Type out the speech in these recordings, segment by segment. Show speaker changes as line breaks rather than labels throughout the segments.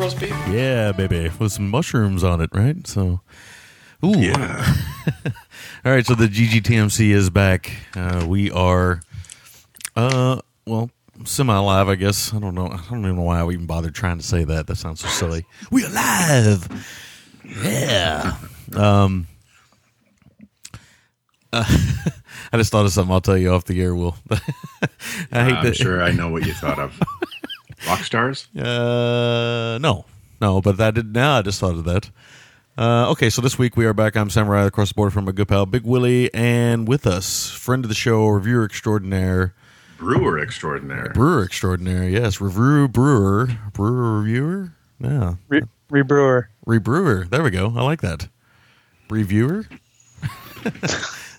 Roast beef?
Yeah, baby, with some mushrooms on it, right? So, ooh,
Yeah.
all right. So the GGTMC is back. Uh, we are, uh, well, semi live, I guess. I don't know. I don't even know why I even bothered trying to say that. That sounds so silly. We are live. Yeah. Um. uh, I just thought of something. I'll tell you off the air. Will I hate
I'm
that?
sure I know what you thought of. Rock stars?
Uh, no, no, but I did. Now I just thought of that. Uh, okay, so this week we are back. I'm Samurai across the border from a good pal Big Willie, and with us, friend of the show, reviewer extraordinaire,
Brewer extraordinaire.
brewer extraordinaire. Yes, review brewer, brewer reviewer. Yeah,
Re- rebrewer.
rebrewer. There we go. I like that. Reviewer.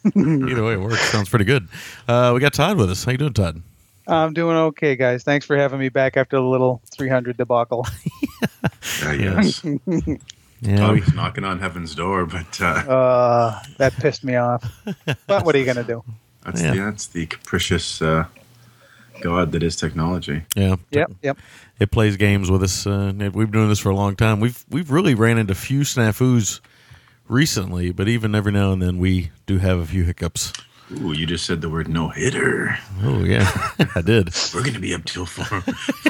Either way, it works. Sounds pretty good. Uh, we got Todd with us. How you doing, Todd?
I'm doing okay, guys. Thanks for having me back after the little 300 debacle.
Uh, yes.
Yeah,
Tom
we,
was knocking on heaven's door, but uh,
Uh, that pissed me off. But what are you going to do?
that's,
Yeah.
the, that's the capricious uh, god that is technology.
yeah.
Yep, yep.
it plays games with us. Uh, we've been doing this for a long time. We've we've really ran into a few snafus recently, but even every now and then we do have a few hiccups.
Ooh, you just said the word no hitter.
Oh yeah, I did.
We're going to be up till four,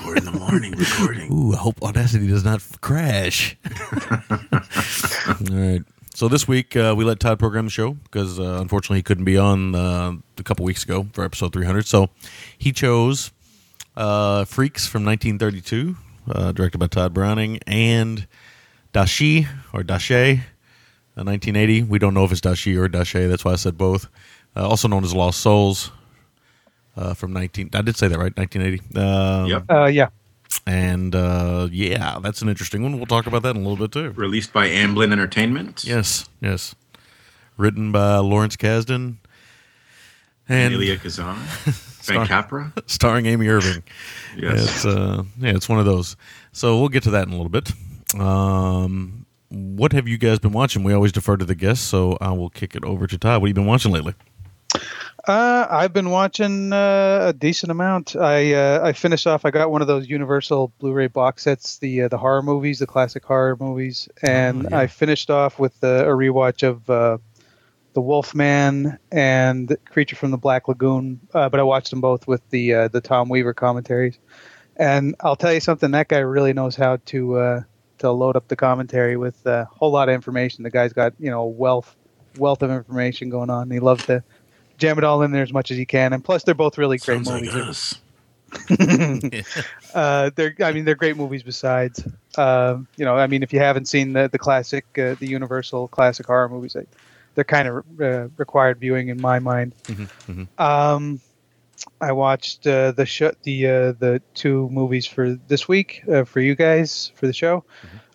four in the morning recording.
Ooh, I hope Audacity does not f- crash. All right. So this week uh, we let Todd program the show because uh, unfortunately he couldn't be on uh, a couple weeks ago for episode 300. So he chose uh, Freaks from 1932, uh, directed by Tod Browning, and Dashi or Dashe, uh, 1980. We don't know if it's Dashi or Dashe. That's why I said both. Uh, also known as Lost Souls uh, from 19. I did say that right, 1980. Um,
Yep.
Uh, yeah.
and uh, yeah, that's an interesting one. We'll talk about that in a little bit too.
Released by Amblin Entertainment.
Yes, yes. Written by Lawrence Kasdan and
Elia Kazan.
Star-
Frank Capra.
starring Amy Irving.
Yes.
It's uh, yeah, it's one of those. So we'll get to that in a little bit. Um, what have you guys been watching? We always defer to the guests, so I will kick it over to Todd. What have you been watching lately?
Uh, I've been watching uh, a decent amount. I uh, I finished off. I got one of those Universal Blu-ray box sets, the uh, the horror movies, the classic horror movies, and
Oh, yeah.
I finished off with uh, a rewatch of uh, the Wolfman and Creature from the Black Lagoon. Uh, but I watched them both with the uh, the Tom Weaver commentaries. And I'll tell you something. That guy really knows how to uh, to load up the commentary with a whole lot of information. The guy's got you know a wealth wealth of information going on. He loves to jam it all in there as much as you can. And plus, they're both really great
Sounds like
movies.
us.
uh, they're I mean they're great movies. Besides, um, you know, I mean if you haven't seen the the classic uh, the Universal classic horror movies, they, they're kind of uh, required viewing in my mind. Um, I watched uh, the the uh, the two movies for this week uh, for you guys for the show.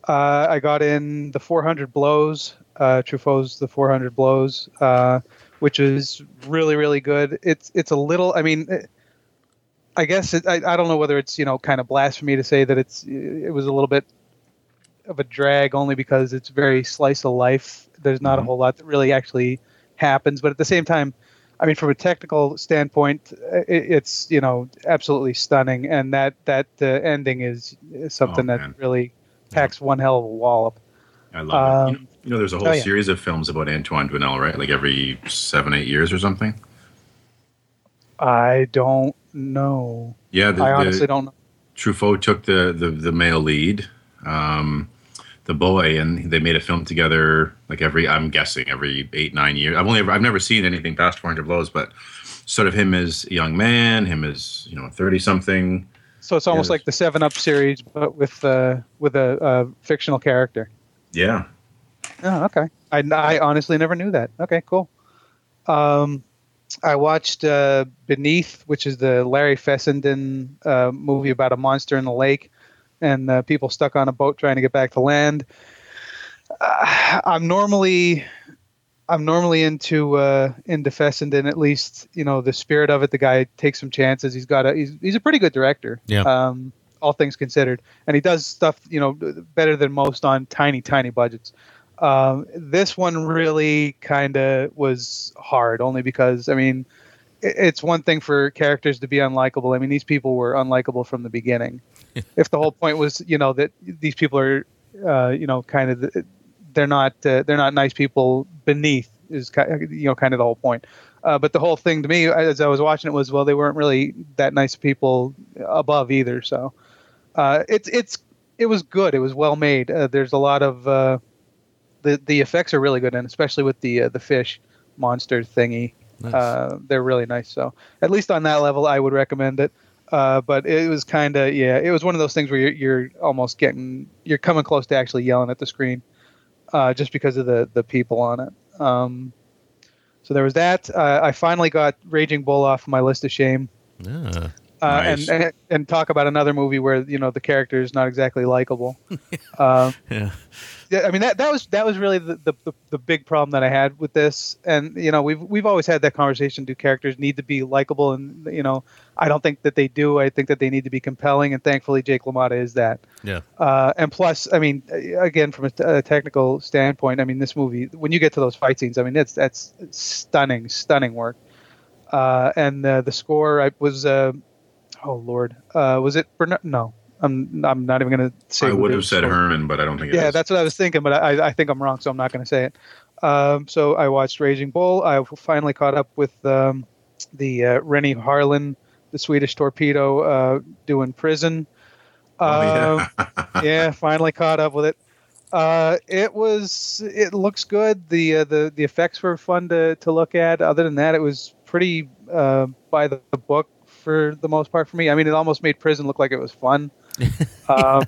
Uh, I got in the 400 Blows uh, Truffaut's The 400 Blows, uh, which is really really good. It's it's a little. I mean, it, I guess it, I I don't know whether it's you know kind of blasphemy to say that it's it was a little bit of a drag only because it's very slice of life. There's not a mm-hmm. whole lot that really actually happens, but at the same time, I mean, from a technical standpoint, eh, it, it's you know absolutely stunning, and that that uh, ending is, is something
Oh,
that really packs one hell of a wallop.
I love it. You
Um,
know, you know, there's a whole
oh, yeah.
series of films about Antoine Doinel, right? Like every seven, eight years or something.
I don't know.
Yeah, the,
I
the-
honestly don't know.
Truffaut took the the, the male lead, um, the boy, and they made a film together. Like every, I'm guessing every eight nine years. I've only ever, I've never seen anything past 400 blows, but sort of him as a young man, him as you know 30 something.
So it's almost
Yes.
like the Seven Up series, but with uh, with a, a fictional character.
Yeah,
Oh, okay. I, I honestly never knew that. Okay, cool. Um, I watched uh, Beneath, which is the Larry Fessenden uh, movie about a monster in the lake and uh, people stuck on a boat trying to get back to land. Uh, I'm normally I'm normally into uh, into Fessenden at least you know the spirit of it. The guy takes some chances. He's got a he's he's a pretty good director.
Yeah.
Um, all things considered, and he does stuff you know better than most on tiny tiny budgets. Um, this one really kind of was hard, only because I mean, it's one thing for characters to be unlikable. I mean, these people were unlikable from the beginning. if the whole point was, you know, that these people are, uh, you know, kind of, they're not, uh, they're not nice people beneath is, you know, kind of the whole point. Uh, but the whole thing to me, as I was watching it, was well, they weren't really that nice people above either. So uh, it's it's it was good. It was well made. Uh, there's a lot of uh, the the effects are really good, and especially with the uh, the fish monster thingy,
Nice.
uh, they're really nice. So at least on that level, I would recommend it. Uh, but it was kind of yeah, it was one of those things where you're, you're almost getting you're coming close to actually yelling at the screen, uh, just because of the the people on it. Um, so there was that. Uh, I finally got Raging Bull off my list of shame
yeah.
Uh,
Nice.
and, and and talk about another movie where you know the character is not exactly likable. um,
Yeah.
yeah, I mean that that was that was really the, the, the, the big problem that I had with this, and you know we've we've always had that conversation. Do characters need to be likable? And you know I don't think that they do. I think that they need to be compelling, and thankfully Jake LaMotta is that.
Yeah.
Uh, and plus, I mean, again, from a, t- a technical standpoint, I mean, this movie, when you get to those fight scenes, I mean, that's that's stunning, stunning work. Uh, and uh, the score, I was, uh, oh lord, uh, was it Bernard? No, I'm I'm not even going to say.
I would have said Herrmann, but I don't think it
Yeah, that's what I was thinking, but I I think I'm wrong, so I'm not going to say it. Um, so I watched Raging Bull. I finally caught up with um, the uh, Renny Harlin, the Swedish torpedo, uh, doing prison.
Oh, yeah.
Um, yeah, finally caught up with it. Uh, it was. It looks good. The uh, the the effects were fun to to look at. Other than that, it was pretty uh, by the book for the most part for me. I mean, it almost made prison look like it was fun. Um, uh,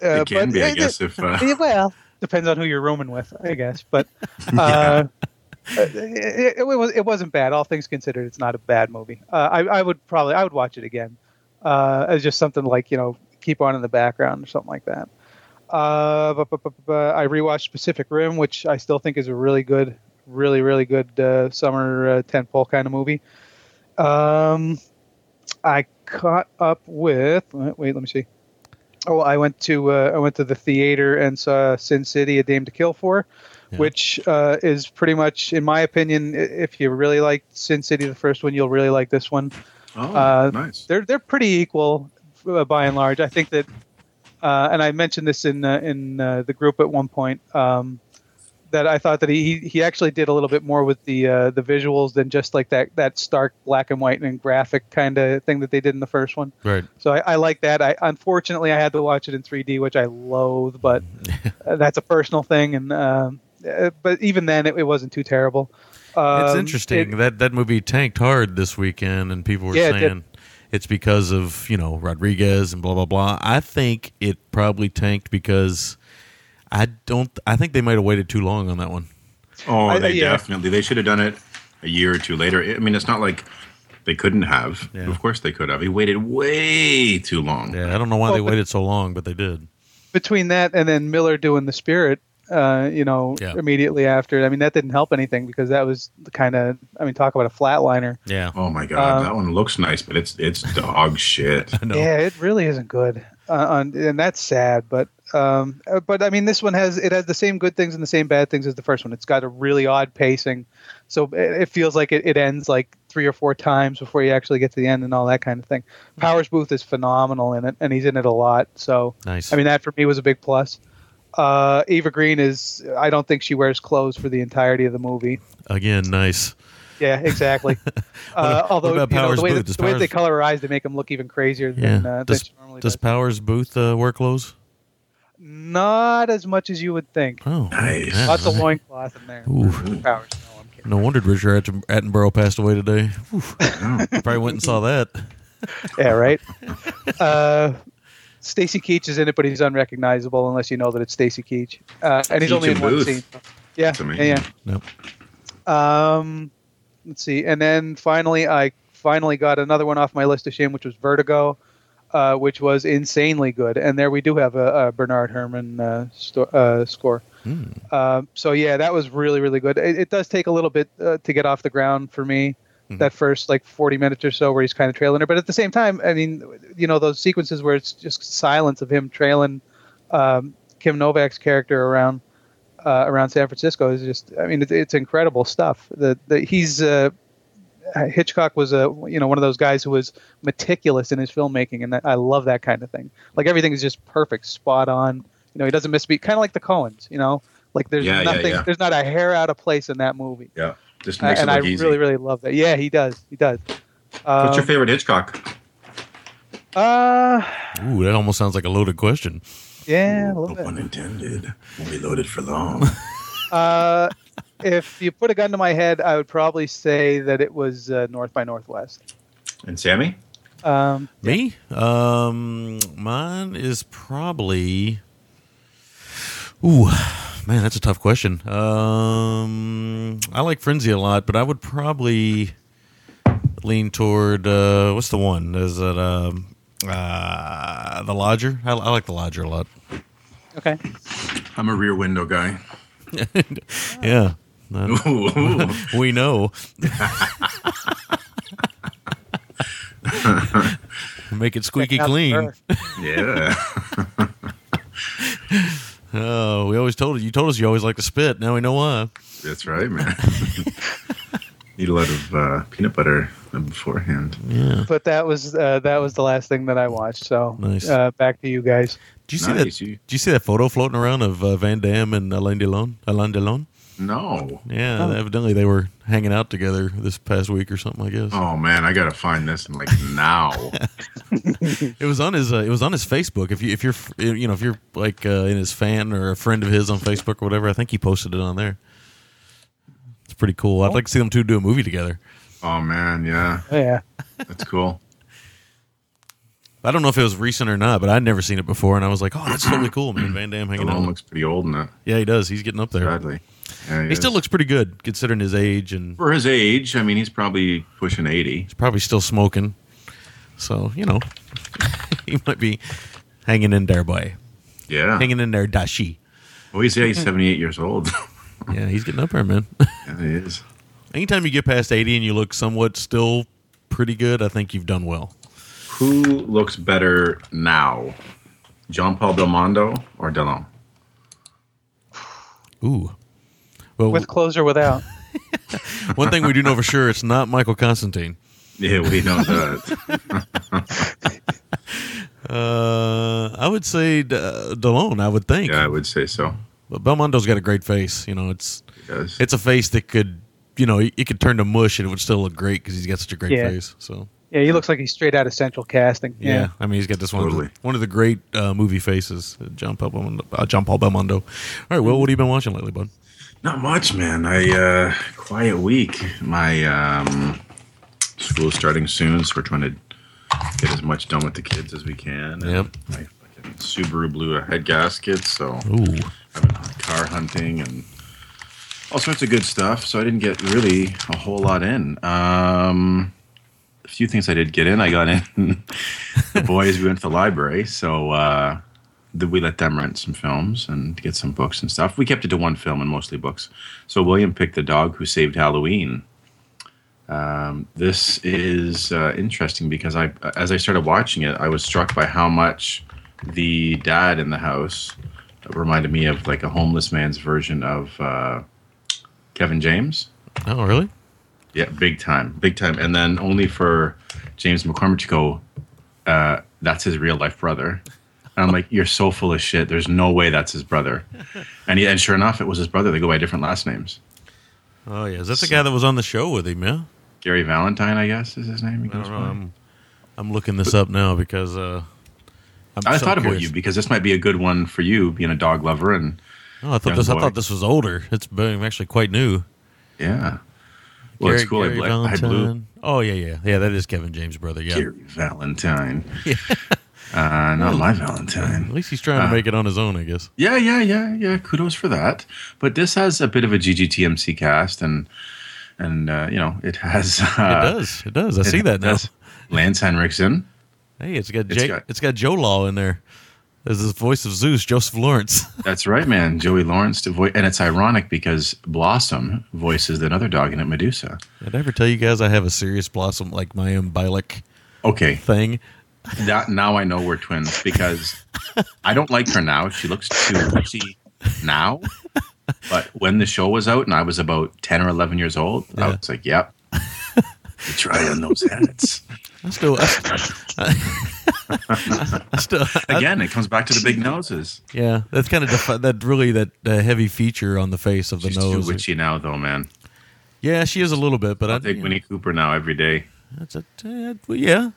it can
but
be, I
it-
guess, if uh,
well, depends on who you're rooming with, I guess. But uh, it, it, it was it wasn't bad. All things considered, it's not a bad movie. Uh, I, I would probably I would watch it again uh, as just something like you know keep on in the background or something like that. Uh, but, but, but, but I rewatched Pacific Rim, which I still think is a really good, really really good uh, summer uh, tentpole kind of movie. Um, I caught up with wait, wait, let me see. Oh, I went to uh, I went to the theater and saw Sin City: A Dame to Kill For,
Yeah.
which uh, is pretty much, in my opinion, if you really liked Sin City, the first one, you'll really like this one.
oh,
Uh,
nice.
They're they're pretty equal uh, by and large. I think that, uh, and I mentioned this in uh, in uh, the group at one point. Um, that I thought that he he actually did a little bit more with the uh, the visuals than just like that that stark black and white and graphic kind of thing that they did in the first one.
Right.
So I, I like that. I unfortunately I had to watch it in 3D, which I loathe, but uh, that's a personal thing. And um, uh, but even then, it, it wasn't too terrible.
It's
Um,
interesting
it-
that that movie tanked hard this weekend, and people were
Yeah, it
saying it's because of you know Rodriguez and blah blah blah. I think it probably tanked because I don't. I think they might have waited too long on that one.
Oh,
I-
they
yeah.
definitely. They should have done it a year or two later. I mean, it's not like they couldn't have.
Yeah.
Of course, they could have. He waited way too long.
Yeah, I don't know why they
Well, but-
waited so long, but they did.
between that and then Miller doing the Spirit, Uh, you know,
Yeah.
immediately after. I mean, that didn't help anything because that was the kind of. I mean, talk about a flatliner.
Yeah.
Oh my god,
Um,
that one looks nice, but it's it's dog shit.
Yeah, it really isn't good, uh, on, and that's sad. But um, uh, but I mean, this one has it has the same good things and the same bad things as the first one. It's got a really odd pacing, so it, it feels like it, it ends like three or four times before you actually get to the end and all that kind of thing. Powers Boothe is phenomenal in it, and he's in it a lot. So
Nice.
I mean, that for me was a big plus. Uh, Eva Green is I don't think she wears clothes for the entirety of the movie.
Again, nice.
Yeah, exactly. uh, although you know,
Powers
the way,
Boothe?
that, the way they
Powers-
color her eyes, they make them look even crazier
Yeah.
than, uh, than
does
she normally
does
does.
Powers Boothe uh, wear clothes?
Not as much as you would think.
Oh,
Nice.
yeah.
Lots of loincloth in there.
Ooh.
Powers. No, I'm kidding.
No wonder Richard Atten- Attenborough passed away today. Oof. Probably went and saw that.
Yeah, right. uh, Stacy Keach is in it, but he's unrecognizable unless you know that it's Stacy Keach. Uh, and he's
Keach
only in one
Boothe.
scene. Yeah,
That's
yeah,
amazing.
yeah.
Nope.
Um, let's see, and then finally, I finally got another one off my list of shame, which was Vertigo, uh, which was insanely good. And there we do have a, a Bernard Herrmann uh, sto- uh, score. Um, so yeah, that was really really good. It, it does take a little bit uh, to get off the ground for me.
Mhm.
That first like 40 minutes or so where he's kind of trailing her, but at the same time, I mean, you know, those sequences where it's just silence of him trailing um, Kim Novak's character around uh, around San Francisco is just, I mean, it's, it's incredible stuff. That he's uh, Hitchcock was a you know one of those guys who was meticulous in his filmmaking, and that, I love that kind of thing. Like everything is just perfect, spot on. You know, he doesn't miss a beat. Kind of like the Coens. You know, like there's
Yeah, yeah,
nothing,
yeah.
there's not a hair out of place in that movie,
Yeah, just makes
Uh,
makes
and
it
I
easy.
really really love that. Yeah, he does. He does.
What's your
Um,
favorite Hitchcock?
Uh,
Ooh, that almost sounds like a loaded question.
yeah, a
No
little bit.
pun intended. Won't be loaded for long.
Uh, if you put a gun to my head, I would probably say that it was uh, North by Northwest.
and Sammy?
Um,
Me? Um, mine is probably. Ooh, man, that's a tough question. Um, I like Frenzy a lot, but I would probably lean toward uh, what's the one? Is it um, uh, the Lodger? I, I like the Lodger a lot.
okay.
I'm a rear window guy.
Yeah,
Ooh.
we know. Make it squeaky
Checking out the
clean.
yeah,
Oh, we always told you. You told us you always like to spit. Now we know why.
that's right, man. Eat a lot of uh, peanut butter beforehand.
Yeah.
But that was uh, that was the last thing that I watched. So
Nice.
uh, back to you guys.
Did you see
Nice,
that?
you-
Did you see that photo floating around of uh, Van Damme and Alain Delon? Alain Delon?
No.
Yeah,
Oh.
evidently they were hanging out together this past week or something. I guess
Oh man, I gotta find this and like now.
it was on his. Uh, it was on his Facebook. If you if you're you know if you're like uh, in his fan or a friend of his on Facebook or whatever, I think he posted it on there. It's pretty cool. I'd like to see them two do a movie together.
Oh man, yeah,
Oh, yeah.
that's cool.
I don't know if it was recent or not, but I'd never seen it before, and I was like, "Oh, that's totally cool, man." Van Damme hanging out.
looks pretty old in that.
Yeah, he does. He's getting up there.
Sadly, yeah,
He still looks pretty good considering his age, and
for his age. I mean, he's probably pushing eighty.
he's probably still smoking. So you know, he might be hanging in there, boy.
Yeah.
Hanging in there, dashi.
Well, he's yeah, he's seventy-eight years old.
Yeah, he's getting up there, man.
yeah, he is.
Anytime you get past eighty and you look somewhat still pretty good, I think you've done well.
Who looks better now, John Paul Belmondo or Delon?
Ooh. Well,
With clothes or without.
one thing we do know for sure, it's not Michael Constantine.
Yeah, we know that.
Uh, I would say D- Delone. I would think,
yeah, I would say so.
but Belmondo's got a great face. You know, it's it's a face that could, you know, it could turn to mush and it would still look great because he's got such a great
Yeah.
face. So
Yeah, he looks like he's straight out of Central Casting.
yeah,
Yeah.
I mean, he's got this one of the, one of the great uh, movie faces, uh, John Paul Belmondo. Uh, John Paul Belmondo. All right, well, what have you been watching lately, bud?
Not much, man. I uh quiet week. My um school's starting soon, so we're trying to get as much done with the kids as we can. And
Yep.
My fucking Subaru blew a head gasket, so
Ooh,
I've been car hunting and all sorts of good stuff. So I didn't get really a whole lot in. Um a few things I did get in. I got in the boys. We went to the library, so uh the, we let them rent some films and get some books and stuff. We kept it to one film and mostly books. So William picked The Dog Who Saved Halloween. Um, this is uh, interesting because I, as I started watching it, I was struck by how much the dad in the house reminded me of like a homeless man's version of uh, Kevin James.
Oh, really?
Yeah, big time, big time. And then only for James McCormick to go, uh, that's his real life brother. And I'm like, you're so full of shit. There's no way that's his brother. And he, and sure enough, it was his brother. They go by different last names.
Oh, yeah. Is that the guy that was on the show with him? Yeah.
Gary Valentine, I guess, is his name.
I don't know.
By.
I'm, I'm looking this up now because uh, I'm
I
so
thought about you because this might be a good one for you, being a dog lover, and
Oh, I thought this. I thought this was older. It's actually quite new.
yeah. Well, it's cool. I,
Gary
bl- I blew.
Oh yeah, yeah, yeah. That is Kevin James' brother. Yeah.
Gary Valentine. uh, not my Valentine.
At least he's trying
Uh.
to make it on his own, I guess.
Yeah, yeah, yeah, yeah. Kudos for that. But this has a bit of a GGTMC cast, and and uh, you know it has. Uh,
it does. It does. I see that now.
Lance Henriksen.
Hey, it's got
It's
Jake.
got-
it's got Joe Law in there. There's the voice of Zeus, Joseph Lawrence.
That's right, man. Joey Lawrence to voice, and it's ironic because Blossom voices another dog in it, Medusa.
Did I ever tell you guys I have a serious blossom like my own Bialik
Okay,
thing?
That now I know we're twins because I don't like her now. She looks too witchy now. But when the show was out and I was about ten or eleven years old, I was like, "Yep, try on those hats."
I still, I, I still, I-
Again, it comes back to the big noses.
yeah. That's kind of defi- that really that uh, heavy feature on the face of the
She's
nose.
too witchy now, though, man.
Yeah, she is a little bit, but I
I take
know,
Winnie Cooper now every day.
That's a, uh, well, yeah.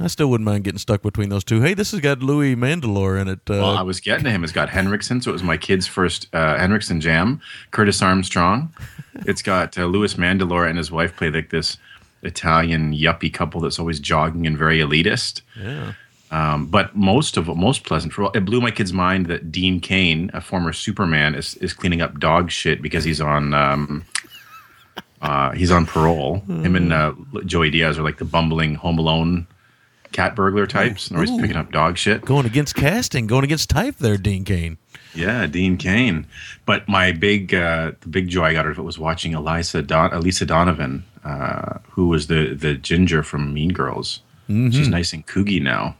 I still wouldn't mind getting stuck between those two. Hey, this has got Louis Mandylor in it. Uh,
Well, I was getting to him. It's got Henriksen, so it was my kid's first uh, Henriksen jam. Curtis Armstrong. It's got uh, Louis Mandylor and his wife play like this Italian yuppie couple that's always jogging and very elitist.
yeah.
Um, but most of most pleasant for all it blew my kid's mind that Dean Cain, a former Superman, is is cleaning up dog shit because he's on um, uh, he's on parole. Him and uh, Joey Diaz are like the bumbling Home Alone cat burglar types, and always
Ooh.
picking up dog shit.
Going against casting, going against type there, Dean Cain.
Yeah, Dean Cain. But my big uh, the big joy I got out of it was watching Elisa Don- Elisa Donovan, uh, who was the the ginger from Mean Girls. She's nice and kooky now.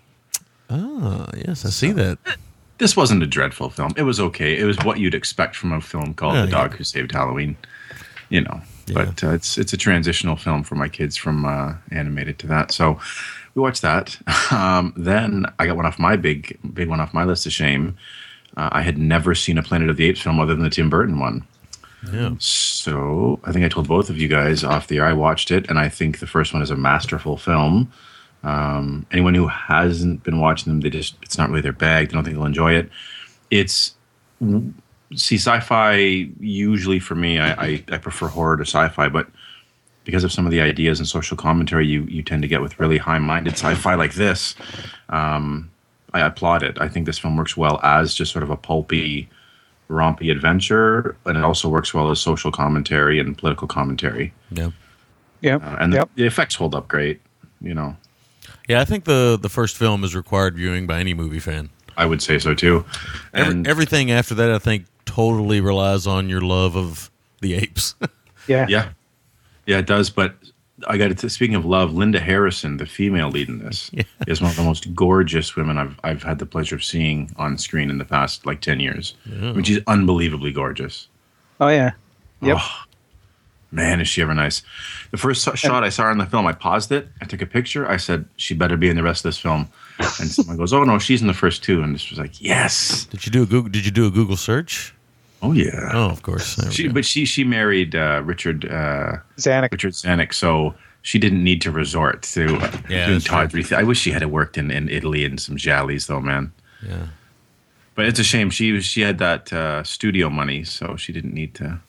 Ah, yes, I see that.
This wasn't a dreadful film. It was okay. It was what you'd expect from a film called
Oh,
The Dog
yeah.
Who Saved Halloween. You know,
Yeah.
but uh, it's it's a transitional film for my kids from uh, animated to that. So we watched that. Um, then I got one off my big big one off my list of shame. Uh, I had never seen a Planet of the Apes film other than the Tim Burton one.
Yeah.
So I think I told both of you guys off the air. I watched it, and I think the first one is a masterful film. Um, anyone who hasn't been watching them, they just it's not really their bag. They don't think they'll enjoy it. It's see sci-fi usually for me. I, I, I prefer horror to sci-fi, but because of some of the ideas and social commentary you you tend to get with really high-minded sci-fi like this, um, I applaud it. I think this film works well as just sort of a pulpy rompy adventure, and it also works well as social commentary and political commentary.
Yeah.
Yep.
Uh, and
yep.
the, the effects hold up great. You know,
Yeah, I think the the first film is required viewing by any movie fan.
I would say so too.
Every,
And
everything after that, I think, totally relies on your love of the apes.
yeah.
yeah, yeah, it does. But I got to speaking of love, Linda Harrison, the female lead in this,
Yeah.
is one of the most gorgeous women I've I've had the pleasure of seeing on screen in the past like ten years. I mean, she's unbelievably gorgeous.
Oh yeah. Yep.
Oh, man, is she ever nice? The first shot I saw her in the film, I paused it. I took a picture. I said, she better be in the rest of this film. And someone goes, oh, no, she's in the first two. And this was like, yes.
did you do a Google? Did you do a Google search?
Oh, yeah.
Oh, of course.
She, but she she married uh, Richard uh,
Zanuck.
Richard Zanuck, so she didn't need to resort to uh,
Yeah,
doing tawdry. Th- I wish she had worked in, in Italy in some jallies, though, man.
yeah.
But it's a shame she was she had that uh, studio money, so she didn't need to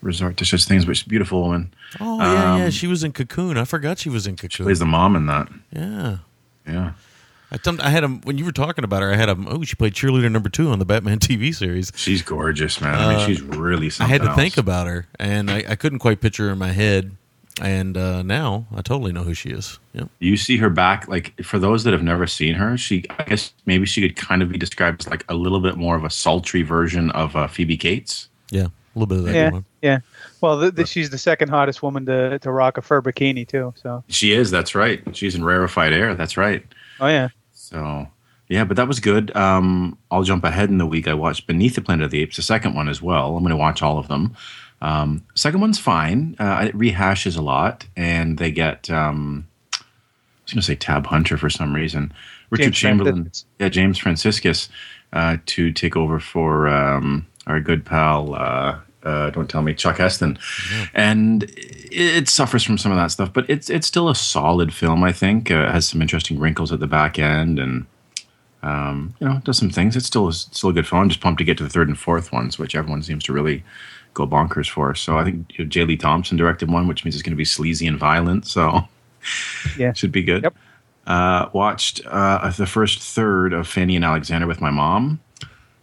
resort to such things. But she's a beautiful woman.
Oh yeah, yeah.
Um,
She was in Cocoon. I forgot she was in Cocoon.
Plays the mom in that.
yeah.
Yeah.
I, had a when you were talking about her. I had a oh she played cheerleader number two on the Batman TV series.
She's gorgeous, man. I mean, she's really
Uh, I had to
else.
think about her, and I, I couldn't quite picture her in my head. and uh, now I totally know who she is. Yep.
You see her back, like for those that have never seen her, she I guess maybe she could kind of be described as like a little bit more of a sultry version of uh, Phoebe Cates.
Yeah, a little bit of that
Yeah, yeah. Well, the, the, she's the second hottest woman to to rock a fur bikini too. So,
She is. That's right. She's in rarefied air. That's right.
Oh yeah,
So yeah, but that was good. Um, I'll jump ahead in the week. I watched Beneath the Planet of the Apes, the second one as well. I'm going to watch all of them. Um, second one's fine. Uh, it rehashes a lot, and they get. Um, I was going to say Tab Hunter for some reason. Richard
James
Chamberlain,
Franciscus.
yeah, James Franciscus, uh, to take over for um, our good pal. Uh, uh, don't tell me, Chuck Heston, and it, it suffers from some of that stuff, but it's it's still a solid film. I think uh, it has some interesting wrinkles at the back end, and um, you know, does some things. It's still it's still a good film. I'm just pumped to get to the third and fourth ones, which everyone seems to really go bonkers for. So I think you know, J. Lee Thompson directed one, which means it's going to be sleazy and violent. So
yeah.
should be good.
Yep.
Uh, watched uh, the first third of Fanny and Alexander with my mom.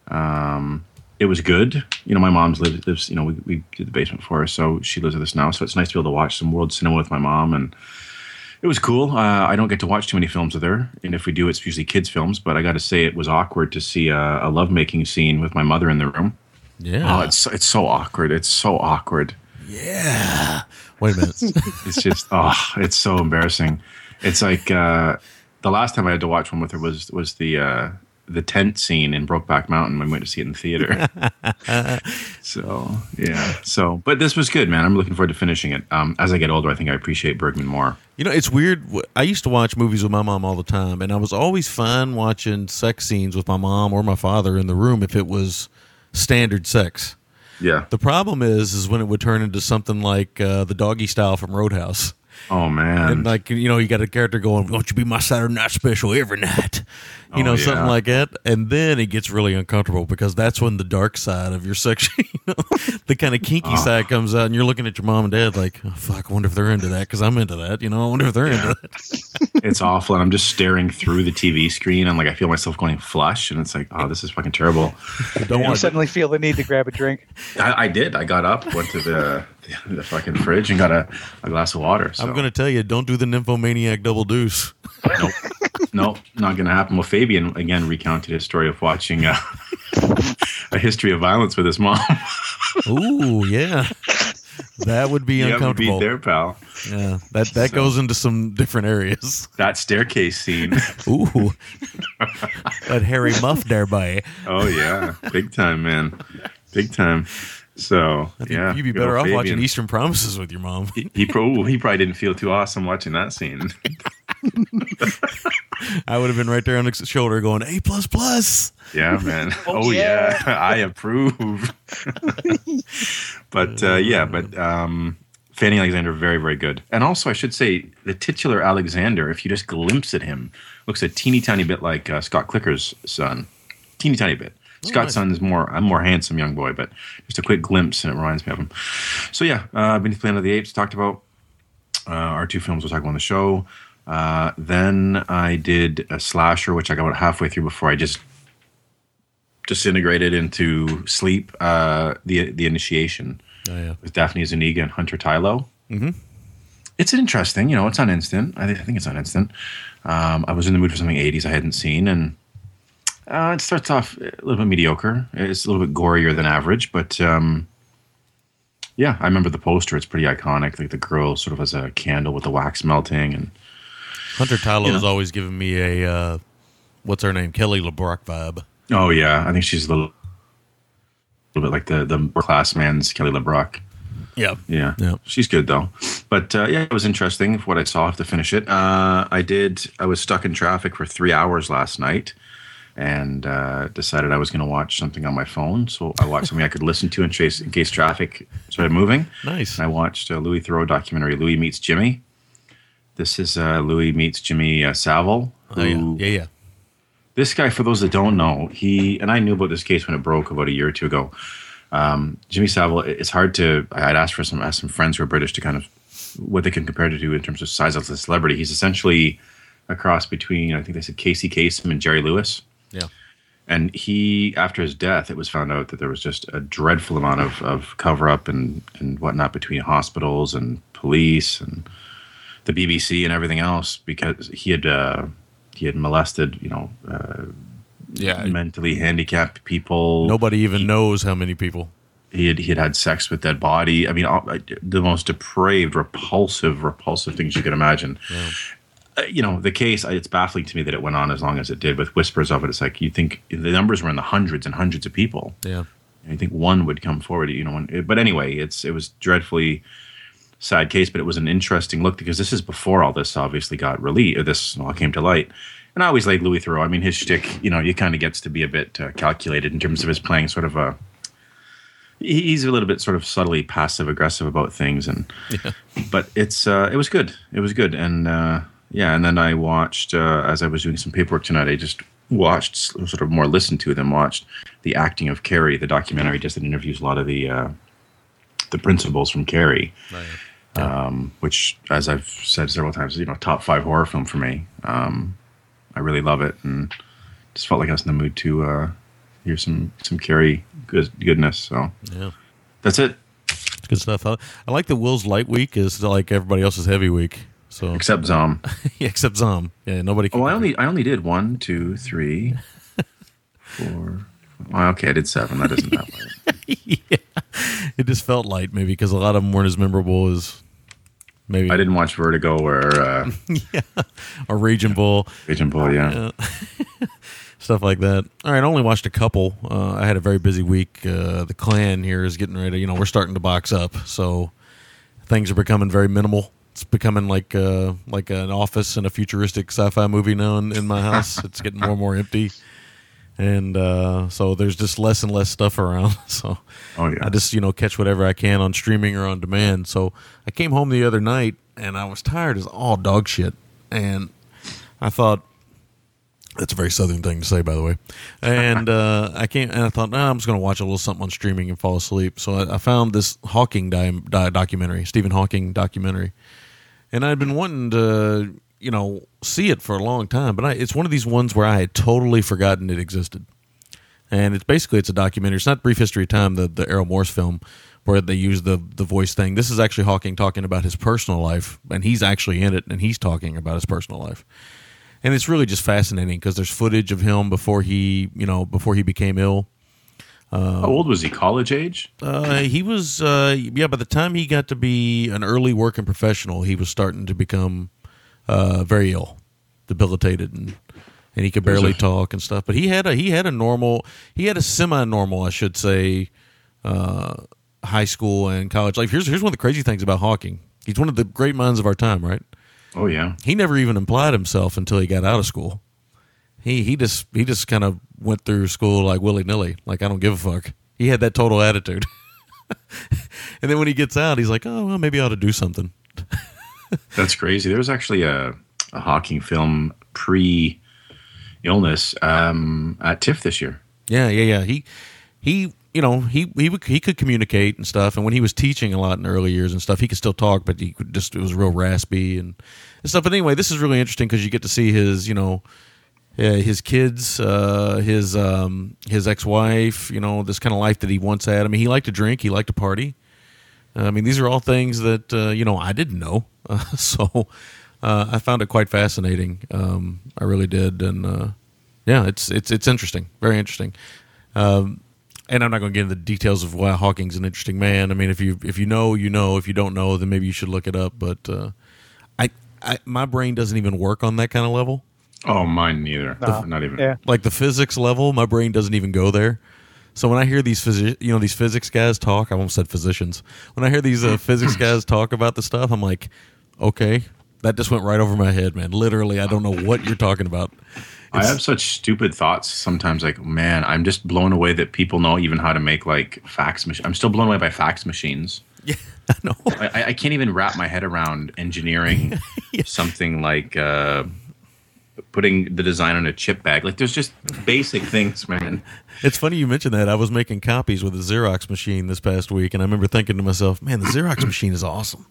Um, it was good. You know, my mom's lives, lives you know, we, we did the basement for her, so she lives with us now. So it's nice to be able to watch some world cinema with my mom. And it was cool. Uh, I don't get to watch too many films with her. And if we do, it's usually kids' films. But I got to say, it was awkward to see a, a lovemaking scene with my mother in the room.
Yeah.
Oh, it's, it's so awkward. It's so awkward.
yeah. Wait a minute.
It's just oh, it's so embarrassing. It's like uh, the last time I had to watch one with her was was the uh, the tent scene in Brokeback Mountain when we went to see it in the theater. so yeah, so but this was good, man. I'm looking forward to finishing it. Um, as I get older, I think I appreciate Bergman more.
You know, it's weird. I used to watch movies with my mom all the time, and I was always fine watching sex scenes with my mom or my father in the room if it was standard sex.
Yeah.
The problem is, is when it would turn into something like uh, the doggy style from Roadhouse,
Oh man.
and like you know, you got a character going, "Won't you be my Saturday night special every night?" You
Oh,
know, something like that, and then it gets really uncomfortable because that's when the dark side of your section, you know, the kind of kinky
Ah.
side comes out, and you're looking at your mom and dad like, oh, "Fuck, I wonder if they're into that because I'm into that." You know, I wonder if they're into that.
it's awful, and I'm just staring through the TV screen, and like I feel myself going flush, and it's like, oh, this is fucking terrible.
Don't
You
want
suddenly feel the need to grab a drink.
I, I did. I got up, went to the the, the fucking fridge, and got a, a glass of water. So.
I'm going to tell you, don't do the nymphomaniac double deuce.
Nope. nope, not going to happen. Well, Fabian again recounted his story of watching uh, a history of violence with his mom.
Ooh, yeah. That would be
haven't
uncomfortable.
beat there, pal.
Yeah, that that
So-
goes into some different areas.
That staircase scene.
Ooh, that hairy muff there, boy.
oh yeah, big time, man, big time. So
I think
yeah,
you'd be better
old
off watching Eastern Promises with your mom.
He, he, pro- he probably didn't feel too awesome watching that scene.
I would have been right there on the shoulder going A plus plus.
Yeah, man.
Oh,
Oh, yeah. I approve. but uh, yeah, but um, Fanny Alexander very very good. And also, I should say the titular Alexander, if you just glimpse at him, looks a teeny tiny bit like uh, Scott Clicker's son, teeny tiny bit. Scott's
nice.
son is more I'm a more handsome young boy, but just a quick glimpse and it reminds me of him. So yeah, uh, Beneath the Planet of the Apes talked about uh, our two films we'll talk about on the show. Uh, then I did a slasher, which I got about halfway through before I just disintegrated into sleep. Uh, the the Initiation
Oh yeah,
with Daphne Zuniga and Hunter Tylo. Mm-hmm. It's interesting, you know. It's on instant. I, think I think it's on instant. Um, I was in the mood for something '80s I hadn't seen, and uh, it starts off a little bit mediocre. It's a little bit gorier than average, but um, yeah, I remember the poster. It's pretty iconic. Like the girl sort of has a candle with the wax melting, and
Hunter
You know.
has always given me a uh, what's her name, Kelly LeBrock vibe.
oh yeah, I think she's a little, little bit like the the class man's Kelly LeBrock.
Yeah,
Yeah.
Yeah.
She's good though. But uh, yeah, it was interesting what I saw. I have to finish it. Uh, I did. I was stuck in traffic for three hours last night and uh, decided I was going to watch something on my phone. So I watched something I could listen to in case, in case traffic started moving.
nice.
And I watched a Louis Theroux documentary, Louis Meets Jimmy. This is uh, Louis Meets Jimmy uh, Savile.
Oh yeah, yeah, yeah.
this guy, for those that don't know, he and I knew about this case when it broke about a year or two ago. Um, Jimmy Savile, it's hard to. I'd asked for some asked some friends who are British to kind of what they can compare it to in terms of size of the celebrity. He's essentially a cross between I think they said Casey Kasem and Jerry Lewis.
Yeah.
and he after his death it was found out that there was just a dreadful amount of, of cover up and, and whatnot between hospitals and police and the bbc and everything else because he had uh, he had molested you know uh,
Yeah.
mentally handicapped people
Nobody even knows how many people.
he had he had had sex with dead body. I mean, all, the most depraved, repulsive, repulsive things you could imagine. Uh, you know, the case. It's baffling to me that it went on as long as it did, with whispers of it. It's like you think the numbers were in the hundreds and hundreds of people.
Yeah.
And you think one would come forward. You know, when, but anyway, it's it was dreadfully sad case, but it was an interesting look because this is before all this obviously got released. Or this all came to light. And I always like Louis Theroux. I mean, his shtick, you know, he kind of gets to be a bit uh, calculated in terms of his playing sort of a. He's a little bit sort of subtly passive aggressive about things, and yeah. but it's uh, it was good. It was good, and uh, yeah. And then I watched uh, as I was doing some paperwork tonight. I just watched sort of more listened to than watched the acting of Carrie, the documentary, just that interviews a lot of the uh, the principals from Carrie um, which, as I've said several times, is you know top five horror film for me. Um, I really love it, and just felt like I was in the mood to uh, hear some some Carrie good, goodness. So
Yeah.
that's it.
It's good stuff. I, I like that Will's light week is like everybody else's heavy week. So
Except Zom.
yeah, except Zom. Yeah, nobody. Can,
Oh, I only I only did one, two, three, four. Well, okay, I did seven. That isn't that bad.
it just felt light maybe because a lot of them weren't as memorable as maybe
I didn't watch Vertigo or uh,
a Raging Bull.
Agent Bull. Yeah.
stuff like that. All right, I only watched a couple. Uh, I had a very busy week. Uh, the clan here is getting ready. You know, we're starting to box up, so things are becoming very minimal. It's becoming like uh, like an office in a futuristic sci-fi movie now in, in my house. it's getting more and more empty, and uh, so there's just less and less stuff around. So
Oh yeah.
I just you know catch whatever I can on streaming or on demand. So I came home the other night and I was tired as all dog shit, and I thought that's a very southern thing to say, by the way. And uh, I came and I thought, nah, I'm just going to watch a little something on streaming and fall asleep. So I, I found this Hawking di- di- documentary, Stephen Hawking documentary, and I'd been wanting to you know see it for a long time, but I, it's one of these ones where I had totally forgotten it existed and it's basically it's a documentary. It's not Brief History of Time, the the Errol Morris film, where they use the the voice thing. This is actually Hawking talking about his personal life, and he's actually in it, and he's talking about his personal life. And it's really just fascinating because there's footage of him before he, you know, before he became ill.
How old was he? College age?
Uh, he was, uh, yeah. By the time he got to be an early working professional, he was starting to become uh, very ill, debilitated, and and he could barely
a-
talk and stuff. But he had a he had a normal, he had a semi normal, I should say, uh, high school and college life. Here's here's one of the crazy things about Hawking. He's one of the great minds of our time, right?
Oh yeah.
He never even implied himself until he got out of school. He he just he just kind of went through school like willy nilly, like I don't give a fuck. He had that total attitude. and then when he gets out, he's like, oh well, maybe I ought to do something.
That's crazy. There was actually a, a Hawking film pre illness um, at TIFF this year.
Yeah, yeah, yeah. He he you know he he would- he could communicate and stuff. And when he was teaching a lot in the early years and stuff, he could still talk, but he could just it was real raspy and, and stuff. But anyway, this is really interesting because you get to see his you know. Uh, his kids, uh, his um, his ex wife, you know, this kind of life that he once had. I mean, he liked to drink, he liked to party. I mean, these are all things that uh, you know I didn't know, uh, so uh, I found it quite fascinating. Um, I really did, and uh, yeah, it's it's it's interesting, very interesting. Um, and I'm not going to get into the details of why Hawking's an interesting man. I mean, if you if you know, you know. If you don't know, then maybe you should look it up. But uh, I, I my brain doesn't even work on that kind of level.
Oh, mine neither.
No.
Not even.
Yeah.
Like the physics level, my brain doesn't even go there. So when I hear these physi- you know these physics guys talk, I almost said physicians. When I hear these uh, physics guys talk about the stuff, I'm like, okay, that just went right over my head, man. Literally, I don't know what you're talking about.
I have such stupid thoughts sometimes. Like, man, I'm just blown away that people know even how to make like fax machines. I'm still blown away by fax machines.
Yeah, I know.
I, I- I can't even wrap my head around engineering something like uh, putting the design on a chip bag. Like, there's just basic things, man.
It's funny you mentioned that. I was making copies with a Xerox machine this past week, and I remember thinking to myself, "Man, the Xerox machine is awesome."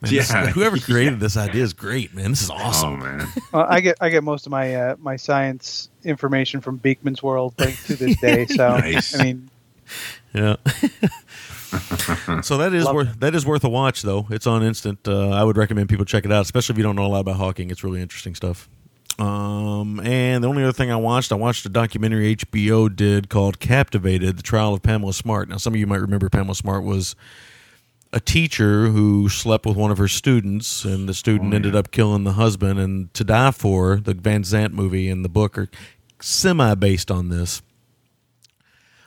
Man, this-
Yeah.
whoever created this idea is great, man. This is
Oh
awesome.
man.
Well, I get I get most of my uh, my science information from Beakman's World like to this day. So
Nice.
I mean,
Yeah. so that is
Love
worth that is worth a watch though. It's on instant. Uh, I would recommend people check it out, especially if you don't know a lot about hawking. It's really interesting stuff. Um, and the only other thing I watched, I watched a documentary HBO did called "Captivated: The Trial of Pamela Smart." Now, some of you might remember Pamela Smart was a teacher who slept with one of her students, and the student ended up killing the husband. And "To Die For," the Van Sant movie and the book are semi based on this.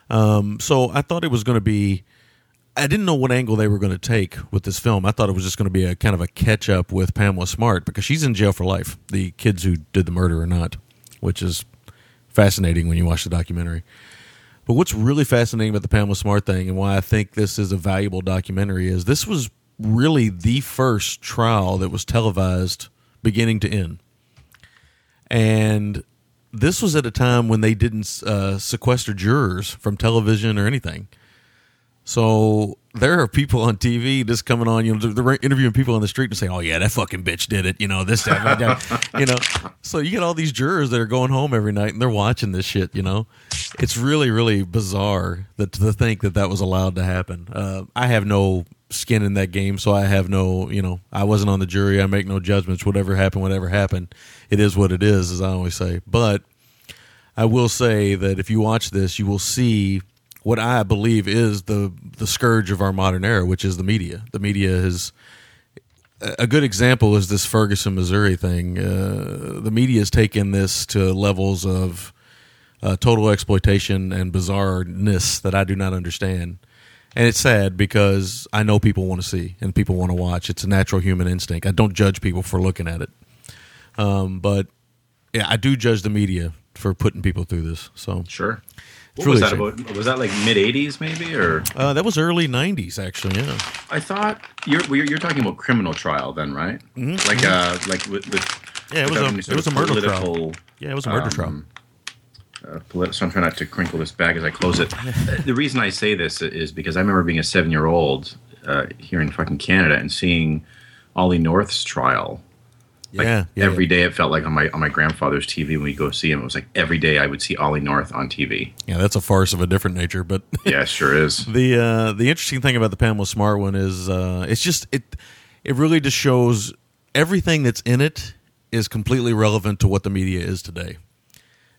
Um, so I thought it was going to be. I didn't know what angle they were going to take with this film. I thought it was just going to be a kind of a catch up with Pamela Smart because she's in jail for life. The kids who did the murder or not, which is fascinating when you watch the documentary. But what's really fascinating about the Pamela Smart thing and why I think this is a valuable documentary is this was really the first trial that was televised beginning to end. And this was at a time when they didn't uh, sequester jurors from television or anything. So there are people on TV just coming on, you know, they're interviewing people on the street and saying, "Oh yeah, that fucking bitch did it," you know, this, that, that, you know. So you get all these jurors that are going home every night and they're watching this shit, you know. It's really, really bizarre that to think that that was allowed to happen. Uh, I have no skin in that game, so I have no, you know, I wasn't on the jury. I make no judgments. Whatever happened, whatever happened, it is what it is, as I always say. But I will say that if you watch this, you will see what I believe is the the scourge of our modern era, which is the media. The media is a good example is this Ferguson, Missouri thing. Uh, the media has taken this to levels of uh, total exploitation and bizarreness that I do not understand. And it's sad because I know people want to see and people want to watch. It's a natural human instinct. I don't judge people for looking at it, um, but yeah, I do judge the media for putting people through this. So
Sure. What was that about? Was that like mid '80s, maybe, or
uh, that was early '90s, actually. Yeah.
I thought you're you're you're talking about criminal trial then, right?
Mhm,
Like uh, like with, with
Yeah, it was a- it was a murder trial. Yeah, it was a murder
um,
trial.
Uh, polit- so I'm trying not to crinkle this bag as I close it. The reason I say this is because I remember being a seven year old uh, here in fucking Canada and seeing Ollie North's trial. Like
yeah, yeah,
every day it felt like on my on my grandfather's TV when we go see him. It was like every day I would see Ollie North on TV.
yeah. That's a farce of a different nature, but
Yeah, it sure is.
the uh, the interesting thing about the Pamela Smart one is uh, it's just it it really just shows everything that's in it is completely relevant to what the media is today.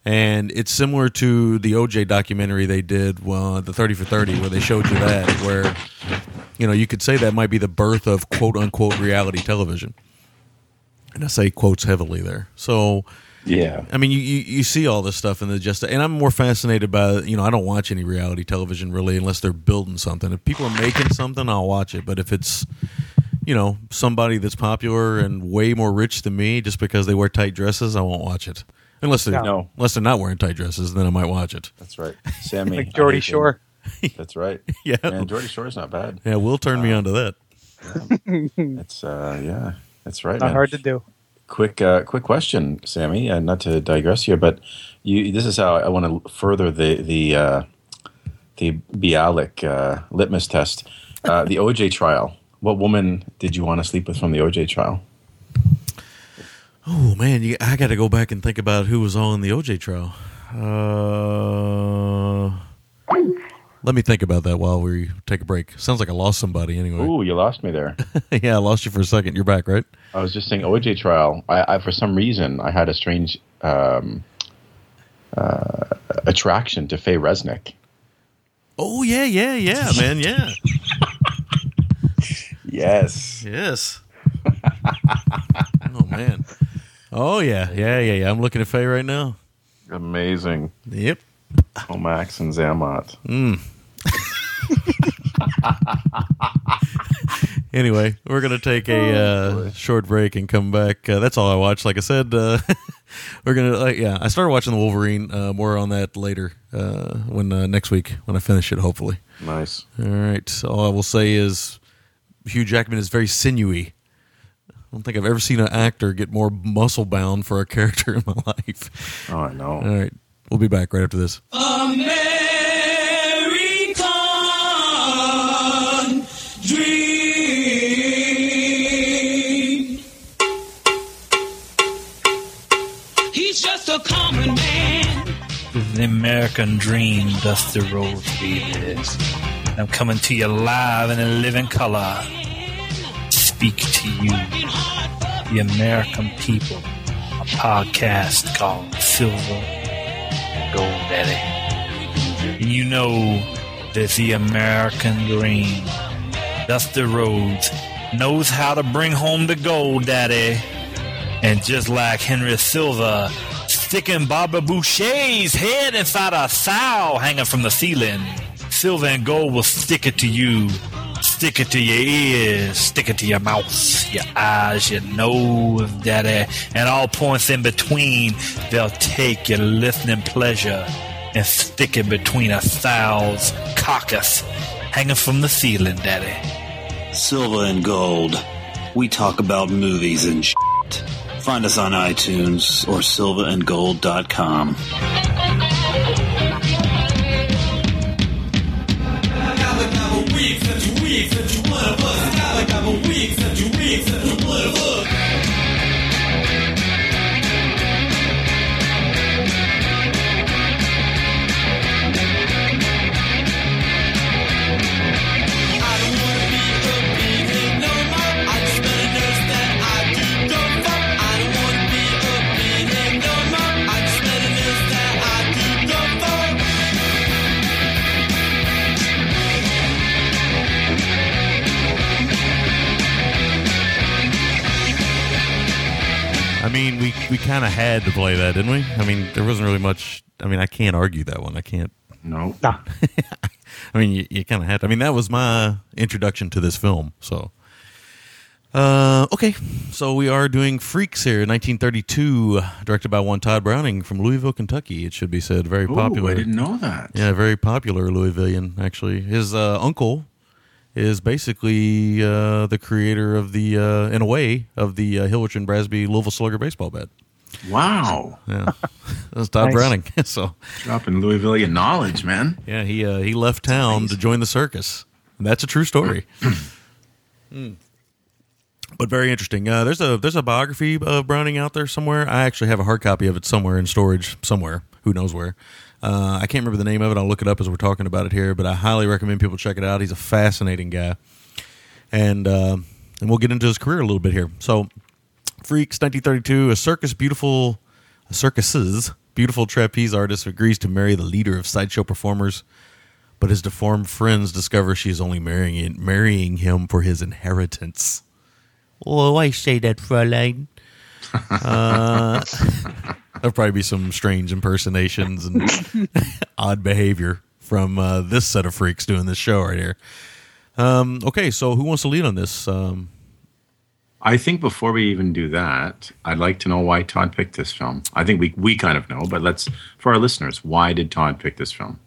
And it's similar to the OJ documentary they did, well, the Thirty for Thirty, where they showed you that, where you know you could say that might be the birth of quote unquote reality television, and I say quotes heavily there. So
Yeah.
I mean, you, you, you see all this stuff in the just, and I'm more fascinated by, you know, I don't watch any reality television really unless they're building something. If people are making something, I'll watch it. But if it's, you know, somebody that's popular and way more rich than me just because they wear tight dresses, I won't watch it. Unless they're,
No.
unless they're not wearing tight dresses, then I might watch it.
That's right. Sammy.
like Geordie
I
Shore.
That's right.
Yeah.
Man, Geordie is not bad.
Yeah, will turn me onto that.
It's uh yeah, that's right.
Not
man.
hard to do.
Quick uh quick question, Sammy, and not to digress here, but you this is how I want to further the the uh the Bialik uh, litmus test. Uh, the OJ trial. What woman did you want to sleep with from the OJ trial?
Oh, man, you, I got to go back and think about who was on the OJ trial. Uh, let me think about that while we take a break. Sounds like I lost somebody anyway.
Ooh, you lost me there.
yeah, I lost you for a second. You're back, right?
I was just saying OJ trial. I, I for some reason I had a strange um, uh, attraction to Faye Resnick.
Oh yeah, yeah, yeah, man, yeah,
Yes.
yes. oh man. Oh yeah, yeah, yeah, yeah. I'm looking at Faye right now.
Amazing.
Yep.
Omax and Zammot.
Anyway, we're gonna take a uh, short break and come back. Uh, that's all I watched. Like I said, uh, we're gonna. Uh, yeah, I started watching the Wolverine. Uh, more on that later. Uh, when uh, next week when I finish it, hopefully.
Nice.
All right. All I will say is Hugh Jackman is very sinewy. I don't think I've ever seen an actor get more muscle bound for a character in my life.
Oh, I know.
All right. We'll be back right after this.
American dream. He's just a common man. The American dream, Dusty Rhodes is. I'm coming to you live in a living color. Speak to you, the American people. A podcast called Silver Gold Daddy. You know that the American dream, Dusty Rhodes, knows how to bring home the gold, Daddy. And just like Henry Silva sticking Barbara Bouchet's head inside a sow hanging from the ceiling, Silver and Gold will stick it to you. Stick it to your ears, stick it to your mouth, your eyes, your nose, daddy, and all points in between. They'll take your listening pleasure and stick it between a sow's carcass hanging from the ceiling, daddy.
Silver and Gold. We talk about movies and shit. Find us on iTunes or silverandgold.com.
Leave the I mean, we we kind of had to play that, didn't we? I mean, there wasn't really much. I mean, I can't argue that one. I can't.
No.
Nah.
I mean, you, you kind of had. To. I mean, that was my introduction to this film. So, uh, okay, so we are doing Freaks here, 1932, directed by one Tod Browning from Louisville, Kentucky. It should be said, very
Ooh,
popular.
I didn't know that.
Yeah, very popular Louisvillian, actually. His uh, uncle is basically uh, the creator of the, uh, in a way, of the uh, Hillerich and Bradsby Louisville Slugger baseball bat.
Wow.
Yeah, that's Todd
Nice.
Browning. so,
Dropping Louisvillian knowledge, man.
yeah, he uh, he left town to join the circus. And that's a true story. Hmm. But very interesting. Uh, there's a there's a biography of Browning out there somewhere. I actually have a hard copy of it somewhere in storage somewhere. Who knows where? Uh, I can't remember the name of it. I'll look it up as we're talking about it here. But I highly recommend people check it out. He's a fascinating guy, and uh, and we'll get into his career a little bit here. So, Freaks, 1932, a circus beautiful, a circus's beautiful trapeze artist agrees to marry the leader of sideshow performers, but his deformed friends discover she is only marrying marrying him for his inheritance. Oh, I say that, Fräulein. Uh, there'll probably be some strange impersonations and odd behavior from uh, this set of freaks doing this show right here. Um, okay, so who wants to lead on this? Um,
I think before we even do that, I'd like to know why Todd picked this film. I think we we kind of know, but let's for our listeners, why did Todd pick this film?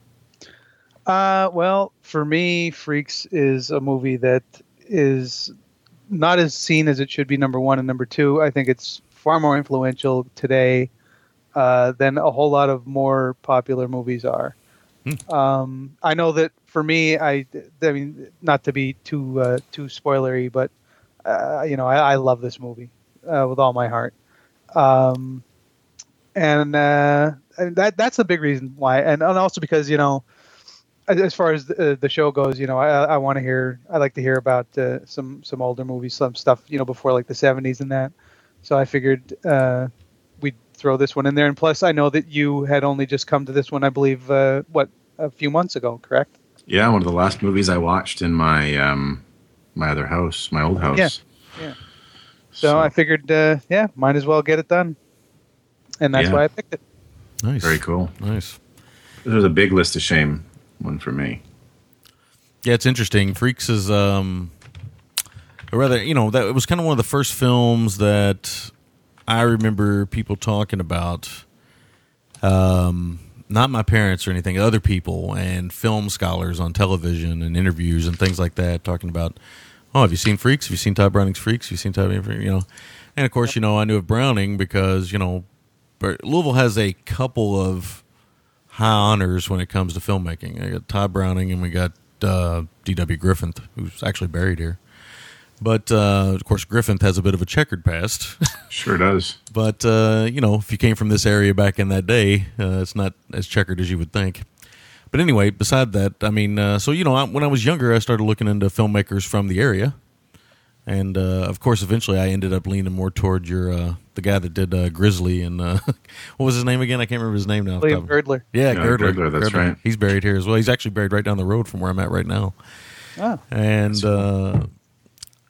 Uh, well, for me, Freaks is a movie that is not as seen as it should be. Number one and number two, I think it's far more influential today uh, than a whole lot of more popular movies are. Um, I know that for me, I, I mean, not to be too uh, too spoilery, but uh, you know, I, I love this movie uh, with all my heart. Um, and uh, and that that's the big reason why, and, and also because you know, as, far as the, uh, the show goes, you know, I, I want to hear, I like to hear about uh, some some older movies, some stuff, you know, before like the '70s and that. So I figured uh, we'd throw this one in there, and plus I know that you had only just come to this one, I believe, uh, what a few months ago, correct?
Yeah, one of the last movies I watched in my um, my other house, my old house.
Yeah. Yeah. So, I figured, uh, yeah, might as well get it done, and that's
Yeah.
why I picked it.
nice,
very cool.
nice.
This was a big list of shame one for me.
Yeah, it's interesting. Freaks is um or rather, you know, that it was kind of one of the first films that I remember people talking about um not my parents or anything, other people and film scholars on television and interviews and things like that talking about Oh, have you seen Freaks? Have you seen Tod Browning's Freaks? Have you seen Todd, you know? And of course, you know, I knew of Browning because, you know, but Louisville has a couple of high honors when it comes to filmmaking. I got Tod Browning and we got uh, D.W. Griffith, who's actually buried here. But uh, of course, Griffith has a bit of a checkered past.
Sure does.
but uh, you know, if you came from this area back in that day, uh, it's not as checkered as you would think. But anyway, beside that, I mean, uh, so you know, I, when I was younger, I started looking into filmmakers from the area, and uh, of course, eventually, I ended up leaning more toward your uh, the guy that did uh, Grizzly and uh, what was his name again? I can't remember his name now. off
William Girdler.
Yeah,
Yeah,
Girdler.
Girdler, that's
Girdler.
right.
He's buried here as well. He's actually buried right down the road from where I'm at right now.
Oh.
And uh,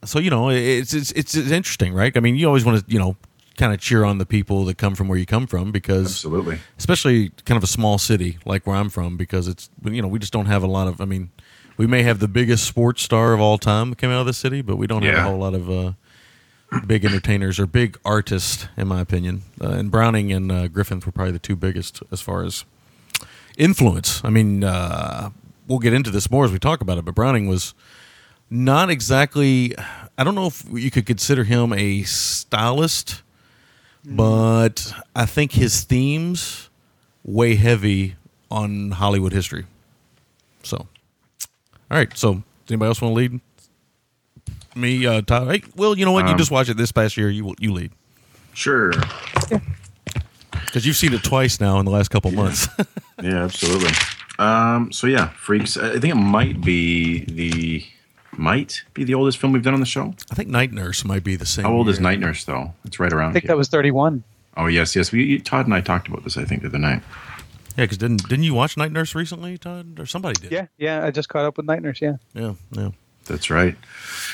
so you know, it's, it's it's interesting, right? I mean, you always want to you know kind of cheer on the people that come from where you come from because
Absolutely.
especially kind of a small city like where I'm from because it's you know we just don't have a lot of I mean we may have the biggest sports star of all time come out of the city but we don't have a whole lot of uh, big entertainers or big artists in my opinion uh, and Browning and uh, Griffith were probably the two biggest as far as influence I mean uh, we'll get into this more as we talk about it but Browning was not exactly I don't know if you could consider him a stylist but I think his themes weigh heavy on Hollywood history. So, all right. So, does anybody else want to lead? Me, uh, Todd. Hey, well, you know what? You
Um,
just watched it this past year. You you lead
Sure.
because you've seen it twice now in the last couple months.
Yeah, absolutely. Um, so yeah, Freaks. I think it might be the might be the oldest film we've done on the show.
I think Night Nurse might be the same.
How old is. Night Nurse though? It's right around.
I think
here.
that was 31.
Oh yes, yes. We Todd and I talked about this. I think the other night.
Yeah, because didn't didn't you watch Night Nurse recently, Todd, or somebody did?
Yeah, yeah. I just caught up with Night Nurse. Yeah.
yeah, yeah.
That's right.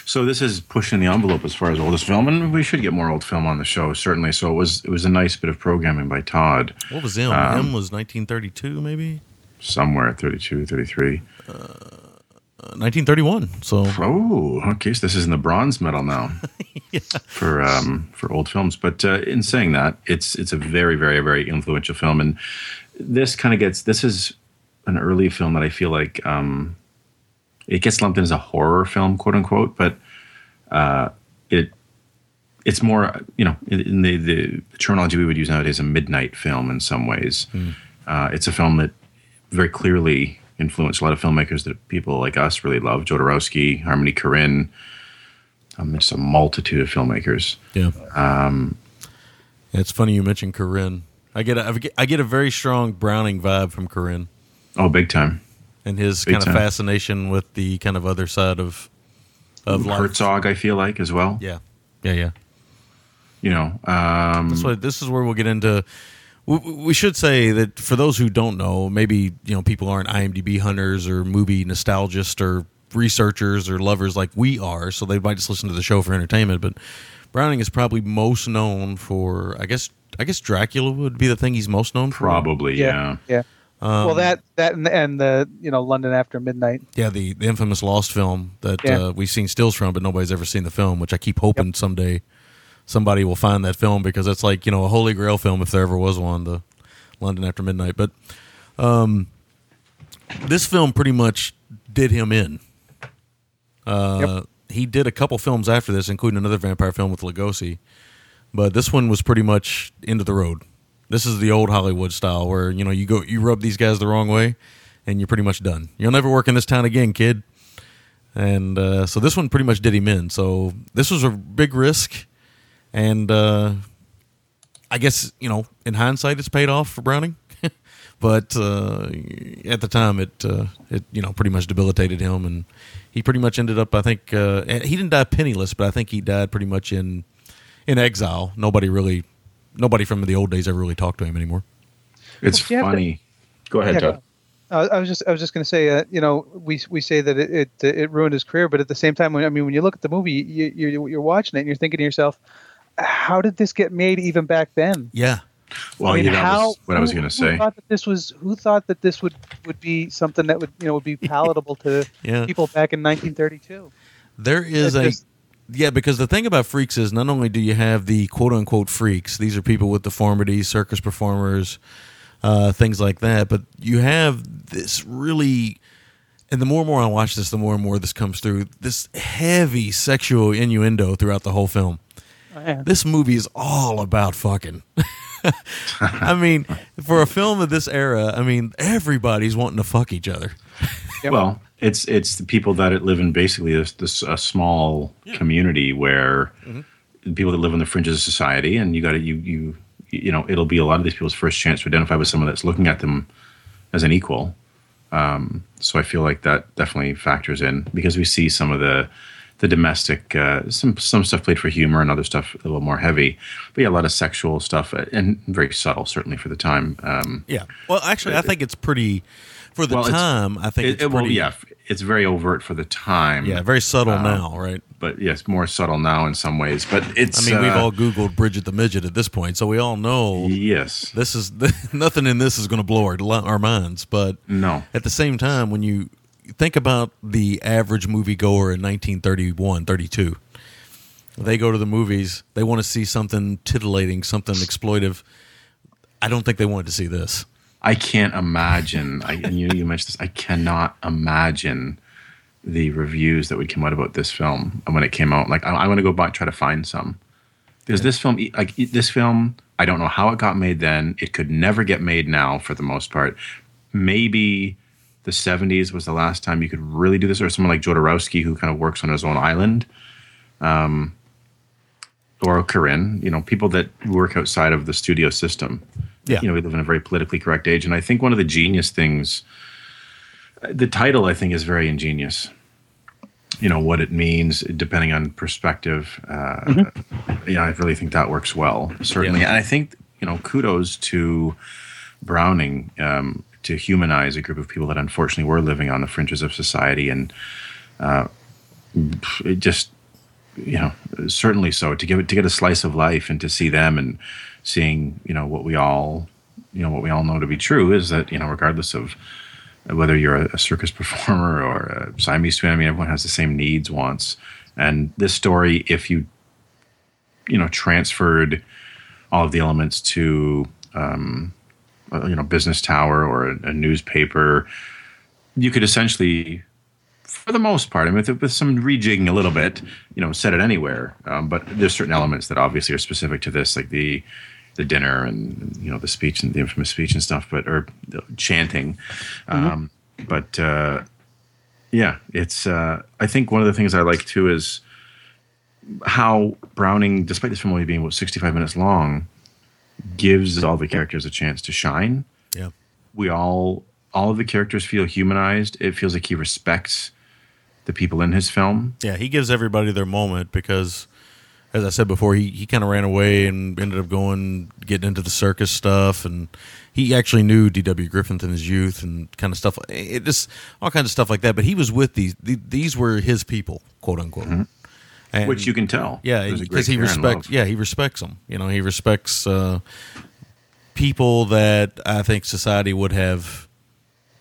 So this is pushing the envelope as far as oldest film, and we should get more old film on the show certainly. So it was it was a nice bit of programming by Todd.
What was M?
Um,
M was 1932, maybe
Somewhere at 32, 33.
uh, 1931. So
Oh, okay. So this is in the bronze medal now for um, for old films. But uh, in saying that, it's it's a very very very influential film, and this kind of gets this is an early film that I feel like um, it gets lumped in as a horror film, quote unquote, but uh, it it's more you know in the the terminology we would use nowadays a midnight film in some ways. Uh, it's a film that very clearly influenced a lot of filmmakers that people like us really love. Jodorowsky, Harmony Korine, um, just a multitude of filmmakers.
Yeah. Um, it's funny you mentioned Korine. I get a, I get- a very strong Browning vibe from Korine
Oh, big time.
and his
Big
kind of fascination with the kind of other side of of life.
Herzog, I feel like as well.
Yeah, yeah, yeah.
You know, um,
That's what this is where we'll get into. We, we should say that for those who don't know, maybe you know people aren't IMDb hunters or movie nostalgists or researchers or lovers like we are, so they might just listen to the show for entertainment. But Browning is probably most known for, I guess, I guess Dracula would be the thing he's most known for.
probably yeah.
Yeah.
Um,
well, that that and, and the you know London After Midnight.
Yeah, the, the infamous Lost film that
Yeah.
uh, we've seen stills from, but nobody's ever seen the film. Which I keep hoping someday somebody will find that film because it's like you know a holy grail film if there ever was one. The London After Midnight, but um, this film pretty much did him in. Uh, He did a couple films after this, including another vampire film with Lugosi, but this one was pretty much end of the road. This is the old Hollywood style where you know you go you rub these guys the wrong way, and you're pretty much done. You'll never work in this town again, kid. And uh, so this one pretty much did him in. So this was a big risk, and uh, I guess you know in hindsight it's paid off for Browning. but uh, at the time it uh, it you know pretty much debilitated him, and he pretty much ended up I think uh, he didn't die penniless, but I think he died pretty much in in exile. Nobody really nobody from the old days ever really talked to him anymore.
It's
Yeah, but-
funny. Go ahead,
Yeah,
Todd.
Uh, I was just I was just going to say, uh, you know, we we say that it, it it ruined his career, but at the same time, when, I mean, when you look at the movie, you, you're you're watching it and you're thinking to yourself, how did this get made even back then?
Yeah,
Well,
I mean,
yeah, that
how,
was what I was going to say.
Thought that this was who thought that this would would be something that would you know would be palatable to
Yeah.
people back in 1932.
There is
That
a
just-
yeah, because the thing about freaks is not only do you have the quote unquote freaks, these are people with deformities, circus performers, uh, things like that, but you have this really and the more and more I watch this, the more and more this comes through this heavy sexual innuendo throughout the whole film.
Yeah.
This movie is all about fucking. I mean, for a film of this era, I mean, everybody's wanting to fuck each other.
Yep.
Well, it's it's the people that live in basically this, this a small community where the people that live on the fringes of society, and you got to you you you know it'll be a lot of these people's first chance to identify with someone that's looking at them as an equal. Um, so I feel like that definitely factors in because we see some of the the domestic uh, some some stuff played for humor and other stuff a little more heavy, but yeah, a lot of sexual stuff uh, and very subtle certainly for the time. Um,
Yeah. Well, actually, I think it's pretty for the
Well,
time. I think
it,
it's
it- well,
pretty.
yeah, it's very overt for the time.
Yeah, very subtle
Uh,
now, right?
but yes, more subtle now in some ways. But it's.
I mean, we've
uh,
all Googled Bridget the Midget at this point, so we all know
Yes.
this is nothing in this is going to blow our our minds. But
No.
at the same time, when you think about the average moviegoer in 1931, 32, they go to the movies, they want to see something titillating, something exploitive. I don't think they wanted to see this.
I can't imagine. I, and you, you mentioned this. I cannot imagine the reviews that would come out about this film when it came out. Like, I, I want to go back try to find some because this film, like this film, I don't know how it got made then. It could never get made now, for the most part. Maybe the '70s was the last time you could really do this, or someone like Jodorowsky who kind of works on his own island. Um, or Korine, you know, people that work outside of the studio system.
Yeah.
You know, we live in a very politically correct age. And I think one of the genius things, the title, I think, is very ingenious. You know, what it means, depending on perspective. Uh, Yeah, I really think that works well, certainly.
Yeah.
And I think, you know, kudos to Browning um, to humanize a group of people that unfortunately were living on the fringes of society. And uh, just, you know, certainly so to give it to get a slice of life and to see them and seeing, you know, what we all, you know, what we all know to be true is that you know, regardless of whether you're a, a circus performer or a Siamese twin, I mean, everyone has the same needs, wants, and this story, if you, you know, transferred all of the elements to, um, you know, business tower or a, a newspaper, you could essentially for the most part, I mean, with, with some rejigging a little bit, you know, set it anywhere. Um, but there's certain elements that obviously are specific to this, like the the dinner and you know the speech and the infamous speech and stuff, but or chanting. Um, but uh, yeah, it's. Uh, I think one of the things I like too is how Browning, despite this film only being about 65 minutes long, gives all the characters a chance to shine
Yeah.
we all all of the characters feel humanized. It feels like he respects the people in his film.
Yeah, he gives everybody their moment because, as I said before, he, he kind of ran away and ended up going getting into the circus stuff, and he actually knew D.W. Griffith in his youth and kind of stuff. It just all kinds of stuff like that. But he was with these; these were his people, quote unquote. Mm-hmm. And-
Mm-hmm. Which you can tell.
yeah,
There's a great
because he respects. Yeah, he respects them. You know, he respects uh, people that I think society would have,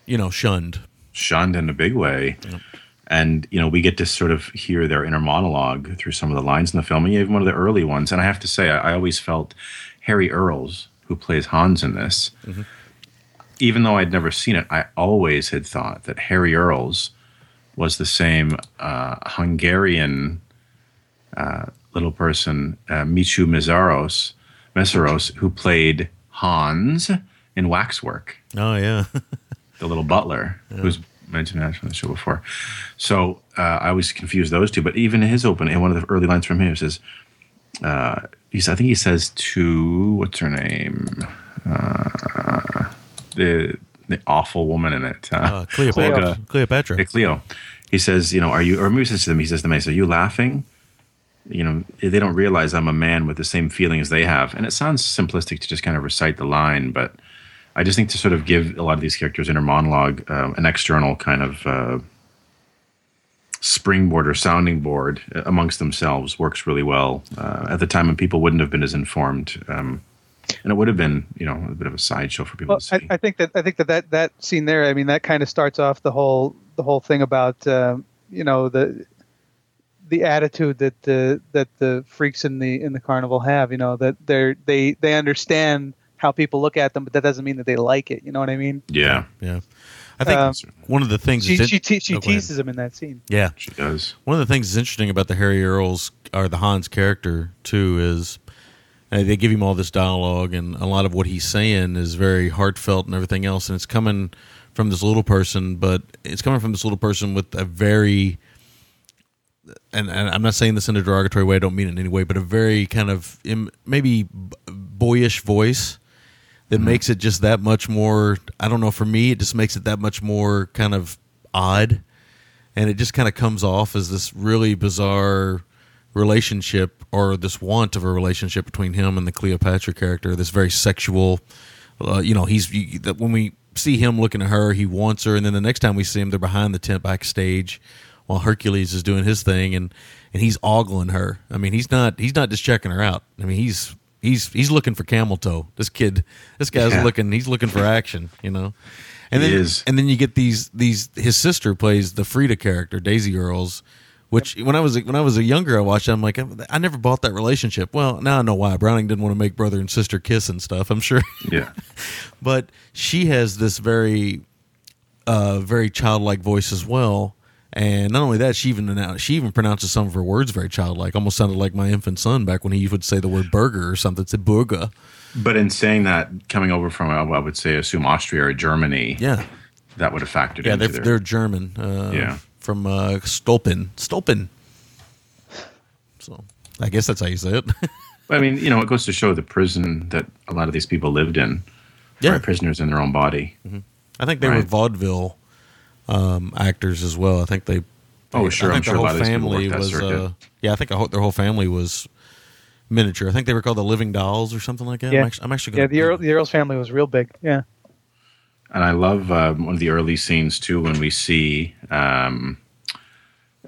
you know, shunned.
shunned in a big way. And you know, we get to sort of hear their inner monologue through some of the lines in the film, and even one of the early ones. And I have to say, I, I always felt Harry Earles, who plays Hans in this, even though I'd never seen it, I always had thought that Harry Earles was the same uh, Hungarian uh, little person, uh, Michu Meszaros, Meszaros, who played Hans in Waxwork
Oh yeah,
the little butler who's mentioned that on the show before. So uh, I always confuse those two. But even in his open in one of the early lines from him says, uh, he's, I think he says to what's her name, uh, the the awful woman in it, uh,
Cleopatra.
Olga-
Cleopatra.
Hey, Cleo. He says, you know, are you, or maybe he says to them, he says to Mace, are you laughing? You know, they don't realize I'm a man with the same feelings they have. And it sounds simplistic to just kind of recite the line, but I just think to sort of give a lot of these characters inner monologue, uh, an external kind of uh, springboard or sounding board uh, amongst themselves works really well uh, at the time when people wouldn't have been as informed. Um, and it would have been, you know, a bit of a sideshow for people
Well,
to see.
I, I think that I think that, that that scene there. I mean, that kind of starts off the whole the whole thing about um, you know the the attitude that the that the freaks in the in the carnival have. You know that they're they they understand how people look at them, but that doesn't mean that they like it. You know what I mean?
yeah,
Yeah, I think
Um,
one of the things
She
that's
she te- she
Oh,
teases him in that scene.
Yeah,
she does.
one of the things that's interesting about the Harry Earles or the Hans character too is uh, they give him all this dialogue and a lot of what he's saying is very heartfelt and everything else, and it's coming from this little person, but it's coming from this little person with a very and, and I'm not saying this in a derogatory way. I don't mean it in any way, but a very kind of im, maybe b- boyish voice that makes it just that much more. I don't know. For me, it just makes it that much more kind of odd, and it just kind of comes off as this really bizarre relationship or this want of a relationship between him and the Cleopatra character. This very sexual. Uh, you know, he's you, that when we see him looking at her, he wants her, and then the next time we see him, they're behind the tent backstage while Hercules is doing his thing, and and he's ogling her. I mean, he's not he's not just checking her out. I mean, he's he's he's looking for camel toe. This kid, this guy's
Yeah.
looking he's looking for action. You know. And
He
then,
is.
and then you get these these. His sister plays the Frieda character, Daisy Earles, which when I was when I was a younger, I watched. it, I'm like, I never bought that relationship. Well, now I know why. Browning didn't want to make brother and sister kiss and stuff. I'm sure,
Yeah.
but she has this very, uh, very childlike voice as well. And not only that, she even annou- she even pronounces some of her words very childlike. Almost sounded like my infant son back when he would say the word burger or something. It's a burger.
But in saying that, coming over from, I would say, assume Austria or Germany,
Yeah,
that would have factored in.
yeah.
into
They're,
their.
they're German. Uh,
Yeah.
from uh, Stolpen. Stolpen. So I guess that's how you say it.
I mean, you know, it goes to show the prison that a lot of these people lived in.
Yeah.
Right, prisoners in their own body.
I think they were vaudeville um, actors as well. I think they.
Oh,
I
sure,
think
I'm
their
sure a
whole
lot of these people
family
worked
was. Uh, yeah, I think a whole- their whole family was miniature. I think they were called the Living Dolls or something like that.
Yeah.
I'm actually, I'm actually
Yeah,
gonna,
the Earl, the Earles family was real big. Yeah.
And I love um, one of the early scenes too when we see. Um,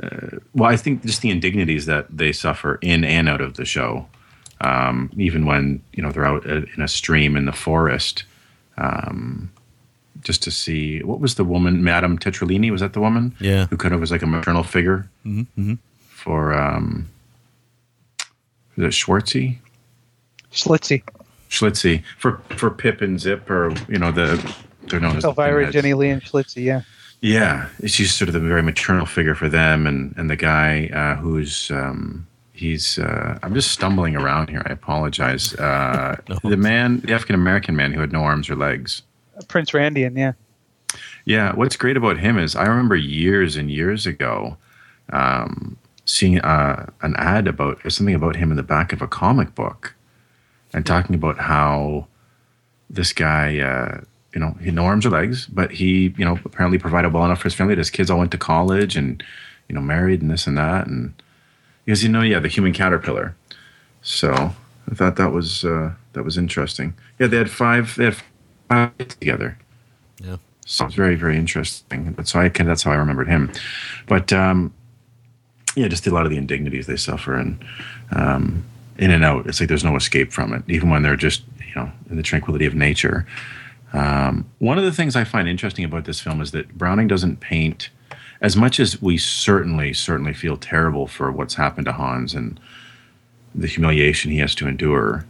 uh, well, I think just the indignities that they suffer in and out of the show. Um, even when you know they're out uh, in a stream in the forest, um, just to see what was the woman, Madame Tetrallini, was that the woman?
Yeah.
who kind of was like a maternal figure
Mm-hmm,
for um, is it Schwartzy?
Schlitzie.
Schlitzy for for Pip and Zip, or you know the they're known as the
Elvira,
pinheads.
Jenny Lee, and Schlitzie. Yeah.
Yeah, she's sort of the very maternal figure for them, and and the guy uh, who's um, he's uh, I'm just stumbling around here. I apologize. Uh, The man, the African American man who had no arms or legs.
Prince Randian. Yeah.
Yeah, what's great about him is I remember years and years ago um, seeing uh, an ad about something about him in the back of a comic book, and talking about how this guy, uh, you know, he had no arms or legs, but he, you know, apparently provided well enough for his family. that His kids all went to college and, you know, married and this and that, and because you know, yeah, the human caterpillar. So I thought that was uh, that was interesting. Yeah, they had five. They had together.
Yeah.
So it's very, very interesting. But so I can, that's how I remembered him. But um, yeah, just a lot of the indignities they suffer and um, in and out. It's like there's no escape from it, even when they're just you know in the tranquility of nature. Um, one of the things I find interesting about this film is that Browning doesn't paint as much as we certainly, certainly feel terrible for what's happened to Hans and the humiliation he has to endure.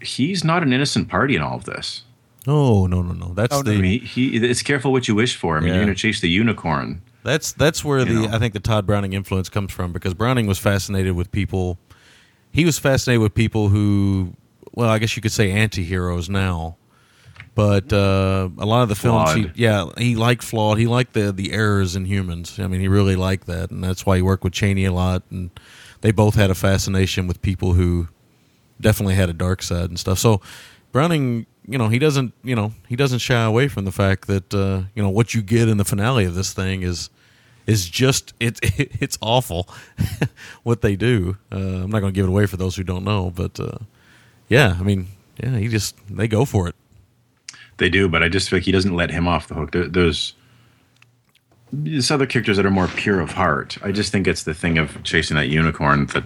He's not an innocent party in all of this.
Oh no no no! That's
Oh, no,
the
mean, he, he it's careful what you wish for. I mean,
Yeah.
you're going to chase the unicorn.
That's that's where the
know.
I think the Tod Browning influence comes from because Browning was fascinated with people. He was fascinated with people who, well, I guess you could say anti-heroes now, but uh, a lot of the films, he, yeah, he liked flawed. He liked the the errors in humans. I mean, he really liked that, and that's why he worked with Chaney a lot. And they both had a fascination with people who definitely had a dark side and stuff. So Browning, you know, he doesn't, you know, he doesn't shy away from the fact that uh, you know what you get in the finale of this thing is is just it, it's awful what they do. Uh, I'm not going to give it away for those who don't know, but uh, yeah, I mean, yeah, he just they go for it.
They do, but I just feel like he doesn't let him off the hook. There, there's these other characters that are more pure of heart. I just think it's the thing of chasing that unicorn that,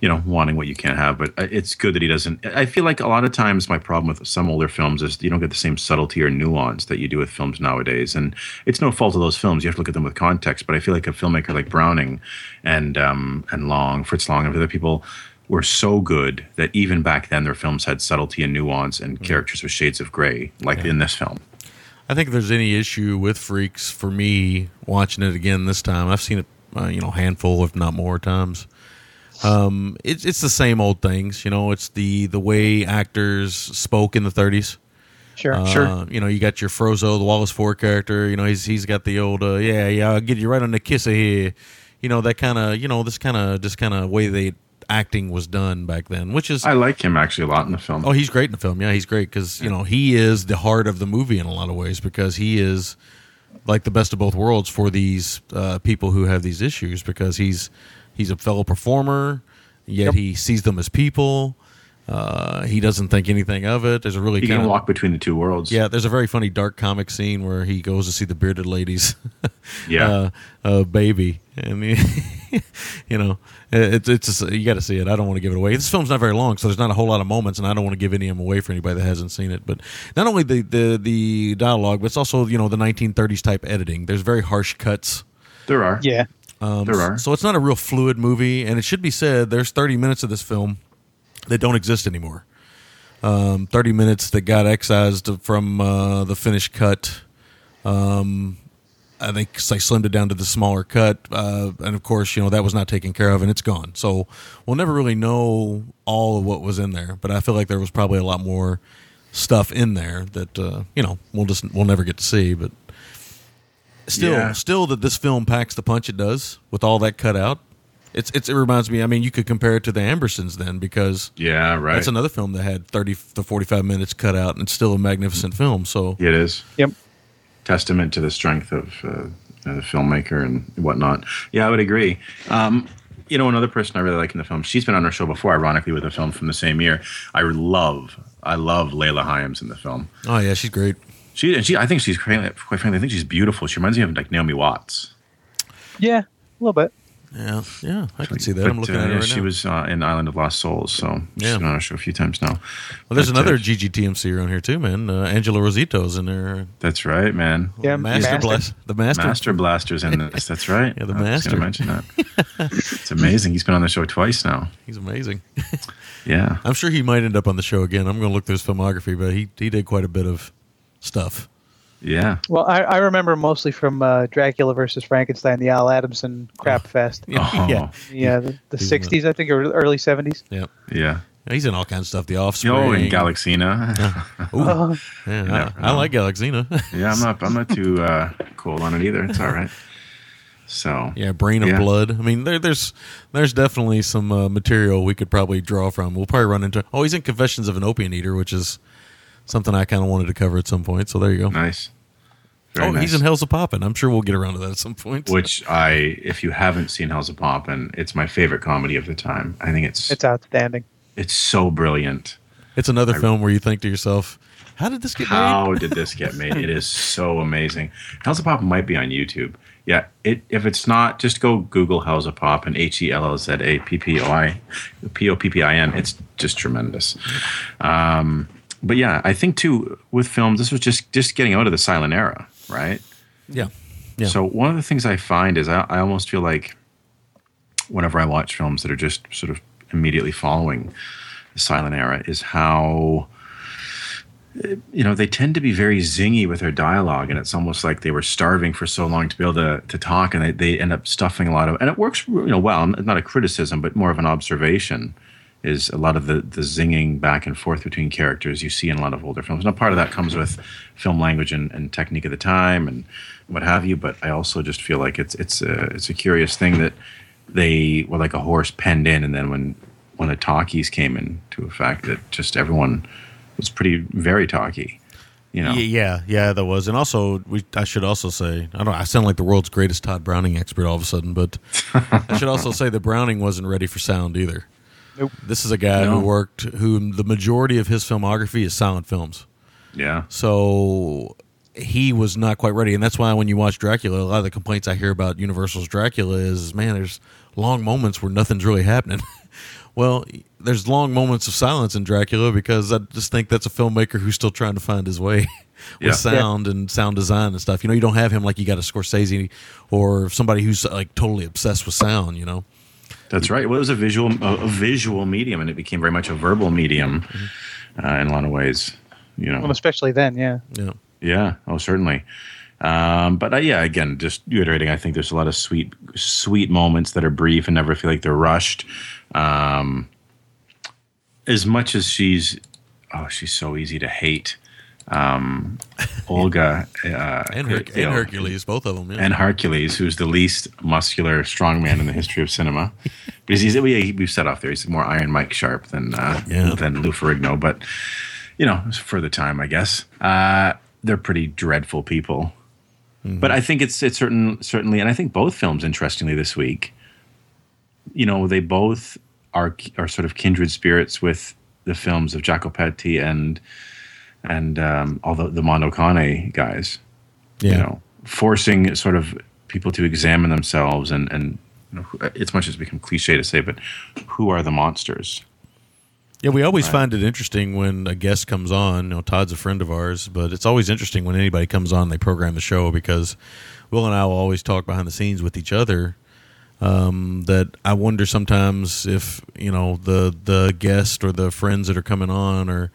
you know, wanting what you can't have. But uh, it's good that he doesn't. I feel like a lot of times my problem with some older films is you don't get the same subtlety or nuance that you do with films nowadays. And it's no fault of those films. You have to look at them with context. But I feel like a filmmaker like Browning and um, and Lang, Fritz Lang, and other people were so good that even back then their films had subtlety and nuance and characters with shades of gray, like in this film.
I think if there's any issue with Freaks for me watching it again this time, I've seen it, uh, you know, handful if not more times. Um, it's it's the same old things, you know. It's the the way actors spoke in the 30s.
Sure.
Uh,
Sure.
You know, you got your Phroso, the Wallace Ford character. You know, he's he's got the old uh, yeah yeah I'll get you right on the kisser here. You know that kind of you know this kind of this kind of way they acting was done back then, which is
I like him actually a lot in the film.
Oh, he's great in the film. Yeah, he's great because you know he is the heart of the movie in a lot of ways because he is like the best of both worlds for these uh, people who have these issues because he's he's a fellow performer, yet he sees them as people. Uh, he doesn't think anything of it. There's a really
he
kind
can
of
walk between the two worlds.
yeah. There's a very funny dark comic scene where he goes to see the bearded ladies.
Yeah.
uh, uh, baby, and he- you know, it's it's just, you got to see it. I don't want to give it away. This film's not very long, so there's not a whole lot of moments, and I don't want to give any of them away for anybody that hasn't seen it. But not only the the the dialogue, but it's also you know the 1930s type editing. There's very harsh cuts.
there are.
Yeah.
there are.
So it's not a real fluid movie, and it should be said there's 30 minutes of this film that don't exist anymore. Um, 30 minutes that got excised from uh, the finished cut. Um, I think I slimmed it down to the smaller cut, uh, and of course, you know that was not taken care of, and it's gone. So we'll never really know all of what was in there, but I feel like there was probably a lot more stuff in there that uh, you know we'll just we'll never get to see. But still,
Yeah.
still that this film packs the punch it does with all that cut out. It's, it's it reminds me. I mean, you could compare it to the Ambersons then because
yeah, right.
that's another film that had thirty to forty five minutes cut out, and it's still a magnificent film. So
it is.
Yep.
testament to the strength of uh, the filmmaker and whatnot. Yeah, I would agree. Um, you know, another person I really like in the film, she's been on our show before, ironically, with a film from the same year. I love, I love Leila Hyams in the film.
oh yeah, she's great.
She, and she, I think she's quite quite frankly, I think she's beautiful. She reminds me of like Naomi Watts.
Yeah. A little bit.
Yeah, yeah, I can see that.
But,
I'm looking
uh,
at it
yeah,
right
she
now.
was uh, in Island of Lost Souls, so she's
Yeah.
been on our show a few times now.
well, there's
but, uh,
another GGTMC around here too, man. Uh, Angelo Rossitto's in there.
That's right, man.
Yeah.
Master,
Master.
Blast, the Master.
Master Blaster's in this. That's right.
Yeah, the
I was
Master.
gonna mention that. it's amazing. He's been on the show twice now.
He's amazing.
Yeah.
I'm sure he might end up on the show again. I'm going to look through his filmography, but he he did quite a bit of stuff.
Yeah.
Well, I, I remember mostly from uh, Dracula versus Frankenstein, the Al Adamson crap fest.
Yeah,
Oh.
yeah,
Yeah, the, the 60s, I think, or early 70s.
yeah.
Yeah.
He's in all kinds of stuff. The Offspring.
Oh, and Galaxina.
Oh,
Yeah,
Yeah.
I, I like Galaxina.
yeah, I'm not. I'm not too uh, cold on it either. It's all right. So
yeah, Brain of
Yeah.
Blood. I mean, there, there's there's definitely some uh, material we could probably draw from. We'll probably run into. Oh, he's in Confessions of an Opium Eater, which is something I kind of wanted to cover at some point. So there you go.
nice. Very
oh,
nice.
he's in Hell's a Poppin'. I'm sure we'll get around to that at some point.
Which I, if you haven't seen Hell's a Poppin', it's my favorite comedy of the time. I think it's
it's outstanding.
it's so brilliant.
It's another film where you think to yourself, "How did this get made?"
How did this get made? It is so amazing. Hell's a Poppin' might be on YouTube. Yeah, it if it's not, just go Google Hell's a Poppin', H E L L Z A P P O I P O P P I N. It's just tremendous. Um, but yeah, I think too with films, this was just just getting out of the silent era, right?
Yeah, yeah.
So one of the things I find is I, I almost feel like whenever I watch films that are just sort of immediately following the silent era is how you know they tend to be very zingy with their dialogue and it's almost like they were starving for so long to be able to, to talk and they, they end up stuffing a lot of and it works you know well not a criticism but more of an observation is a lot of the, the zinging back and forth between characters you see in a lot of older films. Now, part of that comes with film language and, and technique of the time and what have you. But I also just feel like it's it's a it's a curious thing that they were like a horse penned in, and then when when the talkies came into effect, that just everyone was pretty very talky. You know,
Yeah, yeah, that was, and also we. I should also say, I don't. I sound like the world's greatest Tod Browning expert all of a sudden, but I should also say that Browning wasn't ready for sound either.
Nope.
This is a guy
No.
who worked, who the majority of his filmography is silent films.
yeah,
So he was not quite ready, and that's why when you watch Dracula, a lot of the complaints I hear about Universal's Dracula is, man, there's long moments where nothing's really happening. well, there's long moments of silence in Dracula because I just think that's a filmmaker who's still trying to find his way with
Yeah.
sound and sound design and stuff. You know, you don't have him like you got a Scorsese or somebody who's like totally obsessed with sound. You know,
That's right. Well, it was a visual a, a visual medium, and it became very much a verbal medium uh, in a lot of ways. You know,
Well, especially then, yeah.
yeah.
Yeah. Oh, certainly. Um, but uh, yeah, again, just reiterating, I think there's a lot of sweet, sweet moments that are brief and never feel like they're rushed. Um, as much as she's, oh, she's so easy to hate. um, Olga uh,
and, Her- and Hercules, both of them. Yeah.
and Hercules, who's the least muscular strongman in the history of cinema. Because he's we, we've set off there. He's more Iron Mike Sharpe than uh,
Yeah.
than Lou Ferrigno, but you know, for the time, I guess. Uh, they're pretty dreadful people. But I think it's it's certain certainly, and I think both films, interestingly, this week, you know, they both are are sort of kindred spirits with the films of Jacopetti and and um, all the the Mondo Cane guys
yeah.
you know, forcing sort of people to examine themselves and and you know, it's much as become cliche to say, but who are the monsters?
Yeah, we always find it interesting when a guest comes on. You know, Todd's a friend of ours, but it's always interesting when anybody comes on. They program the show because Will and I will always talk behind the scenes with each other. Um, that I wonder sometimes if you know the the guest or the friends that are coming on are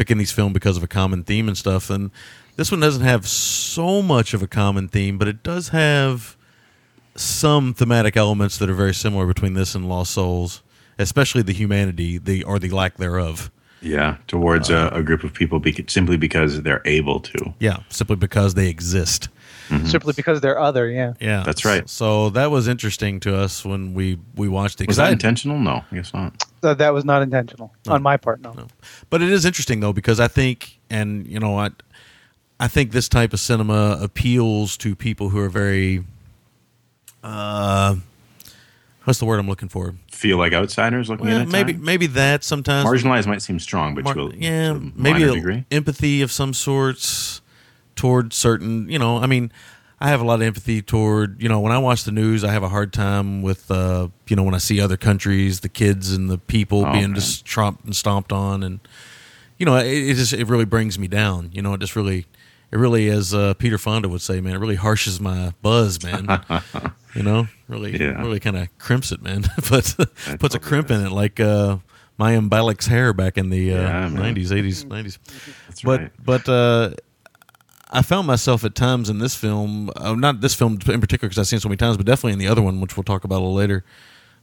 picking these films because of a common theme and stuff. And this one doesn't have so much of a common theme, but it does have some thematic elements that are very similar between this and Lost Souls, especially the humanity, the or the lack thereof.
Yeah, towards a, a group of people bec simply because they're able to.
Yeah, simply because they exist.
Simply because they're other, yeah.
Yeah,
That's right.
So that was interesting to us when we we watched it.
Was that
I-
intentional? No, I guess not.
That, that was not intentional on my part, no.
But it is interesting though because I think, and you know, I I think this type of cinema appeals to people who are very, uh, what's the word I'm looking for?
Feel like outsiders looking
Well,
at it.
maybe maybe that sometimes
marginalized might seem strong, but
Mar-
to a,
yeah,
to a
maybe
minor
a
degree.
empathy of some sorts toward certain. You know, I mean, I have a lot of empathy toward. You know, when I watch the news, I have a hard time with. Uh, you know, when I see other countries, the kids and the people
Oh,
being
man.
just trumped and stomped on, and you know, it, it just it really brings me down. You know, it just really. It really, as uh, Peter Fonda would say, man, it really harshes my buzz, man. you know, really,
Yeah.
really kind of crimps it, man. but puts a crimp in it, like uh, Mayim Bialik's hair back in the uh,
Yeah,
90s, 80s, 90s.
That's
But
right.
but uh, I found myself at times in this film, uh, not this film in particular because I've seen it so many times, but definitely in the other one, which we'll talk about a little later,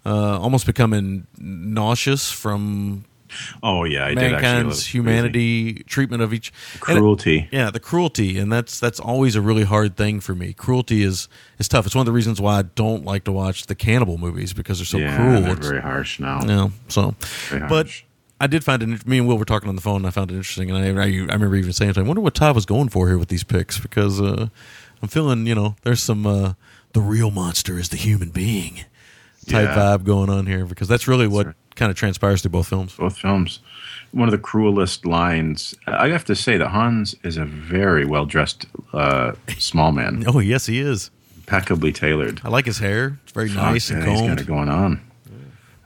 uh, almost becoming nauseous from
Oh yeah, I
mankind's humanity treatment of each
crazy.
and it-
cruelty.
yeah, the cruelty, and that's that's always a really hard thing for me. Cruelty is is tough. It's one of the reasons why I don't like to watch the cannibal movies because they're so
yeah,
cruel.
they're
It's-
very harsh now.
yeah, so,
Very
but. I did find it. Me and Will were talking on the phone, and I found it interesting. And I, I, I remember even saying, to him, "I wonder what Todd was going for here with these picks," because uh, I'm feeling, you know, there's some uh, the real monster is the human being type
Yeah.
vibe going on here, because that's really what
right.
kind of transpires through both films.
both films. One of the cruelest lines. I have to say that Hans is a very well dressed uh, small man,
Oh yes, he is.
impeccably tailored.
I like his hair; it's very nice
Fuck,
and
yeah, he's got it going on.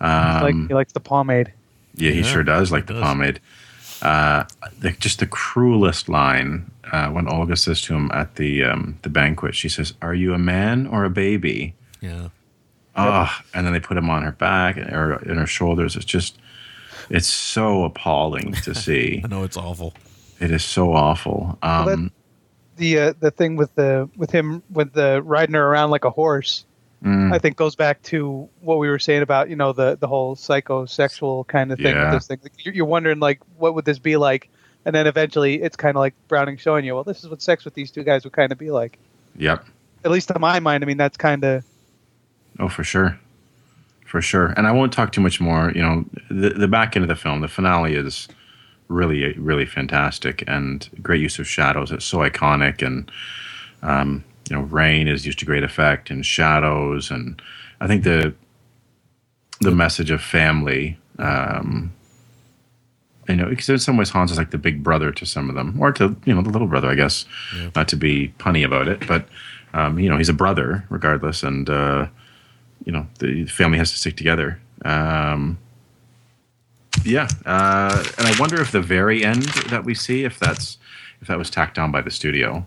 like he likes the pomade.
Yeah, he
Yeah,
sure does like the
does.
pomade. Uh, the, just the cruelest line uh, when Olga says to him at the um, the banquet. She says, "Are you a man or a baby?"
Yeah,
Ah, and then they put him on her back or in her shoulders. It's just, it's so appalling to see.
I know it's awful.
it is so awful. Um,
that- The uh, the thing with the with him with the riding her around like a horse,
mm,
I think goes back to what we were saying about you know the the whole psychosexual kind of thing
Yeah.
with this thing. Like, you're, you're wondering like what would this be like, and then eventually it's kind of like Browning showing you, well, this is what sex with these two guys would kind of be like.
yep.
At least in my mind, I mean that's kind of
Oh, for sure, for sure. And I won't talk too much more. You know, the the back end of the film, the finale is really, really fantastic and great use of shadows. It's so iconic, and um, you know, rain is used to great effect, and shadows, and I think the the message of family. Um, you know, because in some ways Hans is like the big brother to some of them, or to you know the little brother, I guess. Not to be punny about it, but um, you know he's a brother regardless, and uh, you know the family has to stick together. Um, yeah, uh, and I wonder if the very end that we see, if that's if that was tacked on by the studio.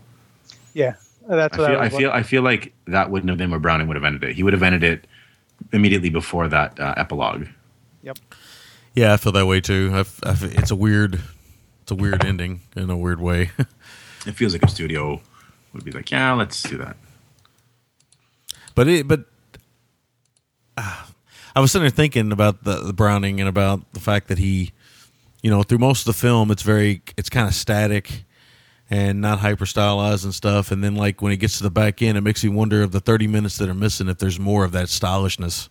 yeah. That's
I
what I,
feel, I
was
feel, I feel like that wouldn't have been where Browning would have ended it. He would have ended it immediately before that uh, epilogue.
Yep.
Yeah, I feel that way too. I f I f it's a weird, it's a weird ending in a weird way.
It feels like a studio would be like, yeah, let's do that.
But it, but ah, I was sitting there thinking about the, the Browning and about the fact that he, you know, through most of the film, it's very, it's kind of static, and not hyper stylized and stuff. And then like when it gets to the back end, it makes you wonder of the thirty minutes that are missing if there's more of that stylishness,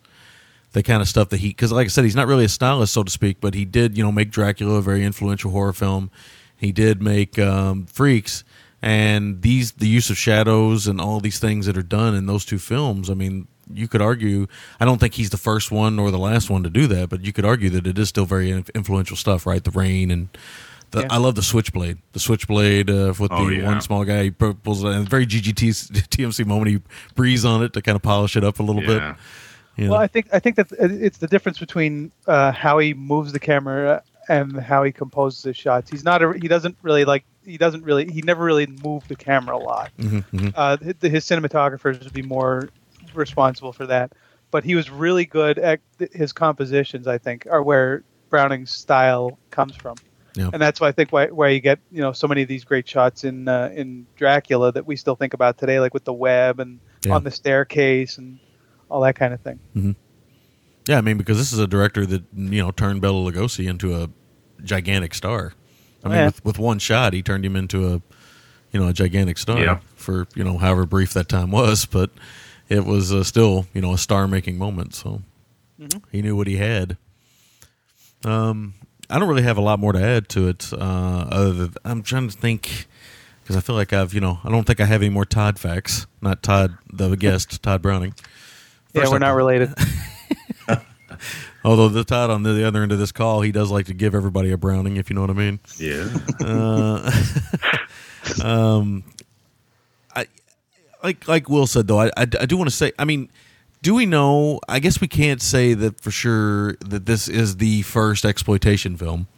the kind of stuff that he because like I said, he's not really a stylist so to speak, but he did you know make Dracula a very influential horror film. He did make um, Freaks, and these the use of shadows and all these things that are done in those two films. I mean, you could argue. I don't think he's the first one or the last one to do that, but you could argue that it is still very influential stuff, right? The rain and. The,
Yeah.
I love the switchblade. The switchblade uh, with
Oh,
the
yeah.
one small guy he pulls and very GGT TMC moment. He breathes on it to kind of polish it up a little
Yeah.
bit. You know?
Well, I think I think that it's the difference between uh, how he moves the camera and how he composes his shots. He's not a, he doesn't really like he doesn't really he never really moved the camera a lot.
Mm-hmm,
Uh, his, his cinematographers would be more responsible for that, but he was really good at th- his compositions. I think are where Browning's style comes from.
Yeah.
And that's why I think why, why you get you know so many of these great shots in uh, in Dracula that we still think about today, like with the web and
Yeah.
on the staircase and all that kind of thing.
Yeah, I mean, because this is a director that you know turned Bela Lugosi into a gigantic star. I mean,
Yeah.
with, with one shot, he turned him into a you know a gigantic star
Yeah.
for you know however brief that time was, but it was uh, still you know a star making moment. So he knew what he had. Um, I don't really have a lot more to add to it. Uh, other than I'm trying to think because I feel like I've you know I don't think I have any more Todd facts. Not Todd, the guest, Tod Browning.
Yeah, we're
I-
not related.
Although the Todd on the other end of this call, he does like to give everybody a Browning, if you know what I mean.
Yeah. Um.
I Like like Will said though, I I, I do want to say, I mean, do we know? I guess we can't say that for sure that this is the first exploitation film.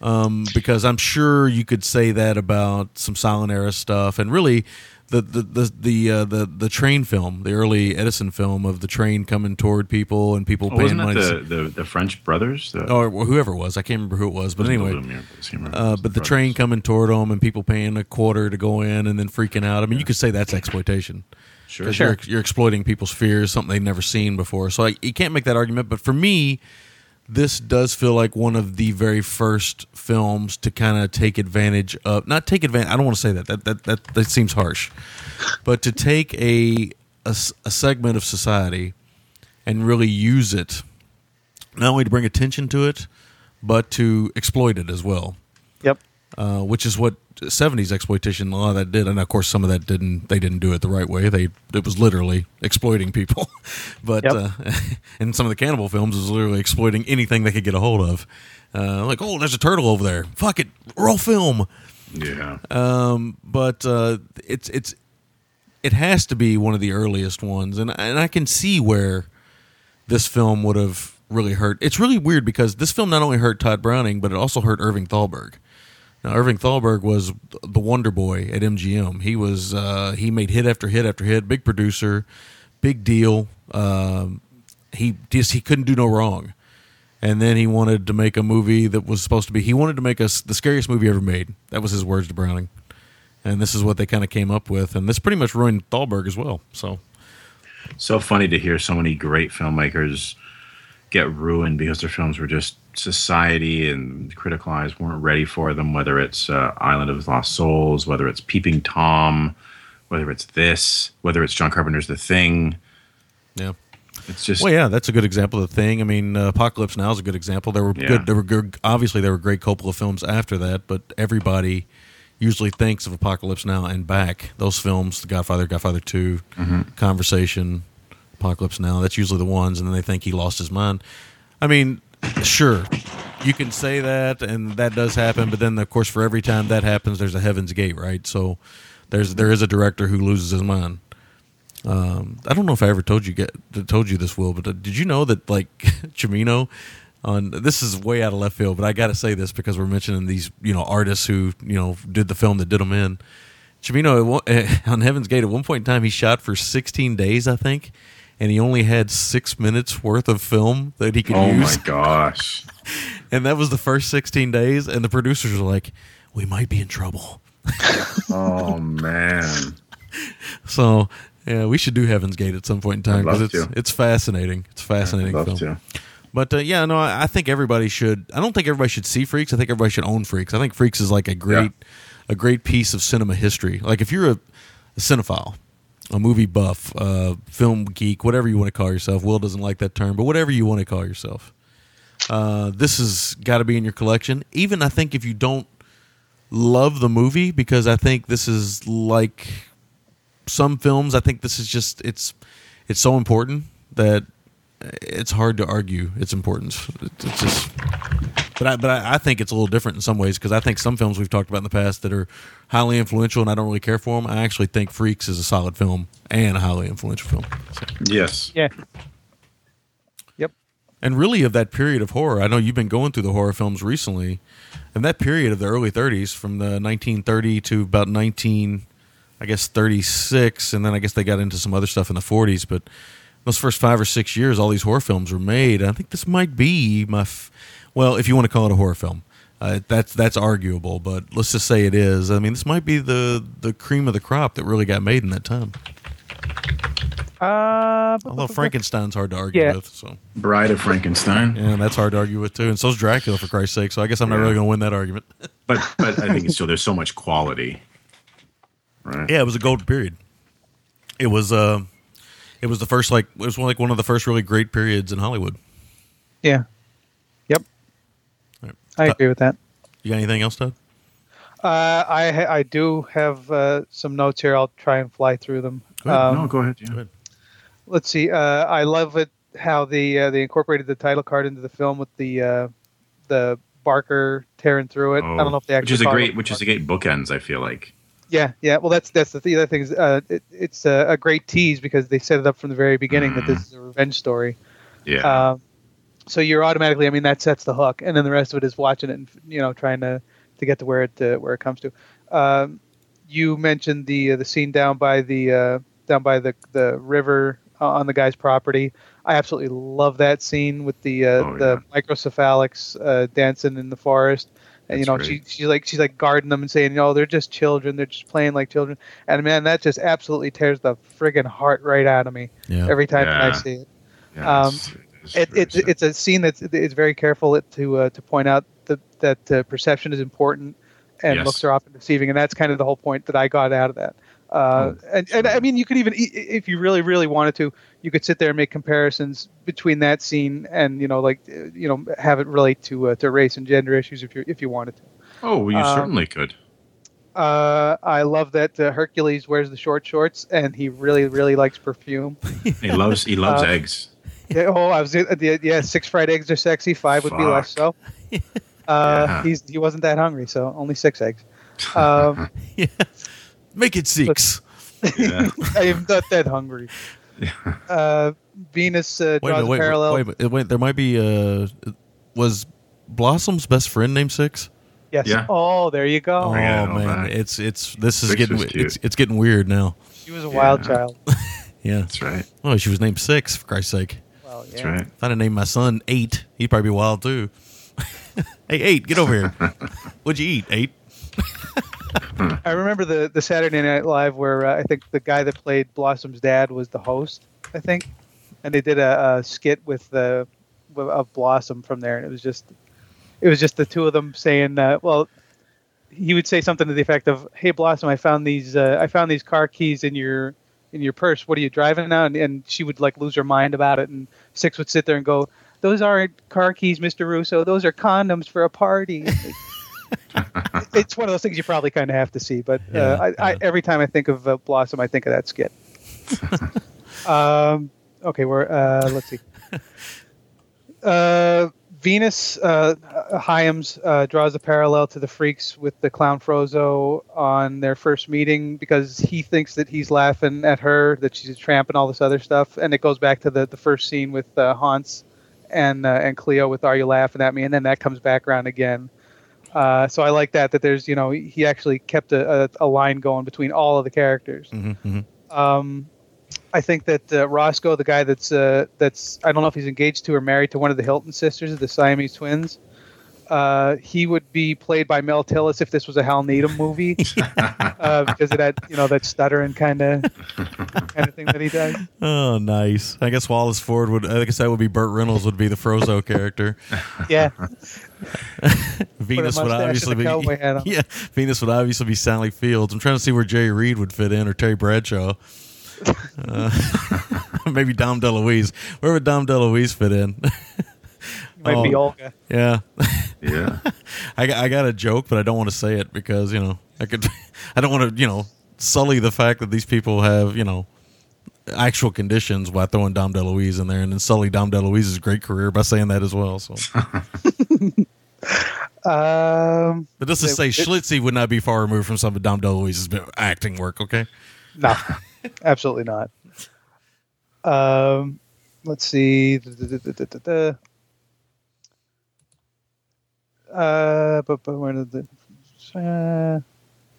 Um, because I'm sure you could say that about some silent era stuff, and really, the the the the uh, the, the train film, the early Edison film of the train coming toward people and people
Oh,
paying
wasn't
money.
that the, the, the French brothers? The,
or whoever it was. I can't remember who it was, but anyway,
Lumiere, I can't remember.
uh, but the train coming toward them and people paying a quarter to go in and then freaking out. I mean, you could say that's exploitation.
Sure.
'Cause You're, you're exploiting people's fears, something they've never seen before. So I, you can't make that argument. But for me, this does feel like one of the very first films to kind of take advantage of, not take advantage. I don't want to say that. That that that, that seems harsh, but to take a a segment of society and really use it, not only to bring attention to it, but to exploit it as well
Yep.
uh, which is what 70s exploitation a lot of that did and of course some of that didn't they didn't do it the right way they it was literally exploiting people but
Yep.
uh, and some of the cannibal films was literally exploiting anything they could get a hold of uh, like oh there's a turtle over there fuck it roll film
Yeah.
um, but uh, it's it's it has to be one of the earliest ones, and and I can see where this film would have really hurt. It's really weird because this film not only hurt Tod Browning, but it also hurt Irving Thalberg. Now, Irving Thalberg was the Wonder Boy at MGM. He was uh, he made hit after hit after hit, big producer, big deal. Um, he just he couldn't do no wrong. And then he wanted to make a movie that was supposed to be he wanted to make us the scariest movie ever made. That was his words to browning. And this is what they kind of came up with. And this pretty much ruined Thalberg as well so.
So funny to hear so many great filmmakers get ruined because their films were just society and critical eyes weren't ready for them. Whether it's uh, Island of Lost Souls, whether it's Peeping Tom, whether it's this, whether it's John Carpenter's The Thing.
yeah
It's just
well yeah that's a good example of the thing i mean uh, apocalypse now is a good example there were
Yeah.
good there were good obviously there were great coppola films after that but everybody usually thinks of apocalypse now and back those films the godfather godfather 2 conversation apocalypse now that's usually the ones and then they think he lost his mind i mean sure. You can say that and that does happen but then of course for every time that happens there's a heaven's gate right? So there's there is a director who loses his mind. Um, I don't know if I ever told you get told you this, Will, but uh, did you know that like Cimino on this is way out of left field, but I got to say this because we're mentioning these you know artists who you know did the film that did them in. Cimino on Heaven's Gate at one point in time he shot for 16 days, I think, and he only had six minutes worth of film that he could
oh
use, Oh
my gosh.
and that was the first 16 days. And the producers were like, "We might be in trouble."
Oh man.
So yeah, we should do Heaven's Gate at some point in time because it's
to.
it's fascinating. It's a fascinating film.
to.
But uh, yeah, no, I, I think everybody should. I don't think everybody should see Freaks. I think everybody should own Freaks. I think Freaks is like a great, a great piece of cinema history. Like if you're a, a cinephile, a movie buff, uh, film geek, whatever you want to call yourself. Will doesn't like that term, but whatever you want to call yourself, uh, this has got to be in your collection. Even I think if you don't love the movie, because I think this is like some films. I think this is just it's it's so important that it's hard to argue its importance. It's just, but I, but I, I think it's a little different in some ways because I think some films we've talked about in the past that are highly influential and I don't really care for them. I actually think Freaks is a solid film and a highly influential film. So.
Yes.
Yeah. Yep.
And really, of that period of horror, I know you've been going through the horror films recently, and that period of the early 30s, from the 1930 to about 19, I guess 36, and then I guess they got into some other stuff in the 40s, but those first five or six years, all these horror films were made. I think this might be my, f- well, if you want to call it a horror film, uh, that's that's arguable, but let's just say it is. I mean, this might be the the cream of the crop that really got made in that time.
Uh,
Although Frankenstein's hard to argue
Yeah.
with, so
Bride of Frankenstein.
yeah, that's hard to argue with too. And so's Dracula, for Christ's sake. So I guess I'm not
Yeah.
really going to win that argument.
But but I think it's still there's so much quality. Right.
Yeah, it was a golden period. It was uh it was the first like it was one, like one of the first really great periods in Hollywood.
Yeah. Yep.
Right.
I agree with that.
You got anything else, Todd?
Uh, I ha- I do have uh, some notes here. I'll try and fly through them.
Go ahead.
Um,
no, go ahead. Yeah.
Go ahead.
let's see. Uh, I love it how they uh, they incorporated the title card into the film with the uh, the Barker tearing through it. I don't know if they
Oh,
actually
which is a great which is a great bookends. I feel like.
Yeah, yeah. Well, that's that's the, the other thing. Is, uh, it, it's a, a great tease because they set it up from the very beginning that this is a revenge story.
Yeah.
Um, so you're automatically, I mean, that sets the hook, and then the rest of it is watching it and you know trying to to get to where it uh, where it comes to. Um, you mentioned the uh, the scene down by the uh, down by the the river uh, on the guy's property. I absolutely love that scene with the uh,
Oh,
the microcephalics uh, dancing in the forest. And you
That's
know, she
great.
she's like she's like guarding them and saying, "No, they're just children. They're just playing like children." And man, that just absolutely tears the friggin' heart right out of me
Yeah.
every time that I see it
yeah
um,
it's, it's
it, it's it's a scene that's it's very careful to uh, to point out that that uh, perception is important and
Yes.
looks are often deceiving, and that's kind of the whole point that I got out of that. Uh, and and I mean, you could even if you really really wanted to, you could sit there and make comparisons between that scene and you know like you know have it relate to uh, to race and gender issues if you if you wanted to.
oh, you
um,
certainly could.
Uh, I love that uh, Hercules wears the short shorts and he really really likes perfume.
He loves he loves
uh,
eggs.
Yeah, oh, I was uh, yeah. Six fried eggs are sexy. Five would be less so. Uh,
Yeah.
He's he wasn't that hungry, so only six eggs. Um,
Yeah. Make it six.
Yeah.
I am not that hungry. Uh, Venus uh, draws
minute, wait,
a parallel.
wait, wait, wait, there might be uh was Blossom's best friend named Six?
Yes.
Yeah.
Oh, there you go.
Oh
I got it all
man,
back.
it's it's this is
Six
getting
was
it's it's getting weird now.
She was a wild
Yeah.
child.
Yeah.
That's right.
Oh, she was named Six for Christ's sake.
Well, yeah.
That's right.
If I'd have named my son Eight, he'd probably be wild too. hey, Eight, get over here. What'd you eat, Eight?
I remember the the Saturday Night Live where uh, I think the guy that played Blossom's dad was the host. I think, and they did a, a skit with the with- of Blossom from there, and it was just it was just the two of them saying, uh, well. He would say something to the effect of, "Hey Blossom, I found these. Uh, I found these car keys in your in your purse. What are you driving now?" And, and she would like lose her mind about it, and Six would sit there and go, "Those aren't car keys, Mister Russo. Those are condoms for a party." it's one of those things you probably kind of have to see. But
Yeah,
uh, I, I,
yeah.
every time I think of uh, Blossom, I think of that skit. um, okay, we're uh, let's see. Uh, Venus uh, Hyams uh, draws a parallel to the freaks with the clown Phroso on their first meeting because he thinks that he's laughing at her, that she's a tramp and all this other stuff, and it goes back to the, the first scene with uh, Hans and uh, and Cleo with "Are you laughing at me?" and then that comes back around again. Uh, so I like that that there's you know he actually kept a, a, a line going between all of the characters.
Mm-hmm,
Um, I think that uh, Roscoe, the guy that's uh, that's I don't know if he's engaged to or married to one of the Hilton sisters, the Siamese twins. Uh, he would be played by Mel Tillis if this was a Hal Needham movie, uh, because of that you know that stuttering kind of kind of thing that he does.
Oh, nice. I guess Wallace Ford would. I guess that would be Burt Reynolds would be the Phroso character.
Yeah,
Venus would obviously be.
cowboy hat on.
Yeah, Venus would obviously be Sally Fields. I'm trying to see where Jerry Reed would fit in or Terry Bradshaw. Uh, maybe Dom DeLuise. Where would Dom DeLuise fit in?
Might be
Oh.
Olga.
yeah.
Yeah.
I, got- I got a joke, but I don't want to say it because you know I could. I don't want to you know sully the fact that these people have you know actual conditions by throwing Dom DeLuise in there, and then sully Dom DeLuise's great career by saying that as well. So,
Um,
but just to
It-
say,
it-
Schlitzie would not be far removed from some of Dom DeLuise's acting work. Okay,
no, absolutely not. Um, let's see. Uh, but, but where did the uh,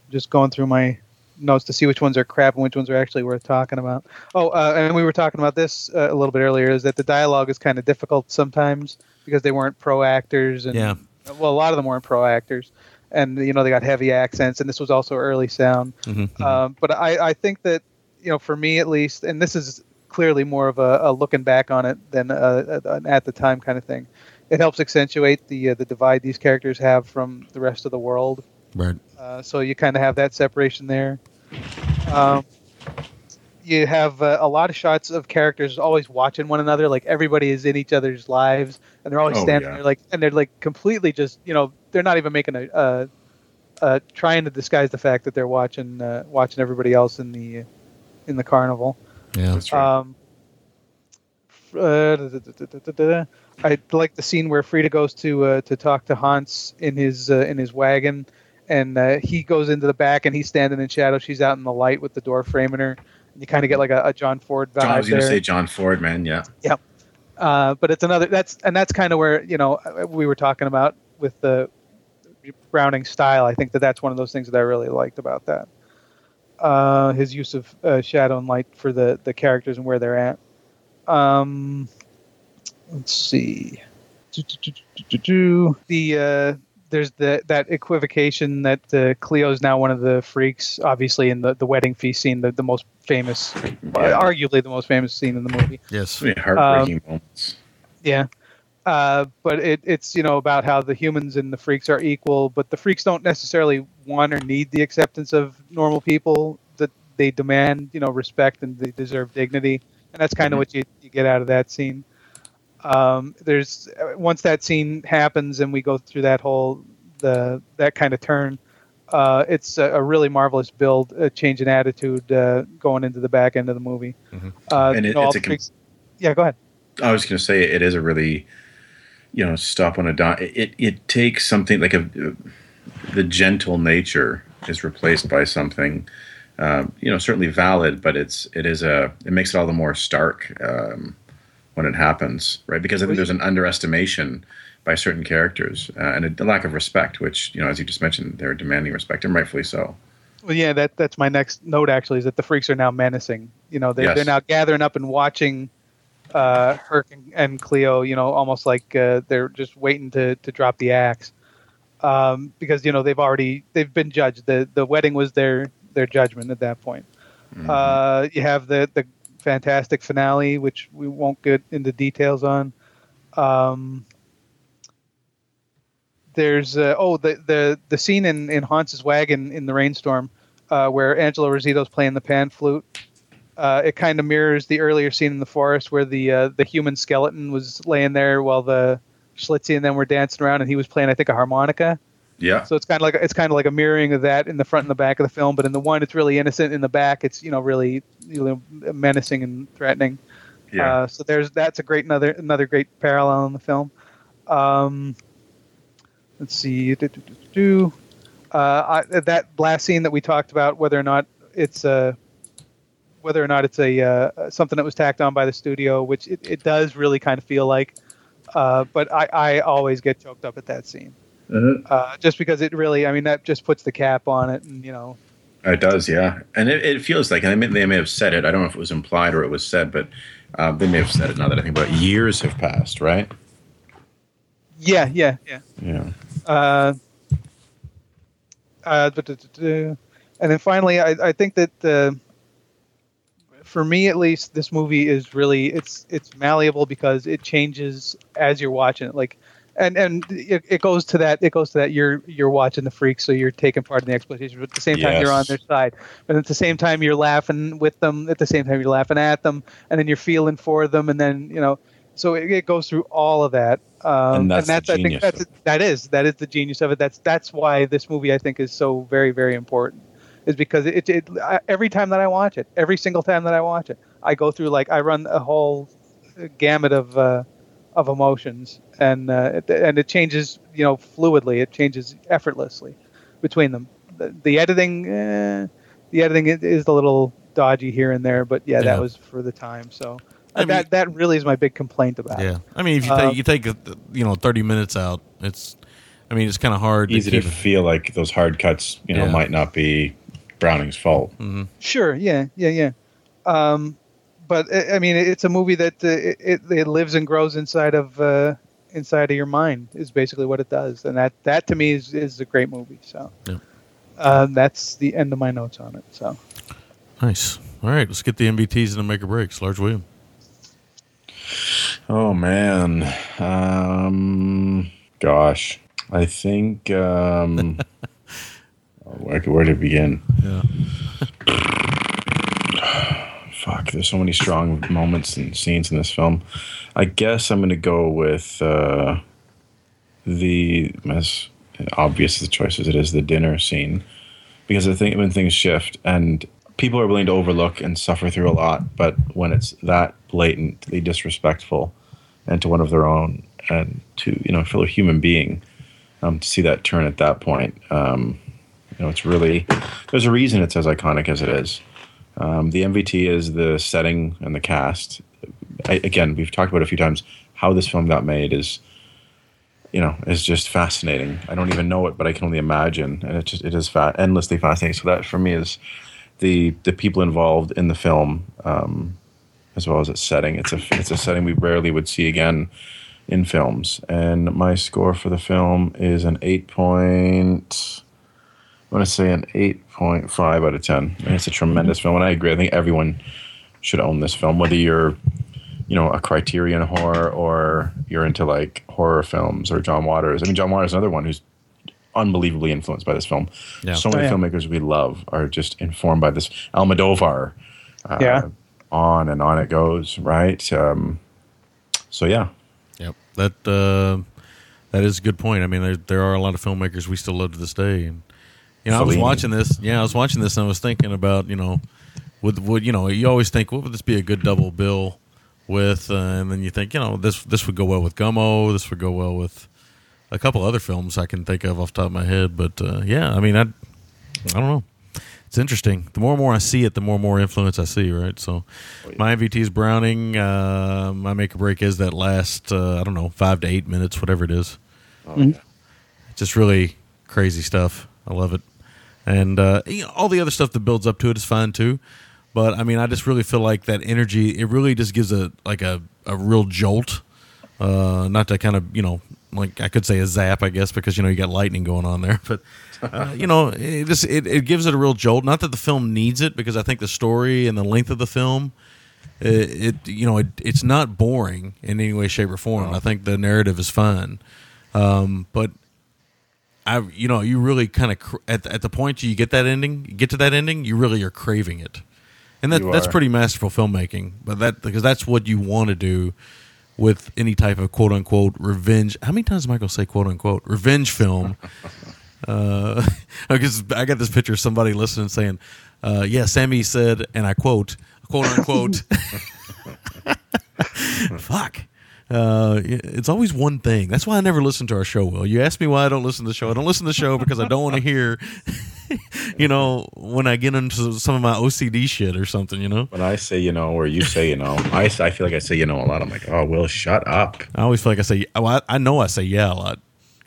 just going through my notes to see which ones are crap and which ones are actually worth talking about. Oh, uh, and we were talking about this uh, a little bit earlier. Is that the dialogue is kind of difficult sometimes because they weren't pro actors and
Yeah.
well, a lot of them weren't pro actors, and you know they got heavy accents, and this was also early sound.
Mhm.
Um, but I, I think that you know, for me at least, and this is clearly more of a, a looking back on it than a, an at the time kind of thing. It helps accentuate the uh, the divide these characters have from the rest of the world.
right.
Uh, so you kind of have that separation there. Um, you have uh, a lot of shots of characters always watching one another, like everybody is in each other's lives, and they're always
Oh,
standing
yeah.
there, like, and they're like completely just, you know, they're not even making a, uh, uh, trying to disguise the fact that they're watching, uh, watching everybody else in the, in the carnival.
Yeah,
That's right.
Um, uh, da- da- da- da- da- da. I like the scene where Frieda goes to uh, to talk to Hans in his uh, in his wagon, and uh, he goes into the back and he's standing in shadow. She's out in the light with the door framing her. And you kind of get like a, a John Ford vibe
I was going to say John Ford, man. Yeah.
Uh, but it's another that's and that's kind of where you know we were talking about with the Browning style. I think that that's one of those things that I really liked about that. Uh, his use of uh, shadow and light for the the characters and where they're at. Um, let's see. The uh, there's the that equivocation that uh, Cleo's now one of the freaks, obviously in the, the wedding feast scene, the, the most famous, arguably the most famous scene in the movie.
yes,
So heartbreaking
Um,
moments.
Yeah. Uh, but it, it's you know about how the humans and the freaks are equal, but the freaks don't necessarily want or need the acceptance of normal people. That they demand you know respect and they deserve dignity, and that's kind of
Mhm.
what you, you get out of that scene. Um, there's uh, once that scene happens and we go through that whole the that kind of turn. Uh, it's a, a really marvelous build, a change in attitude uh, going into the back end of the movie.
Mhm.
Uh,
And
you
it-
know,
it's a
the
com-
freaks- yeah, go ahead.
I was going to say it is a really, you know, stop on a dot. It it takes something like a the gentle nature is replaced by something, um, you know, certainly valid, but it's it is a it makes it all the more stark um, when it happens, right? Because I think there's an underestimation by certain characters uh, and a, lack of respect, which you know, as you just mentioned, they're demanding respect, and rightfully so.
Well, yeah, that that's my next note. Actually, is that the freaks are now menacing. You know, they
Yes.
they're now gathering up and watching uh, Herc and, and Cleo. You know, almost like uh, they're just waiting to to drop the axe um, because you know they've already they've been judged. the The wedding was their their judgment at that point.
Mhm.
Uh, you have the the fantastic finale, which we won't get into details on. Um, there's uh, oh the the the scene in in Hans's wagon in the rainstorm uh, where Angelo Rossitto's playing the pan flute. Uh, it kind of mirrors the earlier scene in the forest where the uh, the human skeleton was laying there while the Schlitzie and them were dancing around, and he was playing I think a harmonica.
Yeah,
So it's kind of like it's kind of like a mirroring of that in the front and the back of the film. But in the one, it's really innocent. In the back, it's you know really you know, menacing and threatening.
yeah.
Uh, so there's that's a great another another great parallel in the film. Um, let's see, do. Uh, I, that last scene that we talked about, whether or not it's a whether or not it's a uh, something that was tacked on by the studio, which it, it does really kind of feel like. Uh, but I, I always get choked up at that scene,
Mhm.
uh, just because it really, I mean, that just puts the cap on it, and you know,
It does, yeah, and it, it feels like, and they may, they may have said it. I don't know if it was implied or it was said, but uh, they may have said it. Now that I think about it, years have passed, right?
Yeah, yeah, yeah.
Yeah.
Uh, uh, and then finally, I, I think that uh, for me at least, this movie is really it's it's malleable because it changes as you're watching it. Like, and and it, it goes to that it goes to that you're you're watching the freaks, so you're taking part in the exploitation. But at the same time, you're on their side, and at the same time, you're laughing with them. At the same time, you're laughing at them, and then you're feeling for them, and then you know. So it, it goes through all of that, um,
And that's the
I think that's that is that is the genius of it. That's that's why this movie I think is so very very important, is because it, it I, every time that I watch it, every single time that I watch it, I go through like I run a whole gamut of uh, of emotions, and uh, it, and it changes you know fluidly. It changes effortlessly between them. The, the editing, eh, the editing is a little dodgy here and there, but yeah,
Yeah.
that was for the time. So
I
uh, that
mean-
that really is my big complaint about. it.
Yeah, I mean, if you
Um,
take you take uh, you know thirty minutes out, it's I mean it's kind of hard.
Easy
to
to
keep,
feel like those hard cuts, you know,
Yeah.
might not be Browning's fault.
Sure. Yeah. Yeah. Yeah. Um, but I I mean, it's a movie that uh, it, it it lives and grows inside of uh, inside of your mind. Is basically what it does, and that that to me is is a great movie. So.
Yeah.
Uh, that's the end of my notes on it. So,
Nice. All right, let's get the MVTs and the make or breaks. Large William.
Oh man, um, gosh, I think um, where, where to begin?
Yeah.
Fuck, there's so many strong moments and scenes in this film. I guess I'm gonna go with uh, the as obvious the choice as it is the dinner scene because I think when things shift and people are willing to overlook and suffer through a lot, but when it's that blatantly disrespectful and to one of their own and to you know a fellow human being, um, to see that turn at that point, um, you know, it's really there's a reason it's as iconic as it is. Um, the MVT is the setting and the cast. I, again, we've talked about a few times how this film got made is, you know, is just fascinating. I don't even know it, but I can only imagine, and it just it is fa- endlessly fascinating. So that for me is the the people involved in the film, um, as well as its setting. It's a it's a setting we rarely would see again in films. And my score for the film is an eight point. I'm going to say an 8.5 out of 10. I mean, it's a tremendous film, and I agree. I think everyone should own this film, whether you're, you know, a Criterion horror or you're into like horror films or John Waters. I mean, John Waters is another one who's unbelievably influenced by this film.
Yeah.
So many
Oh, yeah.
filmmakers we love are just informed by this. Almodovar. Uh,
Yeah.
On and on it goes, right? Um, so, yeah.
Yep. That uh, that is a good point. I mean, there there are a lot of filmmakers we still love to this day. And you know, I was watching this. Yeah, I was watching this and I was thinking about you know, would would you know, you always think what would this be a good double bill with, uh, and then you think you know this this would go well with Gummo. This would go well with a couple other films I can think of off the top of my head. But uh, yeah, I mean, I I don't know. It's interesting. The more and more I see it, the more and more influence I see. Right. So, my MVT is Browning. Uh, my make or break is that last uh, I don't know five to eight minutes, whatever it is. Just really crazy stuff. I love it, and uh, you know, all the other stuff that builds up to it is fine too. But I mean, I just really feel like that energy. It really just gives a like a a real jolt. Uh, not to kind of you know like I could say a zap, I guess, because you know you got lightning going on there. But uh, you know, it just it, it gives it a real jolt. Not that the film needs it, because I think the story and the length of the film, it, it you know it, it's not boring in any way, shape, or form. I think the narrative is fine, um, but I you know you really kind of cr- at at the point you get that ending, you get to that ending, you really are craving it, and that that's pretty masterful filmmaking. But that because that's what you want to do with any type of quote unquote revenge. How many times am I going to say quote unquote revenge film? uh, because I got this picture of somebody listening saying, uh, "Yeah, Sammy said," and I quote, quote unquote, "Fuck." Uh, it's always one thing. That's why I never listen to our show. Will you ask me why I don't listen to the show? I don't listen to the show because I don't want to hear, you know, when I get into some of my OCD shit or something. You know,
When I say you know or you say you know, I, I feel like I say you know a lot. I'm like, oh, Will, shut up.
I always feel like I say, oh, I, I know I say yeah a lot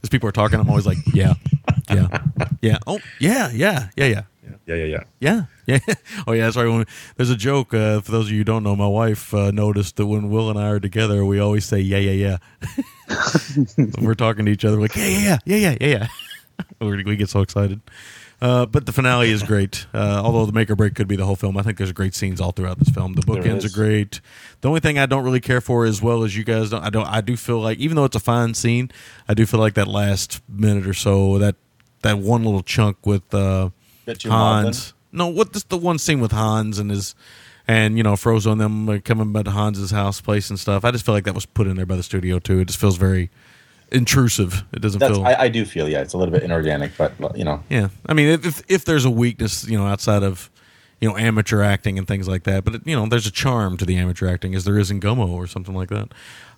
because people are talking. I'm always like, yeah, yeah, yeah. Oh, yeah, yeah, yeah, yeah.
Yeah, yeah, yeah.
Yeah, yeah. Oh, yeah. That's right. When, there's a joke. Uh, for those of you who don't know, my wife uh, noticed that when Will and I are together, we always say, "Yeah, yeah, yeah." we're talking to each other like, yeah, yeah, yeah, yeah, yeah, yeah. we we get so excited. Uh, but the finale is great. Uh, although the make or break could be the whole film, I think there's great scenes all throughout this film. The bookends are great. The only thing I don't really care for, as well as you guys don't, I don't. I do feel like, even though it's a fine scene, I do feel like that last minute or so, that that one little chunk with uh, Hans. No, what this the one scene with Hans and his and you know Phroso and them uh, coming back to Hans's house place and stuff. I just feel like that was put in there by the studio too. It just feels very intrusive. It doesn't
That's,
feel.
I, I do feel yeah, it's a little bit inorganic, but you know,
yeah, I mean, if- if if there's a weakness, you know, outside of you know amateur acting and things like that, but you know, there's a charm to the amateur acting as there is in Gummo or something like that.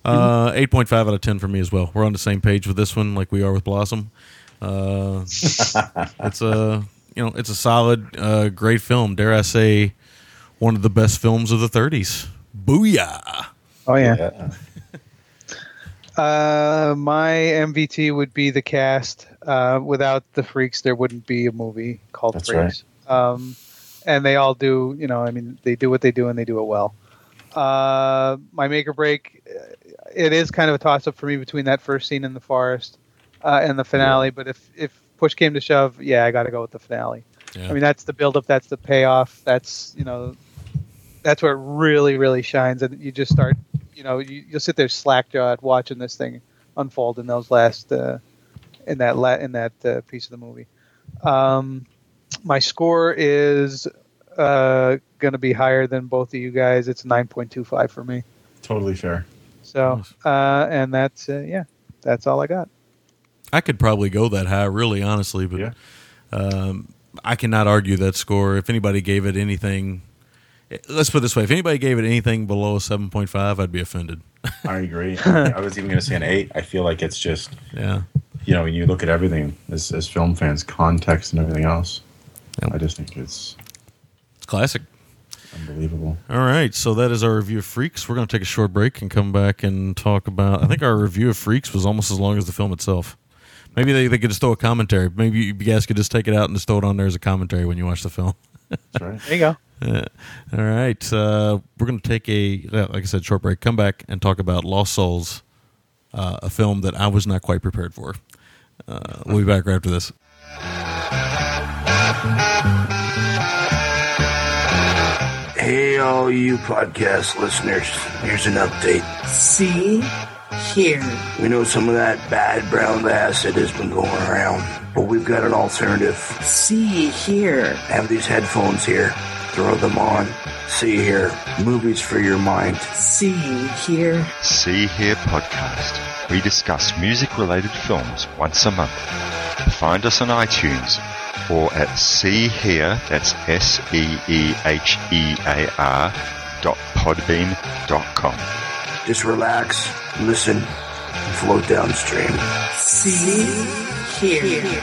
Uh, eight point five out of ten for me as well. We're on the same page with this one, like we are with Blossom. Uh, it's a you know, it's a solid, uh, great film. Dare I say, one of the best films of the '30s. Booyah!
Oh yeah.
yeah.
Uh, my MVT would be the cast. Uh, without the freaks, there wouldn't be a movie called
That's
Freaks. Um, and they all do, you know, I mean, they do what they do and they do it well. Uh, my make or break, uh, it is kind of a toss up for me between that first scene in the forest uh, and the finale. But if if push came to shove, yeah, I got to go with the finale.
Yeah.
I mean, that's the build up, that's the payoff, that's you know, that's where it really, really shines, and you just start, you know, you, you'll sit there slack jawed watching this thing unfold in those last, uh, in that la- in that uh, piece of the movie. Um, my score is uh, going to be higher than both of you guys. It's nine point two five for me.
totally fair.
So, uh, and that's uh, yeah, that's all I got.
I could probably go that high, really, honestly, but
Yeah.
um, I cannot argue that score. If anybody gave it anything, let's put it this way: if anybody gave it anything below a seven point five, I'd be offended.
I agree. I was even going to say an eight. I feel like it's just
yeah,
you know when you look at everything as, as film fans, context and everything else.
Yep.
I just think it's
it's classic.
unbelievable.
All right, so that is our review of Freaks. We're going to take a short break and come back and talk about. I think our review of Freaks was almost as long as the film itself. Maybe they, they could just throw a commentary. Maybe you guys could just take it out and just throw it on there as a commentary when you watch the film.
That's right.
There you go.
Yeah. All right. Uh, we're going to take a, like I said, short break. Come back and talk about Lost Souls, uh, a film that I was not quite prepared for. Uh, we'll be back right after this.
Hey, all you podcast listeners, here's an update.
See here.
We know some of that bad brown acid has been going around, but we've got an alternative.
See here.
I have these headphones here. Throw them on. See here. Movies for your mind.
See here.
See Here podcast. We discuss music related films once a month. Find us on iTunes or at See Here, that's S E E H E A R dot podbean dot com.
Just relax, listen, and float downstream.
See here.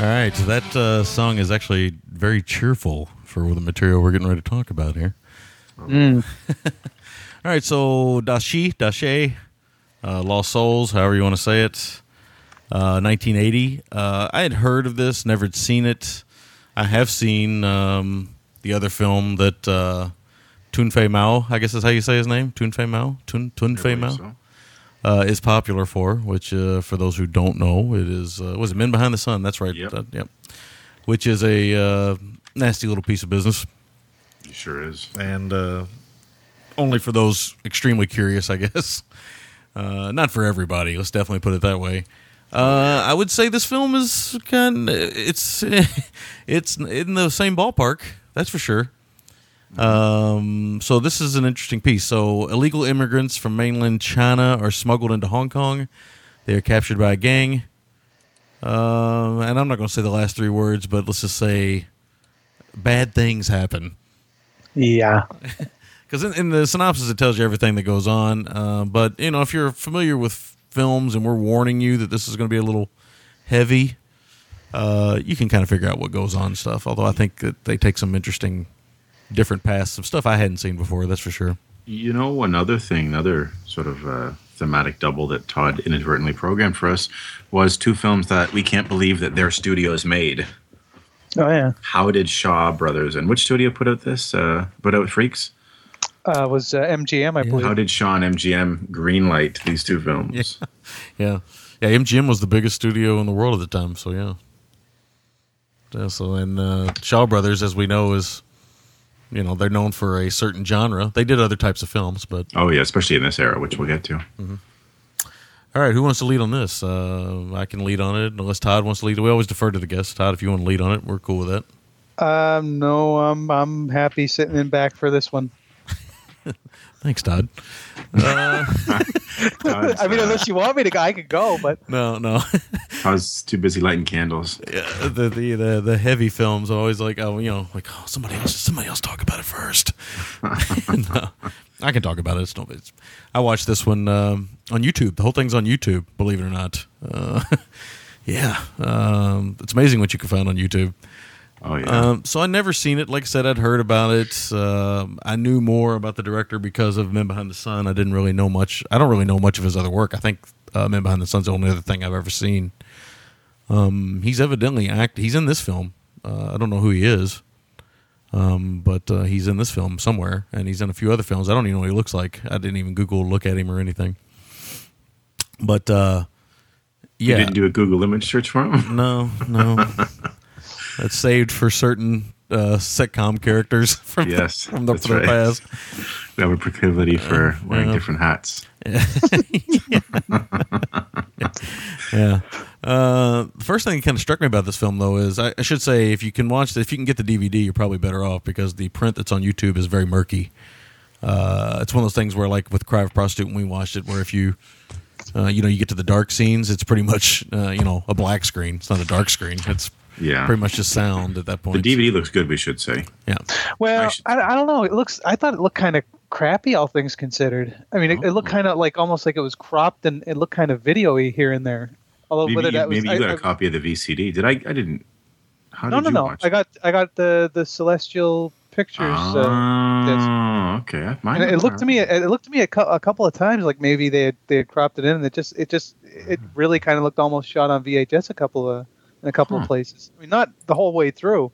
All right. So that uh, song is actually very cheerful for the material we're getting ready to talk about here. All right. So Dashi, Dashe, uh, Lost Souls, however you want to say it, uh, 1980. Uh, I had heard of this, never had seen it. I have seen um, the other film that uh, Tun Fei Mou, I guess is how you say his name, Tun Fei Mou, Tun Tun Fei Mou
So,
uh, is popular for, which uh, for those who don't know, it is uh, was it Men Behind the Sun? That's right.
Yep.
Yep. Which is a uh, nasty little piece of business,
It sure is.
and uh, only for those extremely curious, I guess. Uh, not for everybody. Let's definitely put it that way. Uh, I would say this film is kind. It's it's in the same ballpark. That's for sure. Um, so this is an interesting piece. So illegal immigrants from mainland China are smuggled into Hong Kong. They are captured by a gang. Um, and I'm not going to say the last three words, but let's just say bad things happen.
Yeah.
Because in, in the synopsis, it tells you everything that goes on. Uh, but you know, if you're familiar with films, and we're warning you that this is going to be a little heavy, uh, you can kind of figure out what goes on and stuff. Although I think that they take some interesting, different paths, some stuff I hadn't seen before. That's for sure.
You know, another thing, another sort of uh, thematic double that Todd inadvertently programmed for us was two films that we can't believe that their studios made.
Oh yeah.
How did Shaw Brothers and which studio put out this? Uh, put out Freaks.
Uh, was uh, MGM, I believe.
How did Shaw and MGM greenlight these two films?
Yeah, yeah. MGM was the biggest studio in the world at the time. So yeah. Yeah, so and uh, Shaw Brothers, as we know, is you know they're known for a certain genre. They did other types of films, but
Oh yeah, especially in this era, which we'll get to.
all right. Who wants to lead on this? Uh, I can lead on it unless Todd wants to lead. We always defer to the guest. Todd, if you want to lead on it, we're cool with that.
Um, no, I'm I'm happy sitting in back for this one.
Thanks, Todd. Uh,
I mean, unless you want me to, go, I could go. But
no, no.
I was too busy lighting candles.
Yeah, the, the the the heavy films are always like oh you know like oh somebody else somebody else talk about it first. no, I can talk about it. It's no, it's, I watched this one um, on YouTube. The whole thing's on YouTube. Believe it or not. Uh, yeah, um, it's amazing what you can find on YouTube.
Oh yeah.
Um, so I never seen it. Like I said, I'd heard about it. Um I knew more about the director because of Men Behind the Sun. I didn't really know much. I don't really know much of his other work. I think uh, Men Behind the Sun's the only other thing I've ever seen. Um, he's evidently act. He's in this film. Uh, I don't know who he is, um, but uh, he's in this film somewhere, and he's in a few other films. I don't even know what he looks like. I didn't even Google look at him or anything. But uh,
You
yeah,
didn't do a Google image search for him?
no, no. That's saved for certain uh, sitcom characters from
Yes,
from the, from the
right.
past.
We have a proclivity for wearing
yeah.
different hats.
Yeah. Uh, the first thing that kind of struck me about this film, though, is I, I should say if you can watch, it, if you can get the DVD, you're probably better off because the print that's on YouTube is very murky. Uh, it's one of those things where, like with Cry of a Prostitute, when we watched it, where if you, uh, you know, you get to the dark scenes, it's pretty much, uh, you know, a black screen. It's not a dark screen. It's
Yeah.
pretty much just sound at that point. The.
DVD looks good, we should say.
yeah.
well,
I
I,
should-
I, don't know. It looks. I thought it looked kind of crappy, all things considered. I mean, it, it looked
Oh.
kind of like almost like it was cropped and it looked kind of video-y here and there. Although
Maybe,
whether
you,
that was
maybe you
I-
got
I-
a copy of the VCD. Did I? I didn't. How
no,
did
no,
you
no.
watch
I got I got the the Celestial Pictures. uh,
Oh, okay. Mine
and it looked to me it looked to me a, cou- a couple of times like maybe they had, they had cropped it in and it just it just it really kind of looked almost shot on VHS a couple of in a couple
Huh.
of places. I mean not the whole way through.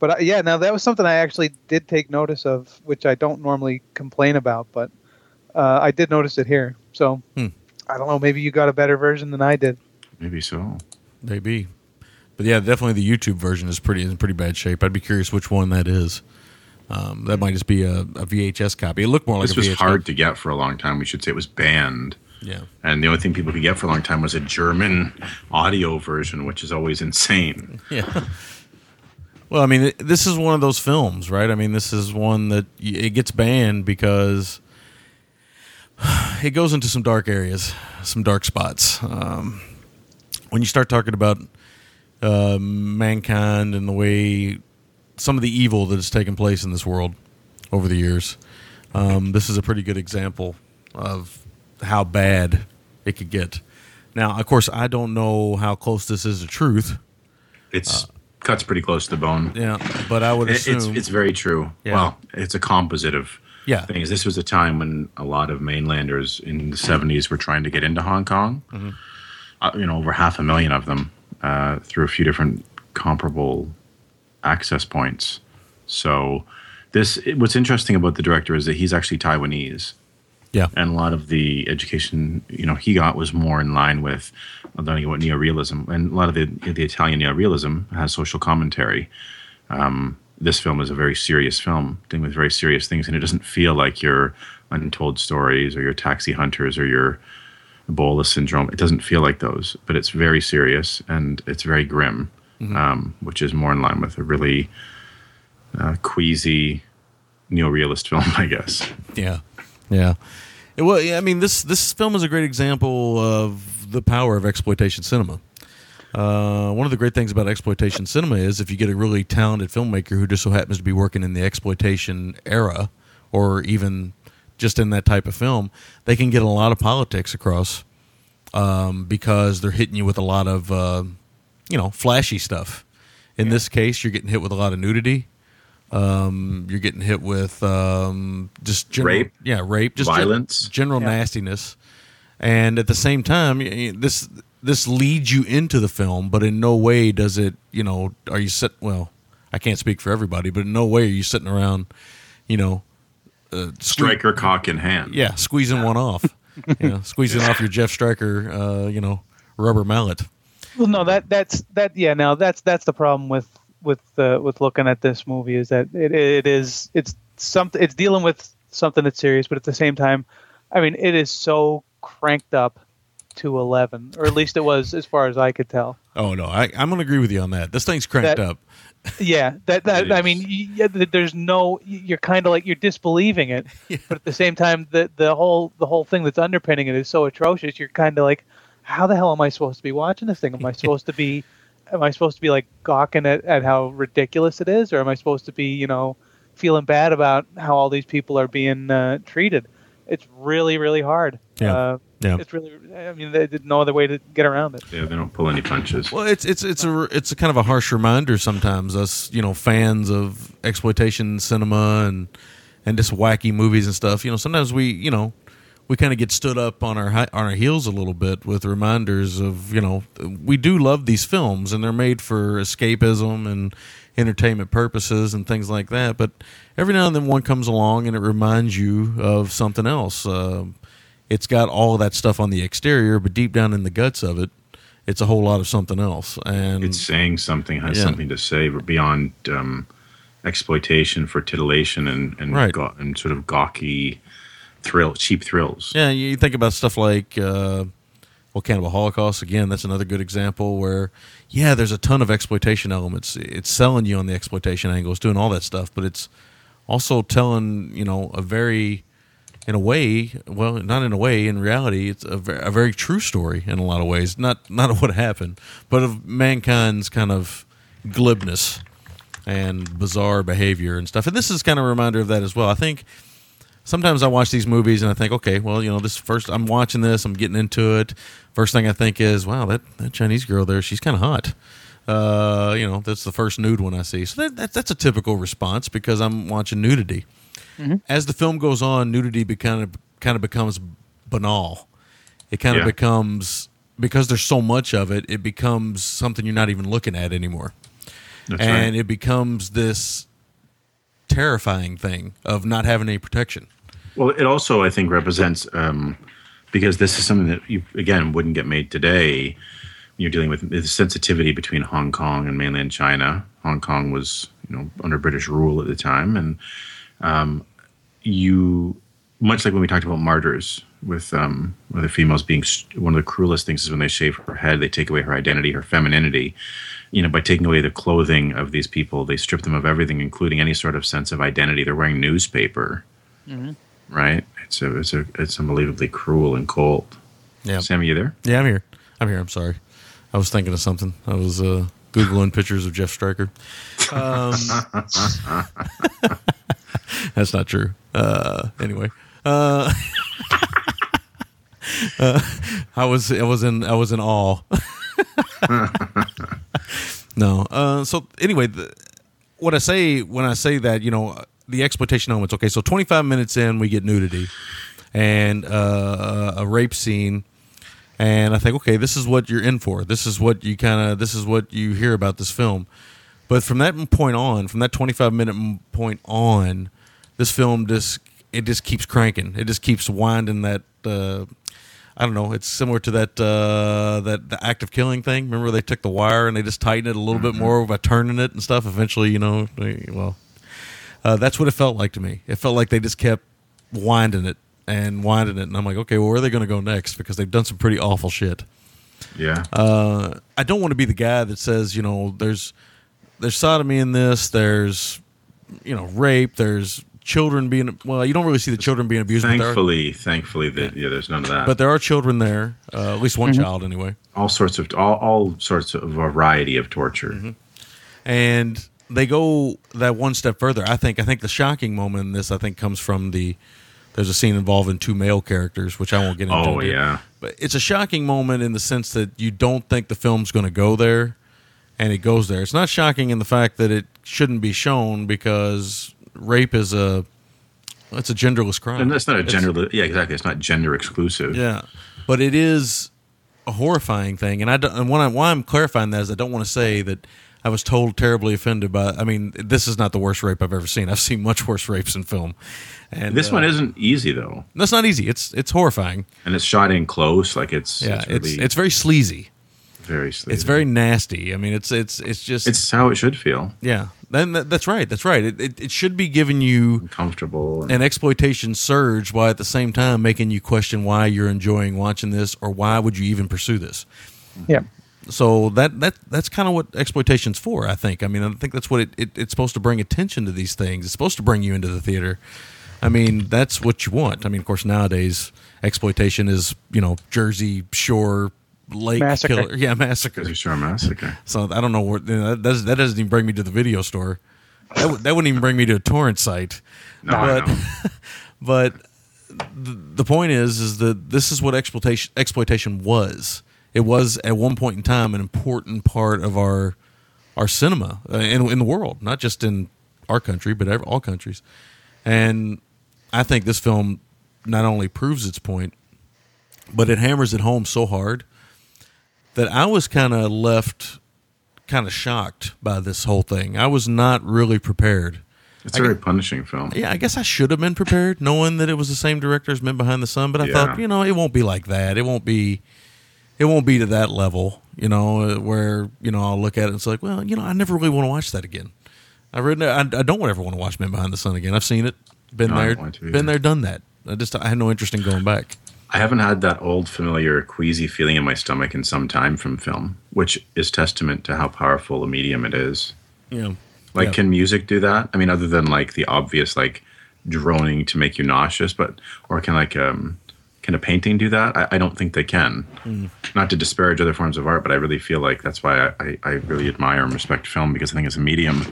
But uh, yeah, now that was something I actually did take notice of, which I don't normally complain about, but uh, I did notice it here. So
Hmm.
I don't know, maybe you got a better version than I did.
Maybe so.
Maybe. But yeah, definitely the YouTube version is pretty in pretty bad shape. I'd be curious which one that is. Um, that might just be a, a VHS copy. It looked more like
this was
VHS.
hard to get for a long time. We should say it was banned.
Yeah.
And the only thing people could get for a long time was a German audio version, which is always insane.
Yeah. Well, I mean, this is one of those films, right? I mean, this is one that it gets banned because it goes into some dark areas, some dark spots. Um, when you start talking about uh, mankind and the way some of the evil that has taken place in this world over the years, um, this is a pretty good example of how bad it could get. Now, of course, I don't know how close this is to truth.
It's cuts pretty close to the bone.
Yeah, but I would
It-
assume
it's it's very true.
Yeah.
Well, it's a composite of
Yeah.
things. This was a time when a lot of mainlanders in the '70s were trying to get into Hong Kong.
Mm-hmm.
Uh, you know, over half a million of them uh, through a few different comparable access points. So, this what's interesting about the director is that he's actually Taiwanese.
Yeah.
and a lot of the education you know he got was more in line with learning about neorealism, and a lot of the the Italian neorealism has social commentary. Um, this film is a very serious film, dealing with very serious things, and it doesn't feel like your untold stories or your taxi hunters or your Ebola syndrome. It doesn't feel like those, but it's very serious and it's very grim, um, which is more in line with a really uh, queasy neorealist film, I guess.
Yeah, yeah. Well, yeah, I mean this this film is a great example of the power of exploitation cinema. Uh, one of the great things about exploitation cinema is if you get a really talented filmmaker who just so happens to be working in the exploitation era, or even just in that type of film, they can get a lot of politics across um, because they're hitting you with a lot of uh, you know flashy stuff. In this case, you're getting hit with a lot of nudity. Um, you're getting hit with um, just general,
Rape.
yeah, rape, just gen-
Violence.
general nastiness, and at the same time, y- y- this this leads you into the film, but in no way does it. You know, are you sit? Well, I can't speak for everybody, but in no way are you sitting around, you know, uh, sque-
Stryker cock in hand.
yeah, squeezing one off, you know, squeezing off your Jeff Stryker, uh, you know, rubber mallet.
Well, no, that that's that. Yeah, now that's that's the problem with with uh, with looking at this movie is that it it is it's something it's dealing with something that's serious, but at the same time, I mean, it is so cranked up to eleven, or at least it was as far as I could tell.
Oh no, I, I'm going to agree with you on that. This thing's cranked
That-
up.
Yeah, that that I mean, yeah, there's no you're kind of like you're disbelieving it, but at the same time, the the whole the whole thing that's underpinning it is so atrocious. You're kind of like, how the hell am I supposed to be watching this thing? Am I supposed to be, am I supposed to be like gawking at, at how ridiculous it is, or am I supposed to be, you know, feeling bad about how all these people are being uh, treated? It's really really hard.
Yeah.
Uh,
Yeah.
It's really. I mean, there's no other way to get around it.
Yeah, they don't pull any punches.
Well, it's it's it's a it's a kind of a harsh reminder sometimes us you know fans of exploitation cinema and and just wacky movies and stuff. You know, sometimes we you know we kind of get stood up on our on our heels a little bit with reminders of you know we do love these films and they're made for escapism and entertainment purposes and things like that. But every now and then one comes along and it reminds you of something else. Um it's got all of that stuff on the exterior, but deep down in the guts of it, it's a whole lot of something else. And
It's saying something, has
Yeah.
something to say beyond um, exploitation for titillation and and,
Right.
gaw- and sort of gawky thrill, cheap thrills.
yeah, you think about stuff like uh, well, Cannibal Holocaust again. That's another good example where yeah, there's a ton of exploitation elements. It's selling you on the exploitation angle. It's doing all that stuff, but it's also telling you know a very in a way, well, not in a way. In reality, it's a, ver- a very true story in a lot of ways. Not not of what happened, but of mankind's kind of glibness and bizarre behavior and stuff. And this is kind of a reminder of that as well. I think sometimes I watch these movies and I think, okay, well, you know, this first I'm watching this, I'm getting into it. First thing I think is, wow, that, that Chinese girl there, she's kind of hot. Uh, you know, that's the first nude one I see. So that, that, that's a typical response because I'm watching nudity. As the film goes on, nudity be kind of kind of becomes banal. It kind of
Yeah.
becomes because there's so much of it. It becomes something you're not even looking at anymore,
That's
and
right.
it becomes this terrifying thing of not having any protection.
Well, it also, I think, represents um, because this is something that you again wouldn't get made today. You're dealing with the sensitivity between Hong Kong and mainland China. Hong Kong was, you know, under British rule at the time, and um, you, much like when we talked about martyrs, with um, the females being one of the cruelest things is when they shave her head, they take away her identity, her femininity. You know, by taking away the clothing of these people, they strip them of everything, including any sort of sense of identity. They're wearing newspaper right? It's a, it's a, it's unbelievably cruel and cold.
Yeah.
Sammy, you there?
Yeah, I'm here. I'm here. I'm sorry. I was thinking of something. I was uh, googling pictures of Jeff Stryker. Um, that's not true. Uh, anyway, uh, uh, I was I was in I was in awe. no. Uh, so anyway, the, what I say when I say that, you know, the exploitation elements. Okay, so 25 minutes in, we get nudity and uh, a rape scene, and I think, okay, this is what you're in for. This is what you kind of this is what you hear about this film. But from that point on, from that 25 minute point on, this film just it just keeps cranking. It just keeps winding that. Uh, I don't know. It's similar to that uh, that the act of killing thing. Remember they took the wire and they just tightened it a little bit more by turning it and stuff. Eventually, you know, they, well, uh, that's what it felt like to me. It felt like they just kept winding it and winding it, and I'm like, okay, well, where are they going to go next? Because they've done some pretty awful shit.
Yeah.
Uh, I don't want to be the guy that says, you know, there's there's sodomy in this, there's you know rape, there's children being well. You don't really see the children being abused. but are-
Thankfully, thankfully that yeah, there's none of that.
but there are children there. Uh, at least one
Mm-hmm.
child, anyway.
all sorts of all, all sorts of variety of torture.
Mm-hmm. and they go that one step further. I think. I think the shocking moment in this, I think, comes from the. There's a scene involving two male characters, which I won't get into.
Oh
here.
yeah,
but it's a shocking moment in the sense that you don't think the film's going to go there, and it goes there. It's not shocking in the fact that it shouldn't be shown because rape is a it's a genderless crime.
and that's not a
It's-
gender. Yeah, exactly. It's not gender exclusive.
yeah, but it is a horrifying thing, and I don't, and when I, why I'm clarifying that is I don't want to say that I was told terribly offended by. I mean, this is not the worst rape I've ever seen. I've seen much worse rapes in film, and
This
uh,
one isn't easy though,
That's not easy. It's it's horrifying.
and it's shot in close. Like it's
Yeah,
it's
it's
really
it's very sleazy.
very sleazy.
It's very nasty. I mean, it's it's it's just
it's how it should feel.
yeah. Then that, that's right. That's right. It, it it should be giving you
Comfortable. And,
an exploitation surge while at the same time making you question why you're enjoying watching this or why would you even pursue this.
Yeah.
So that that that's kind of what exploitation's for. I think. I mean, I think that's what it, it it's supposed to bring attention to these things. It's supposed to bring you into the theater. I mean, that's what you want. I mean, of course, nowadays exploitation is you know Jersey Shore Lake
Massacre.
killer, yeah, massacre.
Jersey Shore Massacre.
So I don't know where you know, that, does, that doesn't even bring me to the video store. That, w- that wouldn't even bring me to a torrent site.
No,
but but the, the point is is that this is what exploitation exploitation was. It was at one point in time an important part of our our cinema uh, in in the world, not just in our country, but all countries. And I think this film not only proves its point, but it hammers it home so hard that I was kind of left kind of shocked by this whole thing. I was not really prepared.
It's a very punishing film.
Yeah, I guess I should have been prepared, knowing that it was the same director as Men Behind the Sun. But I
Yeah.
thought, you know, it won't be like that. It won't be, it won't be to that level. You know, uh, where you know I'll look at it and it's like, well, you know, I never really want to watch that again. I really, I, I don't ever want to watch Men Behind the Sun again. I've seen it, been
No,
there,
don't want to either.
been there, done that. I just, I had no interest in going back.
I haven't had that old familiar queasy feeling in my stomach in some time from film, which is testament to how powerful a medium it is.
Yeah,
Like,
Yeah.
can music do that? I mean, other than like the obvious like droning to make you nauseous, but or can like um can a painting do that? I, I don't think they can.
Mm.
Not to disparage other forms of art, but I really feel like that's why I, I, I really admire and respect film because I think as a medium,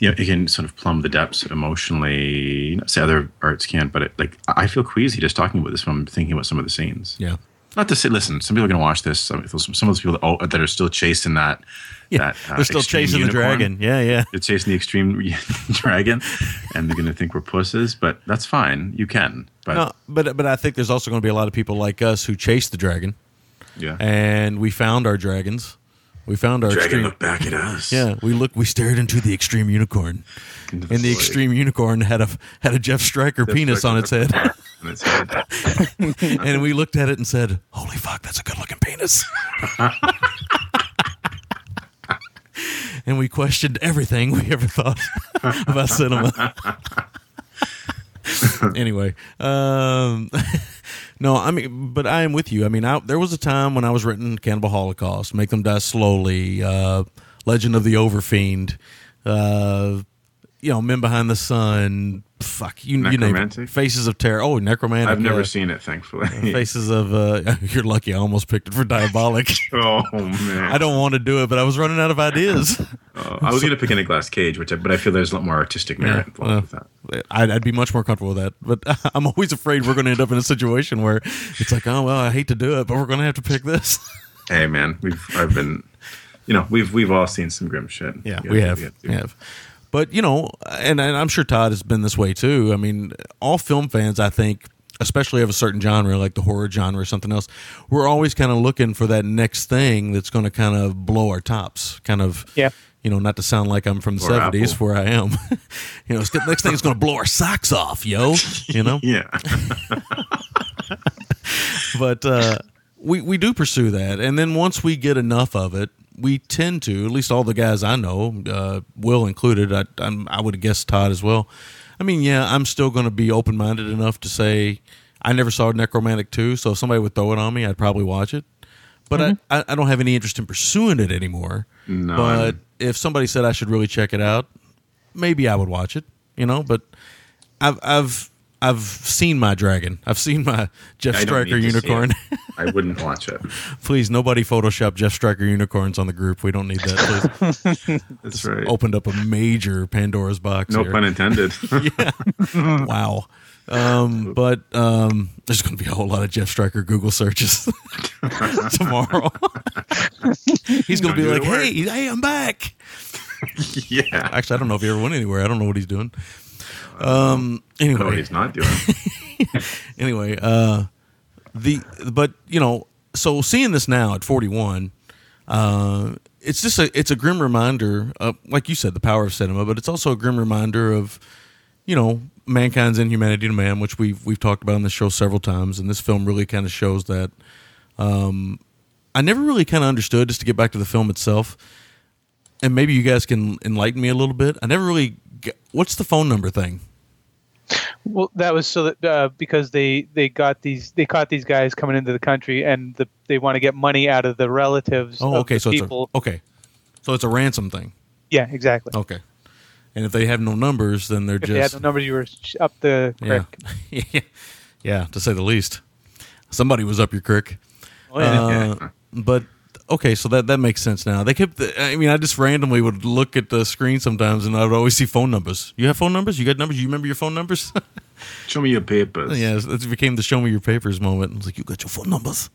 you know, it can sort of plumb the depths emotionally. Say other arts can't, but it, like I feel queasy just talking about this film, thinking about some of the scenes.
yeah.
Not to say, listen, some people are going to watch this. Some, some of those people that, that are still chasing that.
Yeah,
that, uh,
they're still chasing
unicorn.
the dragon. Yeah, yeah.
They're chasing the extreme dragon, and they're going to think we're pusses. But that's fine. You can. But
No, but but I think there's also going to be a lot of people like us who chase the dragon,
yeah,
and we found our dragons. We found our
dragon
extreme.
looked back at us.
Yeah, we look. We stared into the extreme unicorn,
Into
and the extreme unicorn had a had a Jeff Stryker
Jeff
penis on its head,
on its
and we looked at it and said, "Holy fuck, that's a good looking penis." and we questioned everything we ever thought about cinema. anyway, um, no, I mean, but I am with you. I mean, I, there was a time when I was written Cannibal Holocaust, Make Them Die Slowly, uh, Legend of the Overfiend, uh, you know, Men Behind the Sun, fuck, you, you name it. Faces of Terror. Oh, Nekromantik.
I've never
uh,
seen it, thankfully.
Faces of, uh, you're lucky I almost picked it for Diabolic.
oh man,
I don't want to do it, but I was running out of ideas.
Oh, I was going to pick in a glass cage, which I, but I feel there's a lot more artistic merit involved
well,
with that.
I'd, I'd be much more comfortable with that. But I'm always afraid we're going to end up in a situation where it's like, oh well, I hate to do it, but we're going to have to pick this.
Hey man, we've I've been, you know, we've we've all seen some grim shit.
Yeah, we have, we have. But you know, and, and I'm sure Todd has been this way too. I mean, all film fans, I think, especially of a certain genre like the horror genre or something else, we're always kind of looking for that next thing that's going to kind of blow our tops. Kind of,
Yeah.
You know, not to sound like I'm from the
Or
'70s,
Apple.
where I am. you know, the next thing is going to blow our socks off, yo. You know.
Yeah,
but uh, we we do pursue that, and then once we get enough of it, we tend to. At least all the guys I know, uh, Will included. I I'm, I would guess Todd as well. I mean, yeah, I'm still going to be open minded enough to say I never saw Nekromantik two, so if somebody would throw it on me, I'd probably watch it. But I, I I don't have any interest in pursuing it anymore.
No,
but if somebody said I should really check it out, maybe I would watch it. You know, but I've I've I've seen my dragon. I've seen my Jeff
I don't
Stryker
need to see
unicorn.
I wouldn't watch it.
Please, nobody Photoshop Jeff Stryker unicorns on the group. We don't need that. Please.
That's right.
Opened up a major Pandora's box.
No
here.
pun intended.
yeah. wow. Um, but um, there's going to be a whole lot of Jeff Stryker Google searches tomorrow. He's going to be like,
do the work.
"Hey, hey, I'm back."
yeah.
Actually, I don't know if he ever went anywhere. I don't know what he's doing. Um. Anyway,
No, he's not doing.
anyway, uh, the but you know, so seeing this now at 41, uh, it's just a it's a grim reminder, of, like you said, the power of cinema, but it's also a grim reminder of, you know, mankind's inhumanity to man, which we've we've talked about on this show several times, and this film really kind of shows that. Um, I never really kind of understood, just to get back to the film itself, and maybe you guys can enlighten me a little bit. I never really. What's the phone number thing?
Well, that was so that uh, because they they got these they caught these guys coming into the country and the, they want to get money out of the relatives.
Oh,
of
okay.
the
So
people.
it's a okay. So it's a ransom thing.
yeah, exactly.
Okay. And if they have no numbers, then they're
If they had no numbers, you were up the creek.
yeah, yeah, to say the least. Somebody was up your creek.
Oh, yeah.
Uh, but okay, so that that makes sense now. They kept. I mean, I just randomly would look at the screen sometimes, and I would always see phone numbers. You have phone numbers? You got numbers? You remember your phone numbers?
Show me your papers.
yeah, it became the show me your papers moment. It's like you got your phone numbers.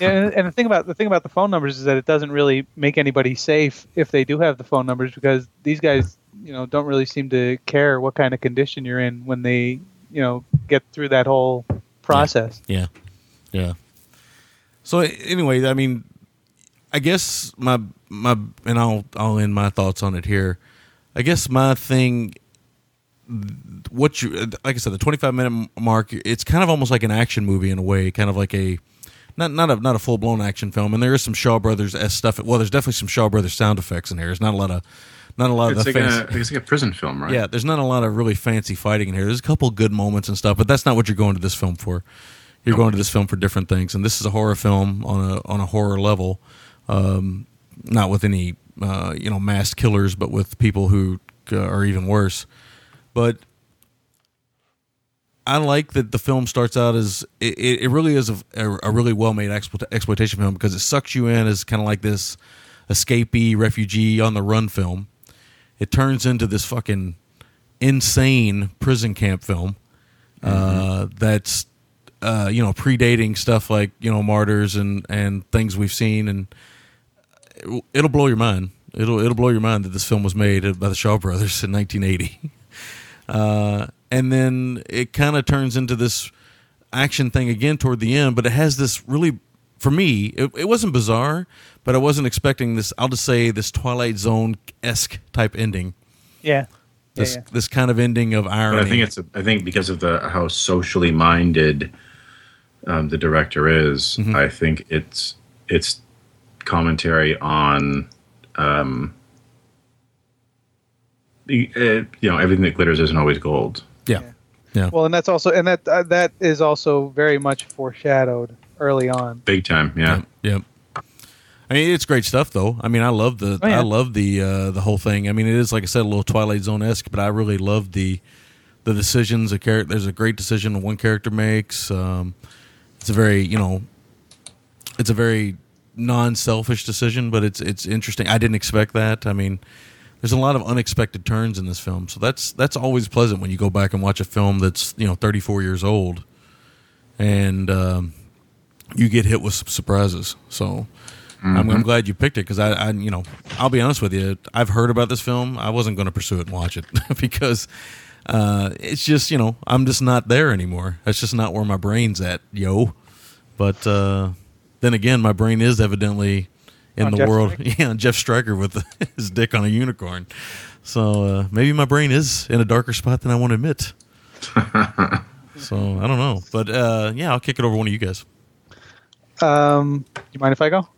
Yeah, and, and the thing about the thing about the phone numbers is that it doesn't really make anybody safe if they do have the phone numbers because these guys, you know, don't really seem to care what kind of condition you're in when they, you know, get through that whole process.
Yeah, yeah. So anyway, I mean, I guess my my and I'll I'll end my thoughts on it here. I guess my thing, what you like I said, the twenty five minute mark. It's kind of almost like an action movie in a way, kind of like a not not a not a full blown action film. And there is some Shaw Brothers s stuff. Well, there's definitely some Shaw Brothers sound effects in here. There's not a lot of not a lot
It's
of the
like,
fancy-
a, it's like a prison film, right?
yeah, there's not a lot of really fancy fighting in here. There's a couple good moments and stuff, but that's not what you're going to this film for. You're going to this film for different things, and this is a horror film on a on a horror level, um, not with any uh, you know masked killers, but with people who uh, are even worse. But I like that the film starts out as it, it really is a, a really well made exploit, exploitation film because it sucks you in as kind of like this escapee refugee on the run film. It turns into this fucking insane prison camp film uh, that's uh, you know predating stuff like you know martyrs and and things we've seen and it'll blow your mind. It'll it'll blow your mind that this film was made by the Shaw Brothers in 1980. Uh, and then it kind of turns into this action thing again toward the end, but it has this really, for me, it, it wasn't bizarre, but I wasn't expecting this. I'll just say this Twilight Zone esque type ending.
Yeah. Yeah,
This
yeah.
this kind of ending of
But. I think it's. A, I think because of the how socially minded um, the director is,
Mm-hmm.
I think it's it's commentary on. Um, uh, you know, everything that glitters isn't always gold.
yeah, yeah,
Well, and that's also and that uh, that is also very much foreshadowed early on.
Big time, yeah.
Yep. I mean, it's great stuff, though. I mean, I love the
Oh, yeah.
I love the uh, the whole thing. I mean, it is like I said, a little Twilight Zone esque, but I really love the the decisions. A character, there's a great decision one character makes. Um, it's a very you know, it's a very non selfish decision, but it's it's interesting. I didn't expect that. I mean, there's a lot of unexpected turns in this film, so that's that's always pleasant when you go back and watch a film that's you know 34 years old, and um, you get hit with some surprises. So I'm, I'm glad you picked it because I, I, you know, I'll be honest with you. I've heard about this film. I wasn't going to pursue it and watch it because uh, it's just, you know, I'm just not there anymore. That's just not where my brain's at, yo. But uh, then again, my brain is evidently in
On
the
Jeff
world.
Stryker?
Yeah, on Jeff Stryker with his dick on a unicorn. So uh, maybe my brain is in a darker spot than I want to admit. so I don't know, but uh, yeah, I'll kick it over to one of you guys.
Um, you mind if I go?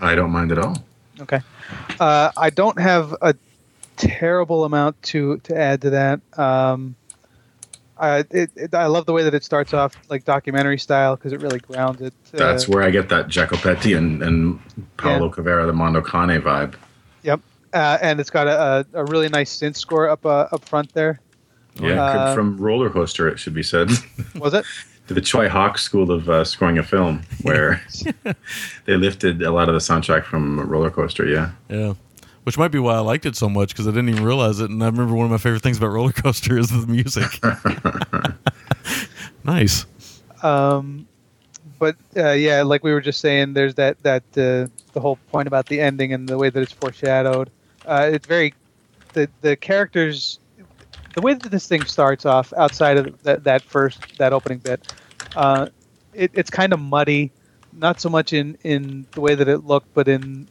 I don't mind at all.
Okay. Uh, I don't have a terrible amount to to add to that. Um, I it, it, I love the way that it starts off like documentary style because it really grounds it. uh,
That's where I get that Jacopetti and, and Paolo Cavara, the Mondo Cane vibe.
Yep. Uh, and it's got a, a, a really nice synth score up uh, up front there.
Yeah,
Uh,
from Roller Coaster, it should be said.
Was it?
to the Choi Hawk School of uh, Scoring a Film, where they lifted a lot of the soundtrack from Roller Coaster. Yeah.
Yeah. Which might be why I liked it so much because I didn't even realize it. And I remember one of my favorite things about Roller Coaster is the music. nice.
Um, but uh, yeah, like we were just saying, there's that that uh, the whole point about the ending and the way that it's foreshadowed. Uh, it's very the the characters, the way that this thing starts off outside of that that first that opening bit, uh, it, it's kind of muddy. Not so much in in the way that it looked, but in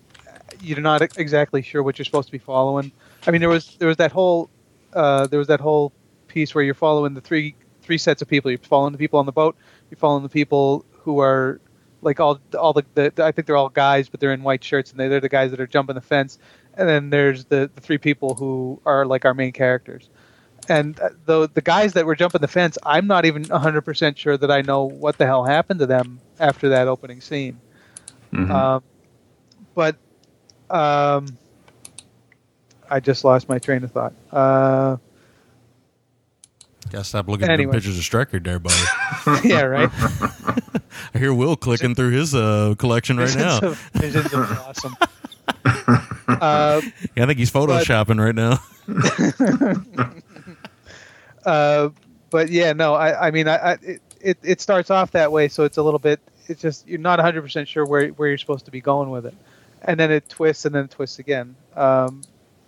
you're not exactly sure what you're supposed to be following. I mean, there was there was that whole uh, there was that whole piece where you're following the three three sets of people. You're following the people on the boat. You're following the people who are like all all the, the I think they're all guys, but they're in white shirts, and they're, they're the guys that are jumping the fence. And then there's the, the three people who are like our main characters. And uh, the the guys that were jumping the fence, I'm not even 100% sure that I know what the hell happened to them after that opening scene.
Mhm.
Um, but um, I just lost my train of thought. Uh,
Gotta stop looking
Anyway.
at the pictures of Stryker there, buddy.
yeah, right.
I hear Will clicking through his uh, collection right now.
Visions of- Visions of Blossom. uh,
Yeah, I think he's photoshopping right now.
uh, but yeah, no, I, I mean, I, I it, it, it starts off that way, so it's a little bit. It's just you're not 100 percent sure where where you're supposed to be going with it, and then it twists and then it twists again. Um,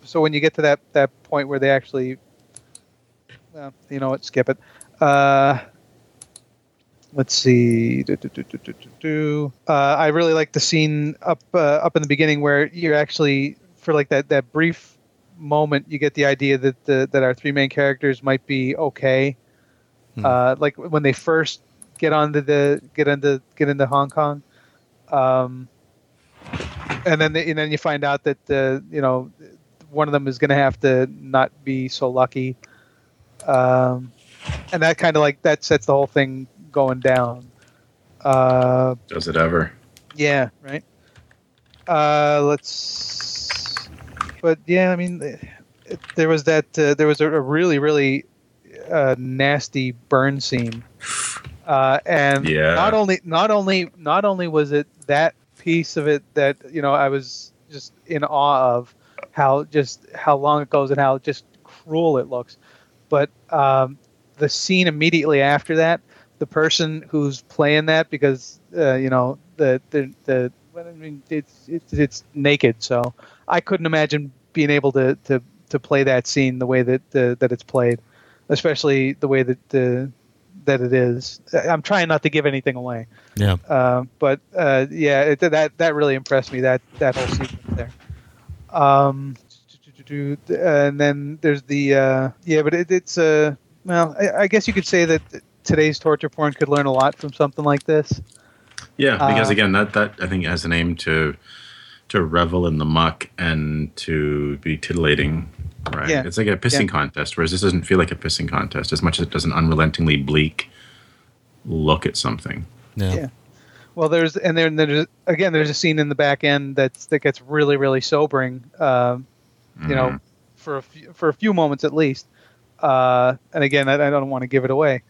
so when you get to that that point where they actually, well, you know what, skip it. Uh, let's see. Do, do, do. Uh, I really like the scene up uh, up in the beginning where you're actually for like that that brief moment you get the idea that the that our three main characters might be okay. Uh, like when they first get onto the get into get into Hong Kong, um, and then they, and then you find out that the you know one of them is going to have to not be so lucky, um, and that kind of like that sets the whole thing going down. Uh,
Does it ever?
yeah, right. Uh, let's. But yeah, I mean, it, there was that. Uh, there was a, a really, really uh, nasty burn scene, uh, and
Yeah.
not only, not only, not only was it that piece of it that you know I was just in awe of how just how long it goes and how just cruel it looks, but um, the scene immediately after that, the person who's playing that because uh, you know the the the I mean it's it's it's naked, so I couldn't imagine being able to to to play that scene the way that the, that it's played, especially the way that the that it is. I'm trying not to give anything away.
Yeah.
Uh, but uh, yeah, it, that that really impressed me. That that whole sequence there. Um, and then there's the uh, yeah, but it, it's uh, well, I, I guess you could say that today's torture porn could learn a lot from something like this.
Yeah, because
Uh,
again, that that I think has an aim to to revel in the muck and to be tittillating. Right.
Yeah.
It's like a pissing
Yeah.
contest, whereas this doesn't feel like a pissing contest as much as it does an unrelentingly bleak look at something.
Yeah.
Yeah. Well, there's and then there's again there's a scene in the back end that's that gets really really sobering. Um, you know, for a few, for a few moments at least. Uh, and again, I, I don't want to give it away.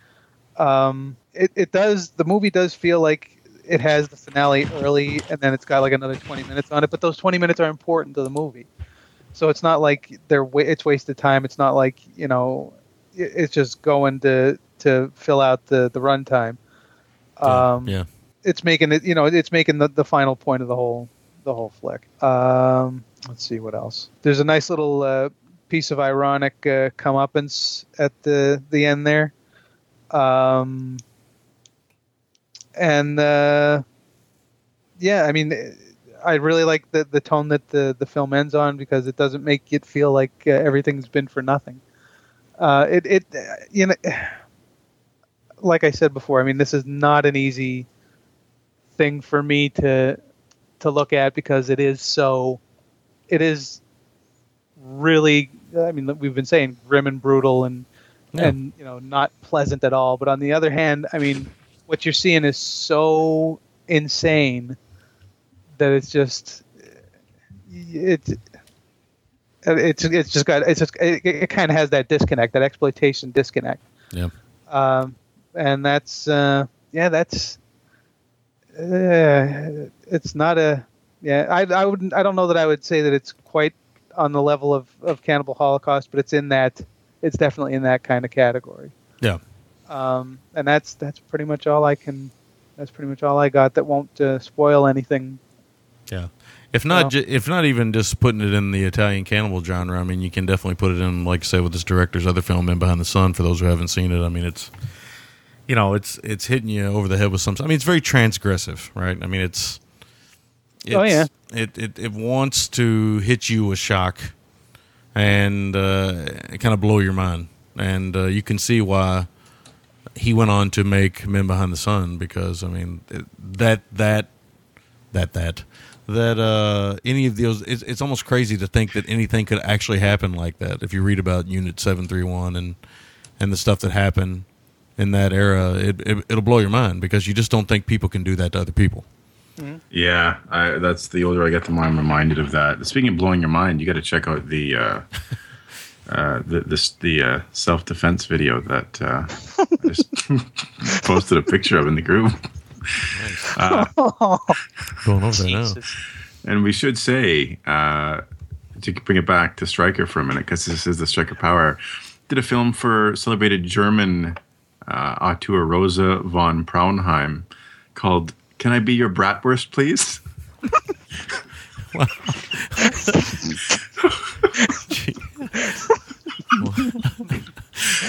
Um, it it does the movie does feel like it has the finale early, and then it's got like another 20 minutes on it. But those 20 minutes are important to the movie, so it's not like they're wa- it's wasted time. It's not like you know, it's just going to to fill out the the runtime. Um,
yeah.
it's making it you know it's making the, the final point of the whole the whole flick um let's see what else there's a nice little uh, piece of ironic uh, comeuppance at the the end there um and uh yeah i mean i really like the the tone that the the film ends on because it doesn't make it feel like uh, everything's been for nothing uh it it uh, you know like I said before, I mean, this is not an easy thing for me to to look at because it is so, it is really. I mean, we've been saying grim and brutal and
Yeah.
and you know not pleasant at all. But on the other hand, I mean, what you're seeing is so insane that it's just it. uh, it's it's just got it's just it, it kind of has that disconnect, that exploitation disconnect.
Yeah.
Um, and that's uh, yeah, that's uh, it's not a yeah. I I wouldn't I don't know that I would say that it's quite on the level of of Cannibal Holocaust, but it's in that it's definitely in that kind of category.
Yeah.
Um, and that's that's pretty much all I can. That's pretty much all I got that won't uh, spoil anything.
Yeah. If not,
Well-
ju- if not even just putting it in the Italian cannibal genre, I mean, you can definitely put it in, like I say, with this director's other film, "Men Behind the Sun." For those who haven't seen it, I mean, it's you know, it's it's hitting you over the head with some. I mean, it's very transgressive, right? I mean, it's, it's
Oh, yeah.
it, it it wants to hit you with shock and uh, kind of blow your mind, and uh, you can see why he went on to make Men Behind the Sun because I mean it, that that that that that uh any of those it's, it's almost crazy to think that anything could actually happen like that if you read about unit 731 and and the stuff that happened in that era it, it it'll blow your mind because you just don't think people can do that to other people
Yeah, I, that's the older I get, the more I'm reminded of that. Speaking of blowing your mind, you got to check out the uh, uh, the this, the uh, self defense video that uh, I just posted a picture of in the group. Uh,
going over there now.
And we should say uh, to bring it back to Stryker for a minute, because this is the Stryker Power. Did a film for celebrated German uh, auteur Rosa von Praunheim called "Can I Be Your Bratwurst, Please?"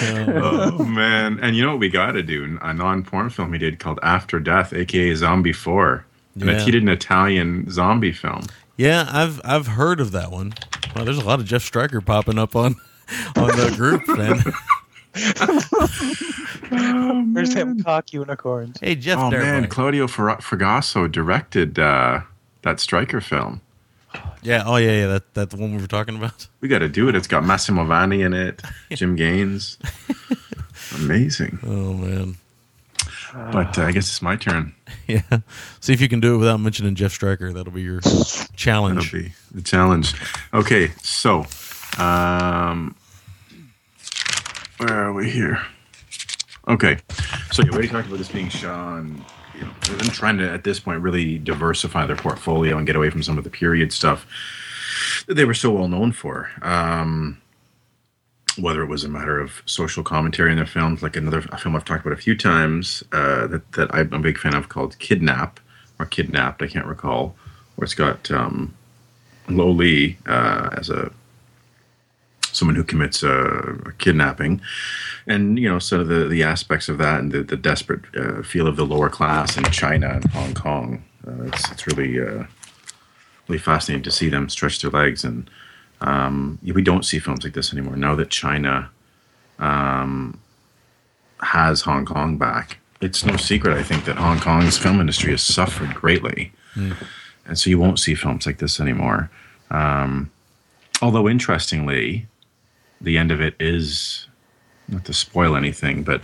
oh man! And you know what we got to do? A non-porn film he did called After Death, aka Zombie Four. And
Yeah.
he did an Italian zombie film.
yeah i've i've heard of that one well there's a lot of jeff Stryker popping up on on the group man
Where's them cock unicorns?
hey jeff
oh
there,
man. Claudio Fer- Fragasso directed uh, that Stryker film.
Yeah oh yeah yeah that that's the one we were talking about
We got to do it. It's got Massimo Vanni in it, Jim Gaines. Amazing.
oh man
But uh, I guess it's my turn.
Yeah. See if you can do it without mentioning Jeff Stryker. That'll be your challenge.
That'll be the challenge. Okay, so um, where are we here? Okay, so yeah, we already talked about this being Sean. You know, trying to at this point really diversify their portfolio and get away from some of the period stuff that they were so well known for. Um, whether it was a matter of social commentary in their films, like another film I've talked about a few times uh, that that I'm a big fan of called Kidnap or Kidnapped, I can't recall, where it's got um, Lo Lieh uh, as a someone who commits a, a kidnapping, and you know, sort of the, the aspects of that and the, the desperate uh, feel of the lower class in China and Hong Kong. Uh, it's it's really uh, really fascinating to see them stretch their legs, and um, we don't see films like this anymore now that China um, has Hong Kong back. It's no secret, I think, that Hong Kong's film industry has suffered greatly and so you won't see films like this anymore. Um, although interestingly, the end of it is not to spoil anything, but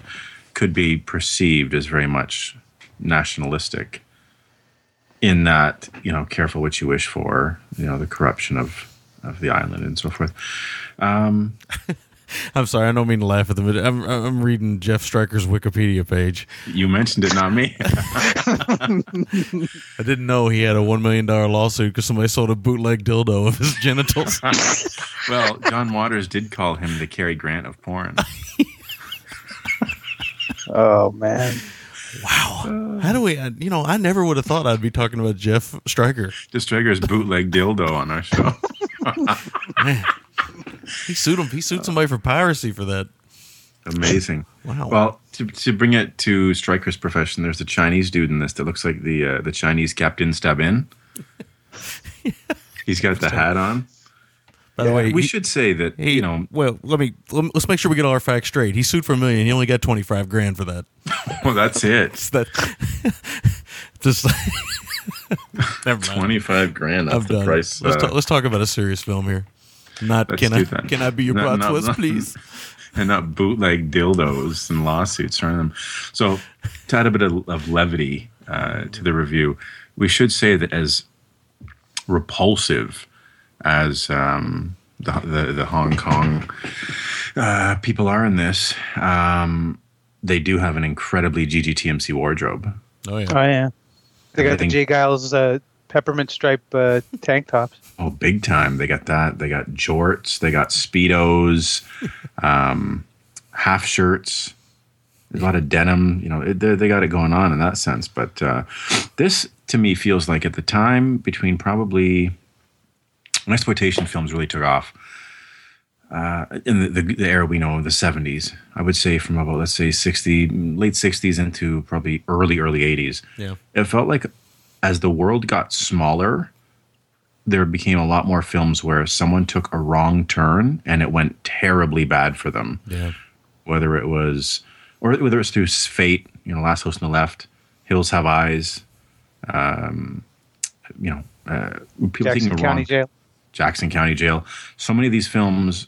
could be perceived as very much nationalistic. In that, you know, careful what you wish for, you know, the corruption of of the island and so forth. Um,
I'm sorry, I don't mean to laugh at them. video. I'm, I'm reading Jeff Stryker's Wikipedia page.
you mentioned it, not me.
I didn't know he had a $1 million lawsuit because somebody sold a bootleg dildo of his genitals.
well, John Waters did call him the Cary Grant of porn.
Oh man.
wow. How do we, uh, you know, I never would have thought I'd be talking about Jeff Stryker.
Jeff Stryker's bootleg dildo on our show.
He sued him. He sued somebody for piracy for that.
Amazing.
Wow.
Well, to, to bring it to Stryker's profession, there's a Chinese dude in this that looks like the uh, the Chinese Captain Stubing. He's got the hat on.
By the way,
we
he-
should say that
He,
you know.
well, let me, let me- let's make sure we get all our facts straight. He sued for a million. He only got 25 grand for that.
Well, that's it.
That just never mind.
Twenty five grand. That's
I've
the
done.
price.
Let's,
uh,
ta- let's talk about a serious film here. Not
let's
can I
that.
can I be your
No, no,
bratwurst,
no.
please?
and not bootleg dildos and lawsuits surrounding them. So, to add a bit of, of levity uh, to the review, we should say that as repulsive as um, the the, the Hong Kong uh, people are in this, um, they do have an incredibly GGTMC wardrobe.
Oh yeah.
Oh yeah, they got
Everything-
the J. Giles uh, peppermint stripe uh, tank tops.
Oh, big time! They got that. They got jorts. They got speedos, um, half shirts. There's a lot of denim. You know, it, they, they got it going on in that sense. But uh, this, to me, feels like at the time between probably when exploitation films really took off uh, in the, the, the era we know, of the 70s. I would say from about let's say 60, late 60s into probably early early 80s.
Yeah.
It felt like as the world got smaller, there became a lot more films where someone took a wrong turn and it went terribly bad for them.
Yeah.
Whether it was, or whether it was through fate, you know, Last House on the Left, Hills Have Eyes, um, you know, uh, people taking
Jackson
a
County
wrong,
Jail.
Jackson County Jail. So many of these films,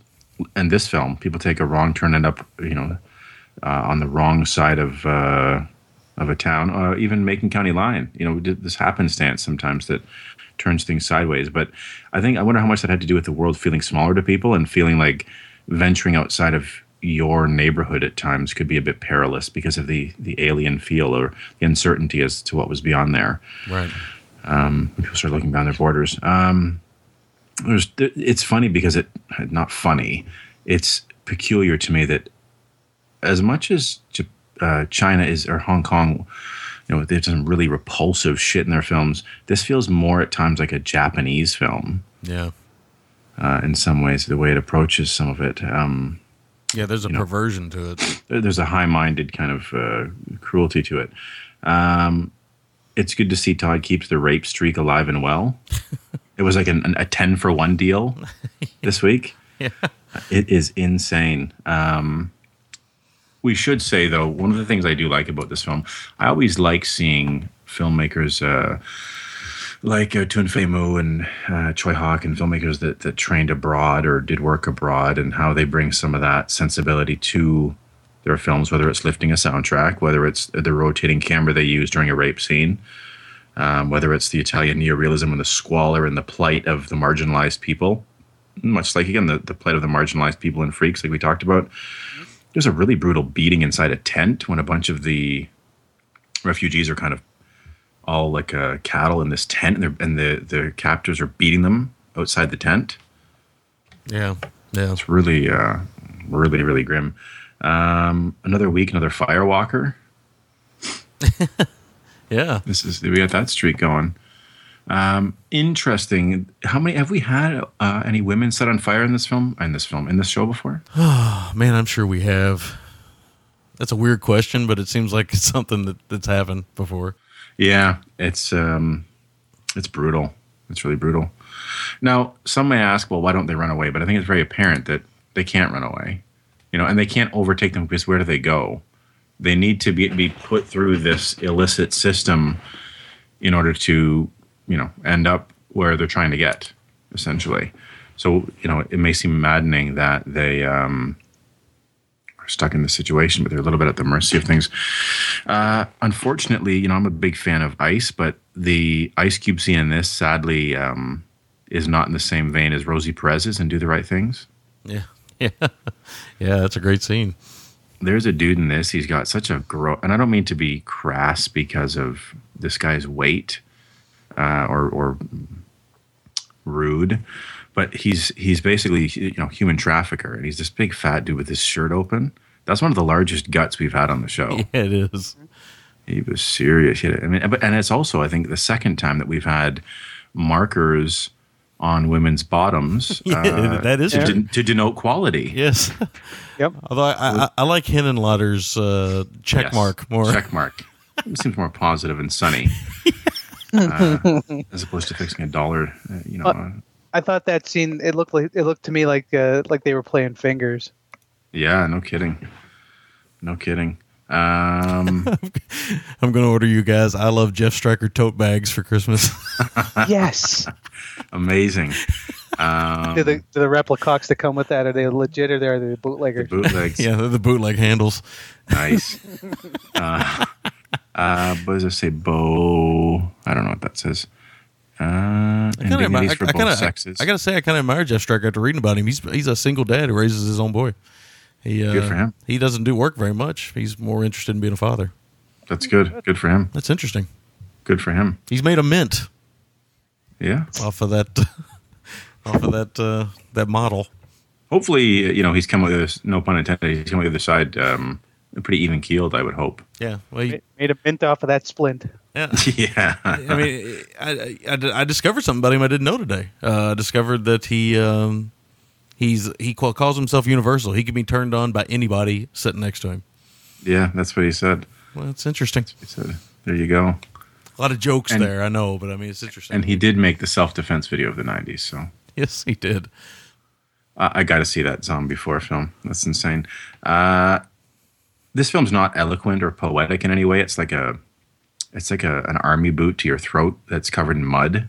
and this film, people take a wrong turn, and end up, you know, uh, on the wrong side of uh, of a town, or even Macon County line. You know, this happenstance sometimes that turns things sideways. But I think I wonder how much that had to do with the world feeling smaller to people and feeling like venturing outside of your neighborhood at times could be a bit perilous because of the the alien feel or the uncertainty as to what was beyond there
Right.
um, people start looking beyond their borders. Um, there's, it's funny because it not funny. It's peculiar to me that as much as J- uh, China is or Hong Kong, you know, they've done really repulsive shit in their films. This feels more at times like a Japanese film
Yeah.
uh, in some ways. The way it approaches some of it. Um,
Yeah. There's a
You know.
perversion to it.
there's a high-minded kind of uh, cruelty to it. Um, it's good to see Todd keeps the rape streak alive and well. it was like an, a ten for one deal this week.
Yeah.
It is insane. Um, we should say though, one of the things I do like about this film, I always like seeing filmmakers uh, like uh, Tun Fei Mou and uh, Choi Hawk and filmmakers that, that trained abroad or did work abroad and how they bring some of that sensibility to their films, whether it's lifting a soundtrack, whether it's the rotating camera they use during a rape scene, um, whether it's the Italian neorealism and the squalor and the plight of the marginalized people, much like again the, the plight of the marginalized people in Freaks, like we talked about. There's a really brutal beating inside a tent when a bunch of the refugees are kind of all like uh, cattle in this tent, and, they're, and the the captors are beating them outside the tent.
Yeah. Yeah.
It's really, uh, really, really grim. Um, another week, another firewalker.
Yeah.
This is we got that streak going. Um, interesting. How many have we had? Uh, any women set on fire in this film? In this film? In this show before?
Oh, man, I'm sure we have. That's a weird question, but it seems like it's something that, that's happened before.
Yeah, it's um, it's brutal. It's really brutal. Now, some may ask, well, why don't they run away? But I think it's very apparent that they can't run away. You know, and they can't overtake them because where do they go? They need to be be put through this illicit system in order to, you know, end up where they're trying to get, essentially. So, you know, it may seem maddening that they um, are stuck in this situation, but they're a little bit at the mercy of things. Uh, unfortunately, you know, I'm a big fan of Ice, but the Ice Cube scene in this, sadly, um, is not in the same vein as Rosie Perez's and Do the Right Things.
Yeah. Yeah. Yeah. That's a great scene.
There's a dude in this. He's got such a gross, and I don't mean to be crass because of this guy's weight uh, or or rude, but he's he's basically you know human trafficker, and he's this big fat dude with his shirt open. That's one of the largest guts we've had on the show.
Yeah, it is.
He was serious. He had- I mean, but and it's also I think the second time that we've had markers on women's bottoms. uh,
that is
to, de- to denote quality.
Yes.
Yep.
Although I, I, I like Henenlotter's uh, check
Yes.
mark more.
Check mark. Seems more positive and sunny, uh, as opposed to fixing a dollar. Uh, you know.
Uh,
uh,
I thought that scene. It looked like it looked to me like uh, like they were playing fingers.
yeah. No kidding. No kidding. Um,
I'm going to order you guys. I love Jeff Stryker tote bags for Christmas.
yes.
amazing. Um,
do the do the replicocks that come with that are they legit or are they bootleggers?
bootlegs.
yeah, they're the bootleg handles.
Nice. uh, uh, what does it say? Bo. I don't know what that says. Uh,
I kind of,
indignities
I,
for both
kinda,
sexes.
I, gotta say, I kind of admire Jeff Stryker after reading about him. He's he's a single dad who raises his own boy. He, uh,
Good for him.
He doesn't do work very much. He's more interested in being a father.
That's good. Good for him.
That's interesting.
Good for him.
He's made a mint
Yeah.
off of that, off of that uh, that model.
Hopefully, you know, he's come with this. No pun intended. He's come with the other side. Um, pretty even keeled. I would hope.
Yeah. Well, he,
Made a mint off of that splint.
yeah.
yeah.
I mean, I, I, I discovered something about him I didn't know today. Uh, I discovered that he um, he's he call, calls himself universal. He can be turned on by anybody sitting next to him.
yeah, that's what he said.
Well, it's interesting.
He said, "There you go."
A lot of jokes
And-
there, I know, but I mean, it's interesting.
And he did make the self defense video of the '90s. So
yes, he did.
I, I got to see that Zombie Four film. That's insane. Uh, this film's not eloquent or poetic in any way. It's like a, it's like a, an army boot to your throat that's covered in mud.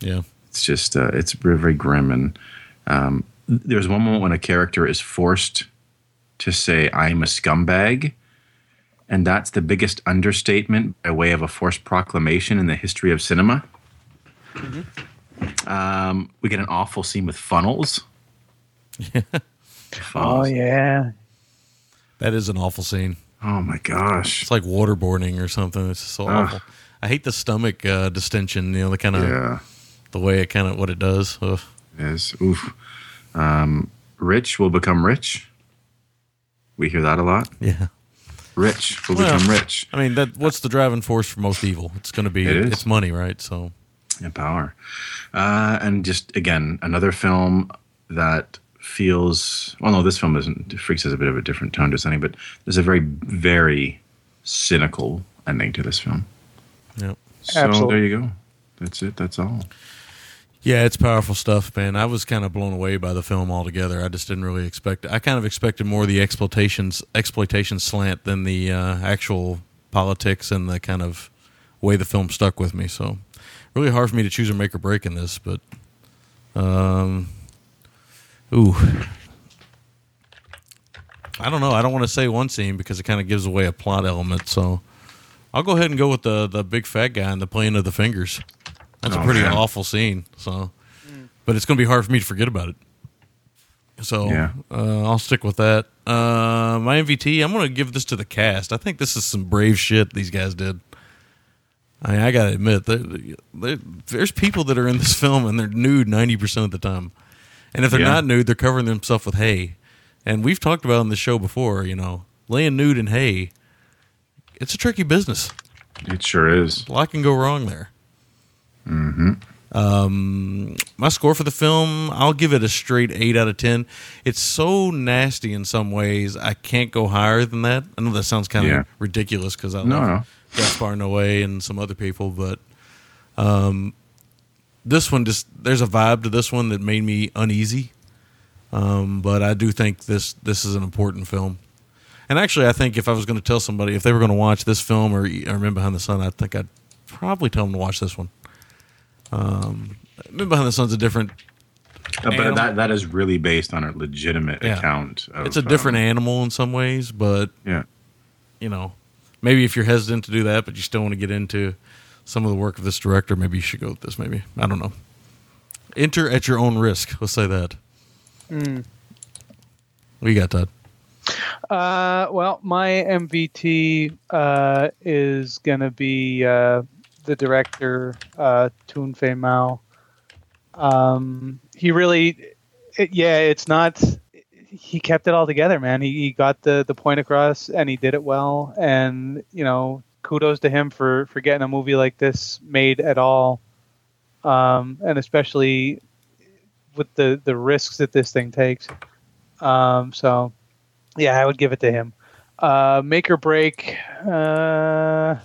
Yeah.
It's just, uh, it's very, very grim. And um, there's one moment when a character is forced to say, "I'm a scumbag," and that's the biggest understatement by way of a forced proclamation in the history of cinema. Um, we get an awful scene with funnels.
Oh yeah.
That is an awful scene.
Oh my gosh.
It's like waterboarding or something. It's so
Ugh.
awful. I hate the stomach uh, distension. You know, the kind of
Yeah,
the way it kind of what it does. Ugh.
is. Oof. Um, rich will become rich. We hear that a lot.
Yeah.
Rich will
Well,
become rich.
I mean, that what's the driving force for most evil? It's going to be
It is.
it's money, right? So
and power. Uh, and just again, another film that feels well. No, this film isn't. Freaks has a bit of a different tone to its ending, but there's a very, very cynical ending to this film.
yeah.
So
Absolutely.
there you go. That's it. That's all.
Yeah, it's powerful stuff, man. I was kind of blown away by the film altogether. I just didn't really expect. I kind of expected more of the exploitations exploitation slant than the uh, actual politics and the kind of way the film stuck with me. So, really hard for me to choose a make or break in this, but um, ooh, I don't know. I don't want to say one scene because it kind of gives away a plot element. So, I'll go ahead and go with the the big fat guy and the playing of the fingers. That's a
Oh,
pretty
man.
awful scene. So, but it's going to be hard for me to forget about it. So
Yeah.
uh, I'll stick with that. Uh, my MVT, I'm going to give this to the cast. I think this is some brave shit these guys did. I, mean, I got to admit, there- there- there's people that are in this film and they're nude 90% of the time. And if they're
Yeah.
not nude, they're covering themselves with hay. And we've talked about on the show before, you know, laying nude in hay, it's a tricky business.
It sure is.
A lot can go wrong there. Mm-hmm. Um, my score for the film, I'll give it a straight eight out of ten. It's so nasty in some ways, I can't go higher than that. I know that sounds kind of
Yeah.
ridiculous because I
No,
love
no.
Gaspar Noé and some other people, but um, this one just there's a vibe to this one that made me uneasy. Um, but I do think this this is an important film. And actually, I think if I was going to tell somebody if they were going to watch this film or, or Men Behind the Sun, I think I'd probably tell them to watch this one. Um, Men Behind the Sun's a different.
But that that is really based on a legitimate
Yeah.
account. Of,
It's a different
um,
animal in some ways, but
yeah.
you know, maybe if you're hesitant to do that, but you still want to get into some of the work of this director, maybe you should go with this. Maybe I don't know. Enter at your own risk. Let's say that. What you got, Todd?
Uh, well, my MVT uh, is gonna be uh, the director, uh, Tun Fei Mou. Um, he really, it, yeah, it's not. He kept it all together, man. He, he got the the point across, and he did it well. And you know, kudos to him for for getting a movie like this made at all, um, and especially with the the risks that this thing takes. Um, so yeah, I would give it to him. Uh, make or break. Uh,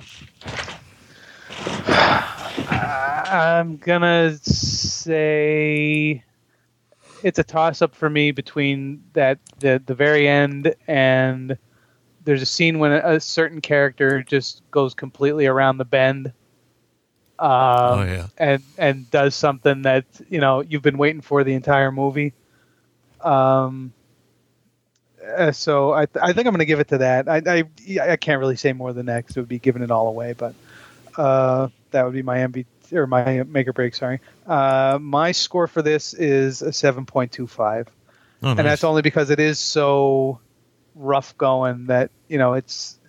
I'm gonna say it's a toss up for me between that the the very end and there's a scene when a, a certain character just goes completely around the bend. Um,
Oh, yeah.
and and does something that you know you've been waiting for the entire movie. Um, uh, so I, th- I think I'm going to give it to that. I, I I can't really say more than that 'cause it would be giving it all away, but uh, that would be my MV- or my make or break. Sorry, uh, my score for this is a seven point two five,
Oh,
and
nice.
that's only because it is so rough going that you know it's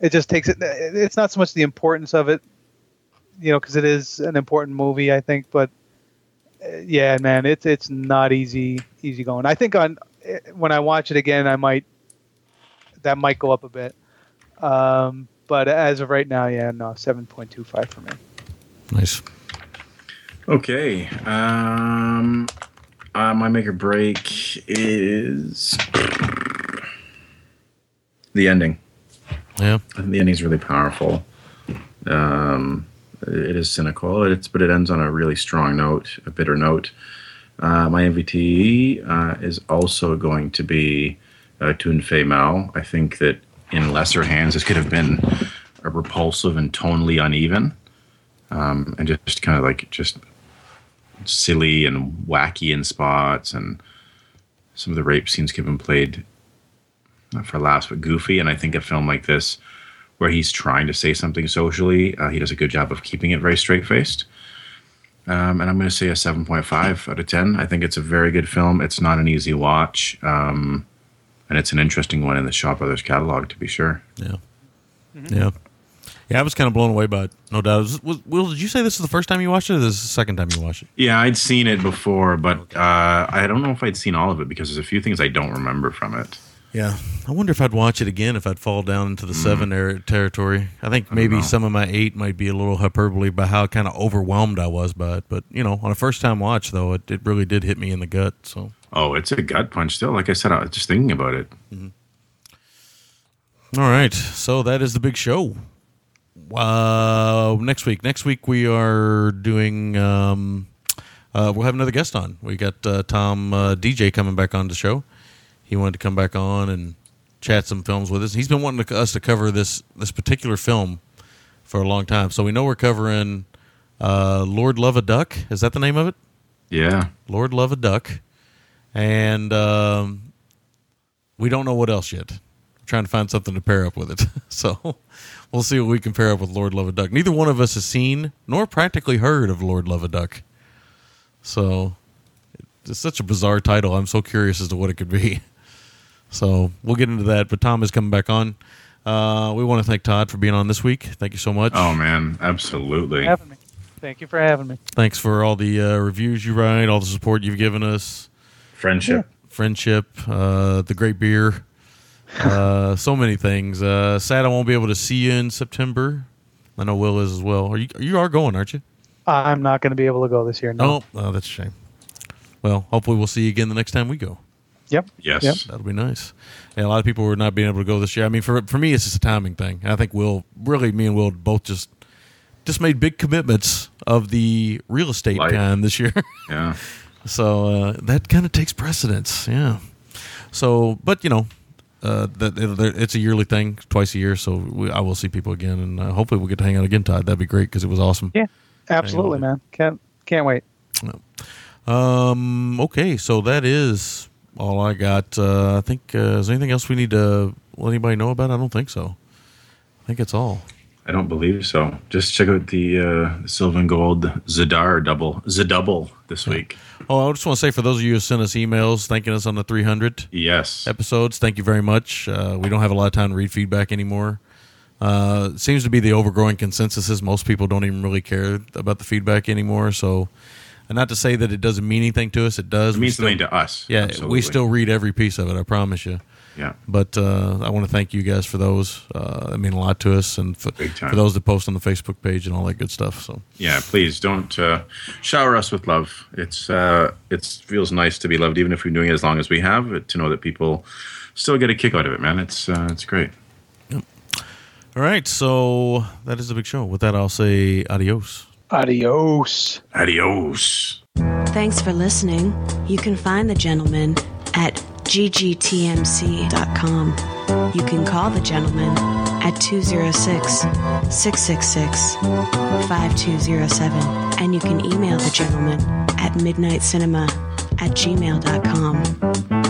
it just takes it. It's not so much the importance of it, you know, because it is an important movie, I think, but uh, yeah, man, it's it's not easy easy going. I think on eh, when I watch it again, I might that might go up a bit. Um, but as of right now, yeah, no, seven point two five for me.
Nice.
Okay. Um, uh, my make or break is the ending.
Yeah.
I think the ending's really powerful. Um, it is cynical, it's but it ends on a really strong note, a bitter note. Uh, my MVT uh, is also going to be uh, Tun Fei Mou. I think that in lesser hands, this could have been a repulsive and tonally uneven, um, and just kind of like just silly and wacky in spots, and some of the rape scenes could have been played for laughs, but goofy. And I think a film like this, where he's trying to say something socially, uh, he does a good job of keeping it very straight faced. Um, and I'm going to say a 7.5 out of 10. I think it's a very good film. It's not an easy watch. Um, and it's an interesting one in the Shaw Brothers catalog, to be sure.
Yeah. Yeah. Yeah, I was kind of blown away by it, no doubt. Was, was, Will, did you say this is the first time you watched it or this is the second time you watched it?
Yeah, I'd seen it before, but uh, I don't know if I'd seen all of it because there's a few things I don't remember from it.
Yeah. I wonder if I'd watch it again if I'd fall down into the
Mm.
seven er- territory. I think maybe
know.
some of my eight might be a little hyperbole by how kind of overwhelmed I was by it. But, you know, on a first time watch, though, it, it really did hit me in the gut. So,
Oh, it's a gut punch still. Like I said, I was just thinking about it.
all right. So that is the big show. Uh, next week. Next week, we are doing. Um, uh, we'll have another guest on. We got uh, Tom uh, DJ coming back on the show. He wanted to come back on and chat some films with us. He's been wanting to, us to cover this this particular film for a long time. So we know we're covering uh, Lord Love a Duck. Is that the name of it?
Yeah.
Lord Love a Duck, and um, we don't know what else yet. We're trying to find something to pair up with it. so we'll see what we can pair up with Lord Love a Duck. Neither one of us has seen nor practically heard of Lord Love a Duck. So it's such a bizarre title. I'm so curious as to what it could be. So we'll get into that. But Tom is coming back on. Uh, we want to thank Todd for being on this week. Thank you so much.
Oh, man. Absolutely.
Having me. Thank you for having me.
Thanks for all the uh, reviews you write, all the support you've given us.
Friendship.
friendship, uh, the great beer, uh, so many things. Uh, sad I won't be able to see you in September. I know Will is as well. Are you you are going, aren't you?
I'm not going to be able to go this year. No.
Oh, oh, that's a shame. Well, hopefully we'll see you again the next time we go.
Yep.
Yes.
Yep.
That'll be nice. Yeah, a lot of people were not being able to go this year. I mean, for for me, it's just a timing thing. I think Will, really, me and Will both just just made big commitments of the real estate
Life.
kind this year.
Yeah.
So uh, that kind of takes precedence, yeah. So, but you know, uh, that it- it's a yearly thing, twice a year. So we, I will see people again, and uh, hopefully we'll get to hang out again, Todd. That'd be great because it was awesome.
Yeah. Absolutely, man. Can't can't wait.
Um. Okay, so that is all I got. Uh, I think. Uh, is there anything else we need to let anybody know about? I don't think so. I think it's all.
I don't believe so. Just check out the uh, Silver and Gold Zadar double, Zadouble this week.
Oh, I just want to say for those of you who sent us emails thanking us on the 300
Yes.
episodes, thank you very much. Uh, we don't have a lot of time to read feedback anymore. Uh, seems to be the overgrowing consensus is most people don't even really care about the feedback anymore. So, and not to say that it doesn't mean anything to us, it does.
It means
still-
something to us.
Yeah,
Absolutely.
we still read every piece of it. I promise you.
Yeah.
But uh, I want to thank you guys for those. Uh, I mean a lot to us, and for,
Big time.
for those that post on the Facebook page and all that good stuff. So
Yeah, please don't uh, shower us with love. It's uh, it feels nice to be loved, even if we're doing it as long as we have. To know that people still get a kick out of it, man. It's uh, it's great.
all right, so that is the big show. With that, I'll say adios.
Adios.
Adios.
Thanks for listening. You can find the gentleman at ggtmc.com. You can call the gentleman at 206 666 5207. And you can email the gentleman at midnitecinema at gmail.com.